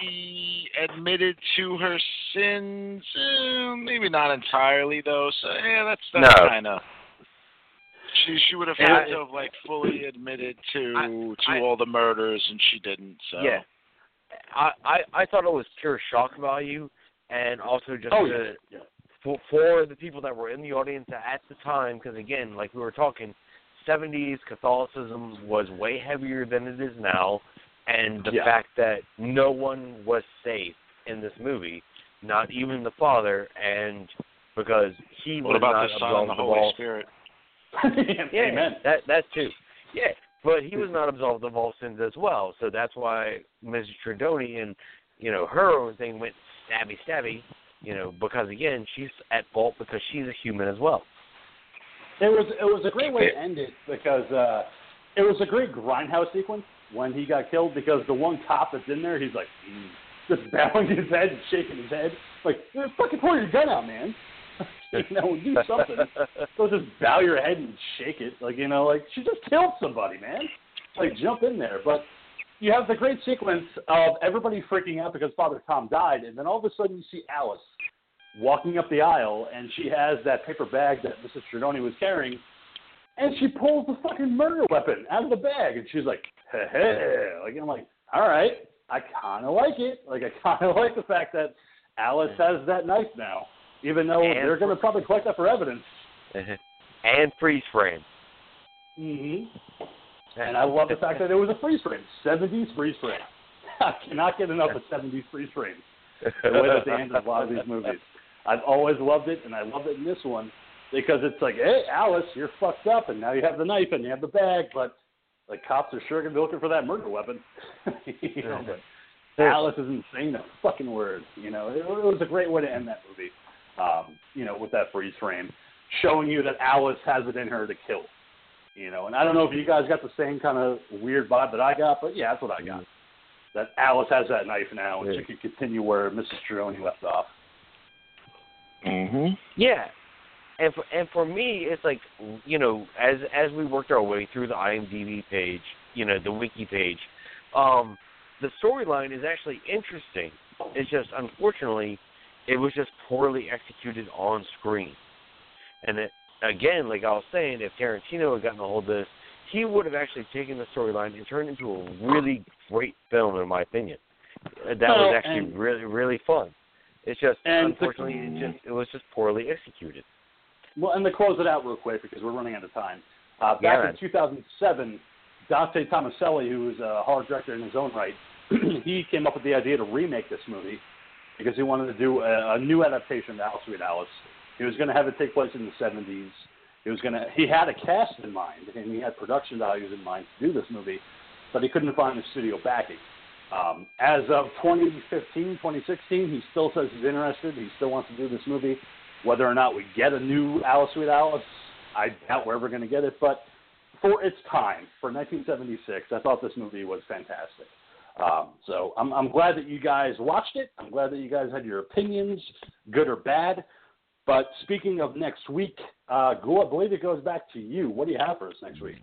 she admitted to her sins. Eh, maybe not entirely, though. So yeah, that's that's No. kind of. She she would have had to have like fully admitted to I- to I- all the murders, and she didn't. So Yeah. I, I I thought it was pure shock value, and also just Oh, to yeah. for for the people that were in the audience at the time, because again, like we were talking, 70s Catholicism was way heavier than it is now, and the Yeah. fact that no one was safe in this movie, not even the father, and because he What was about not the Son and absolved the of Holy all Spirit? yeah, Amen. that that too. Yeah, but he was not absolved of all sins as well, so that's why Mrs. Tredoni and you know her own thing went stabby stabby, you know, because again she's at fault because she's a human as well. It was it was a great way to end it because uh, it was a great grindhouse sequence when he got killed because the one cop that's in there he's like mm, just bowing his head and shaking his head. Like fucking pull your gun out man. You know do something. Don't just bow your head and shake it. Like you know like she just killed somebody man. Like jump in there. But you have the great sequence of everybody freaking out because Father Tom died and then all of a sudden you see Alice walking up the aisle, and she has that paper bag that Mrs. Tredoni was carrying, and she pulls the fucking murder weapon out of the bag, and she's like, hey, hey. like I'm like, all right, I kind of like it. Like I kind of like the fact that Alice has that knife now, even though And they're going to probably collect that for evidence. and freeze frame. hmm And I love the fact that it was a freeze frame, 70s freeze frame. I cannot get enough of 70s freeze frames. the way that they end a lot of these movies. I've always loved it, and I love it in this one because it's like, hey, Alice, you're fucked up, and now you have the knife and you have the bag, but the cops are sure gonna be looking for that murder weapon. you know, but Alice isn't saying a fucking word. You know, it, it was a great way to end that movie. Um, you know, with that freeze frame, showing you that Alice has it in her to kill. You know, and I don't know if you guys got the same kind of weird vibe that I got, but yeah, that's what I got. That Alice has that knife now, and she can continue where Mrs. Trelawney left off. Mm-hmm. Yeah, and for and for me, it's like you know, as as we worked our way through the IMDb page, you know, the wiki page, um, the storyline is actually interesting. It's just unfortunately, it was just poorly executed on screen. And it, again, like I was saying, if Tarantino had gotten a hold of this, he would have actually taken the storyline and turned it into a really great film, in my opinion. That was actually really really fun. It's just And the- unfortunately, it just it was just poorly executed. Well, and to close it out real quick because we're running out of time. Uh, back Yeah. in 2007, Dante Tomaselli, who was a horror director in his own right, he came up with the idea to remake this movie because he wanted to do a, a new adaptation of Alice Sweet Alice. He was going to have it take place in the 70s. He was going to. He had a cast in mind and he had production values in mind to do this movie, but he couldn't find the studio backing. Um, as of 2015, 2016, he still says he's interested. He still wants to do this movie. Whether or not we get a new Alice Sweet Alice, I doubt we're ever going to get it. But for its time, for 1976, I thought this movie was fantastic. Um, so I'm, I'm glad that you guys watched it. I'm glad that you guys had your opinions, good or bad. But speaking of next week, uh, I believe it goes back to you. What do you have for us next week?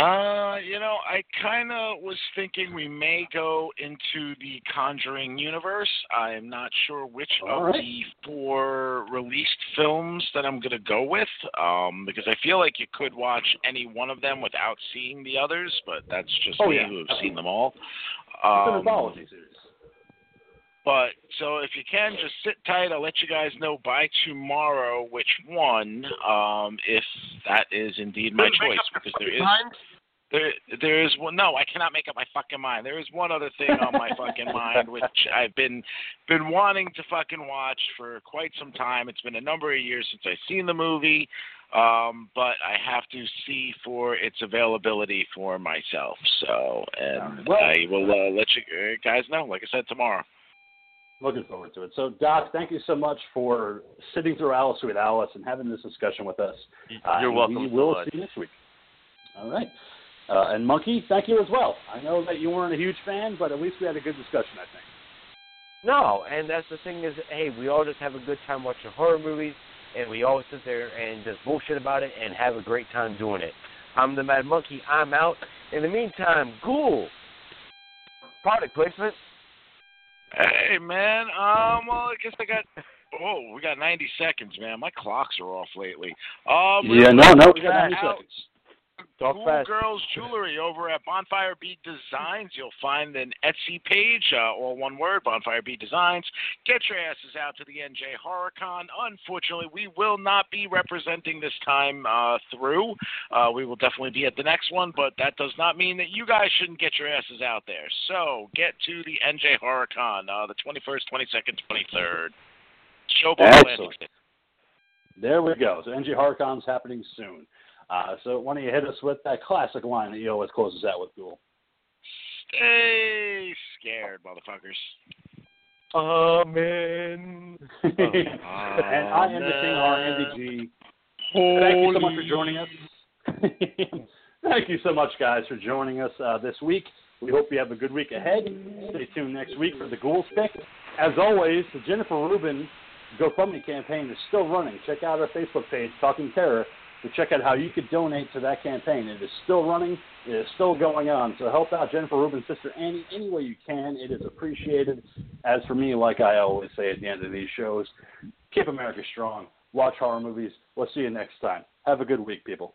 Uh, you know, I kind of was thinking we may go into the Conjuring universe. I'm not sure which All of right. the four released films that I'm going to go with, um, because I feel like you could watch any one of them without seeing the others, but that's just Oh, me yeah. who have seen them all. It's an Um, anthology series. But so if you can, just sit tight. I'll let you guys know by tomorrow which one, um, if that is indeed my choice, because there is there there is one. No, I cannot make up my fucking mind. There is one other thing on my fucking mind, which I've been been wanting to fucking watch for quite some time. It's been a number of years since I've seen the movie, um, but I have to see for its availability for myself. So, and Well- I will uh, let you guys know. Like I said, tomorrow. Looking forward to it. So, Doc, thank you so much for sitting through Alice with Alice and having this discussion with us. Uh, You're and welcome We so will much. see you next week. All right. Uh, and Monkey, thank you as well. I know that you weren't a huge fan, but at least we had a good discussion, I think. No, and that's the thing is, hey, we all just have a good time watching horror movies, and we all sit there and just bullshit about it and have a great time doing it. I'm the Mad Monkey. I'm out. In the meantime, Ghoul. Product placement. Hey man, um, well I guess I got. Oh, we got 90 seconds, man. My clocks are off lately. Um, Yeah, no, no, we got 90 out- seconds. Talk Cool fast. Girls Jewelry over at Bonfire Bead Designs. You'll find an Etsy page, uh, all one word, Bonfire Bead Designs. Get your asses out to the NJ HorrorCon. Unfortunately, we will not be representing this time uh, through. Uh, we will definitely be at the next one, but that does not mean that you guys shouldn't get your asses out there. So get to the NJ HorrorCon, uh, the 21st, 22nd, 23rd. Showboat Excellent. Atlantic. There we go. So NJ HorrorCon's happening soon. Uh, so why don't you hit us with that classic line that you always close us out with, Ghoul? Stay scared, motherfuckers. Amen. and I am the King R, Andy G. Thank you so much for joining us. Thank you so much, guys, for joining us uh, this week. We hope you have a good week ahead. Stay tuned next week for the Ghouls Pick. As always, the Jennifer Rubin GoFundMe campaign is still running. Check out our Facebook page, Talking Terror, to check out how you could donate to that campaign. It is still running. It is still going on. So help out Jennifer Rubin's sister Annie any way you can. It is appreciated. As for me, like I always say at the end of these shows, keep America strong. Watch horror movies. We'll see you next time. Have a good week, people.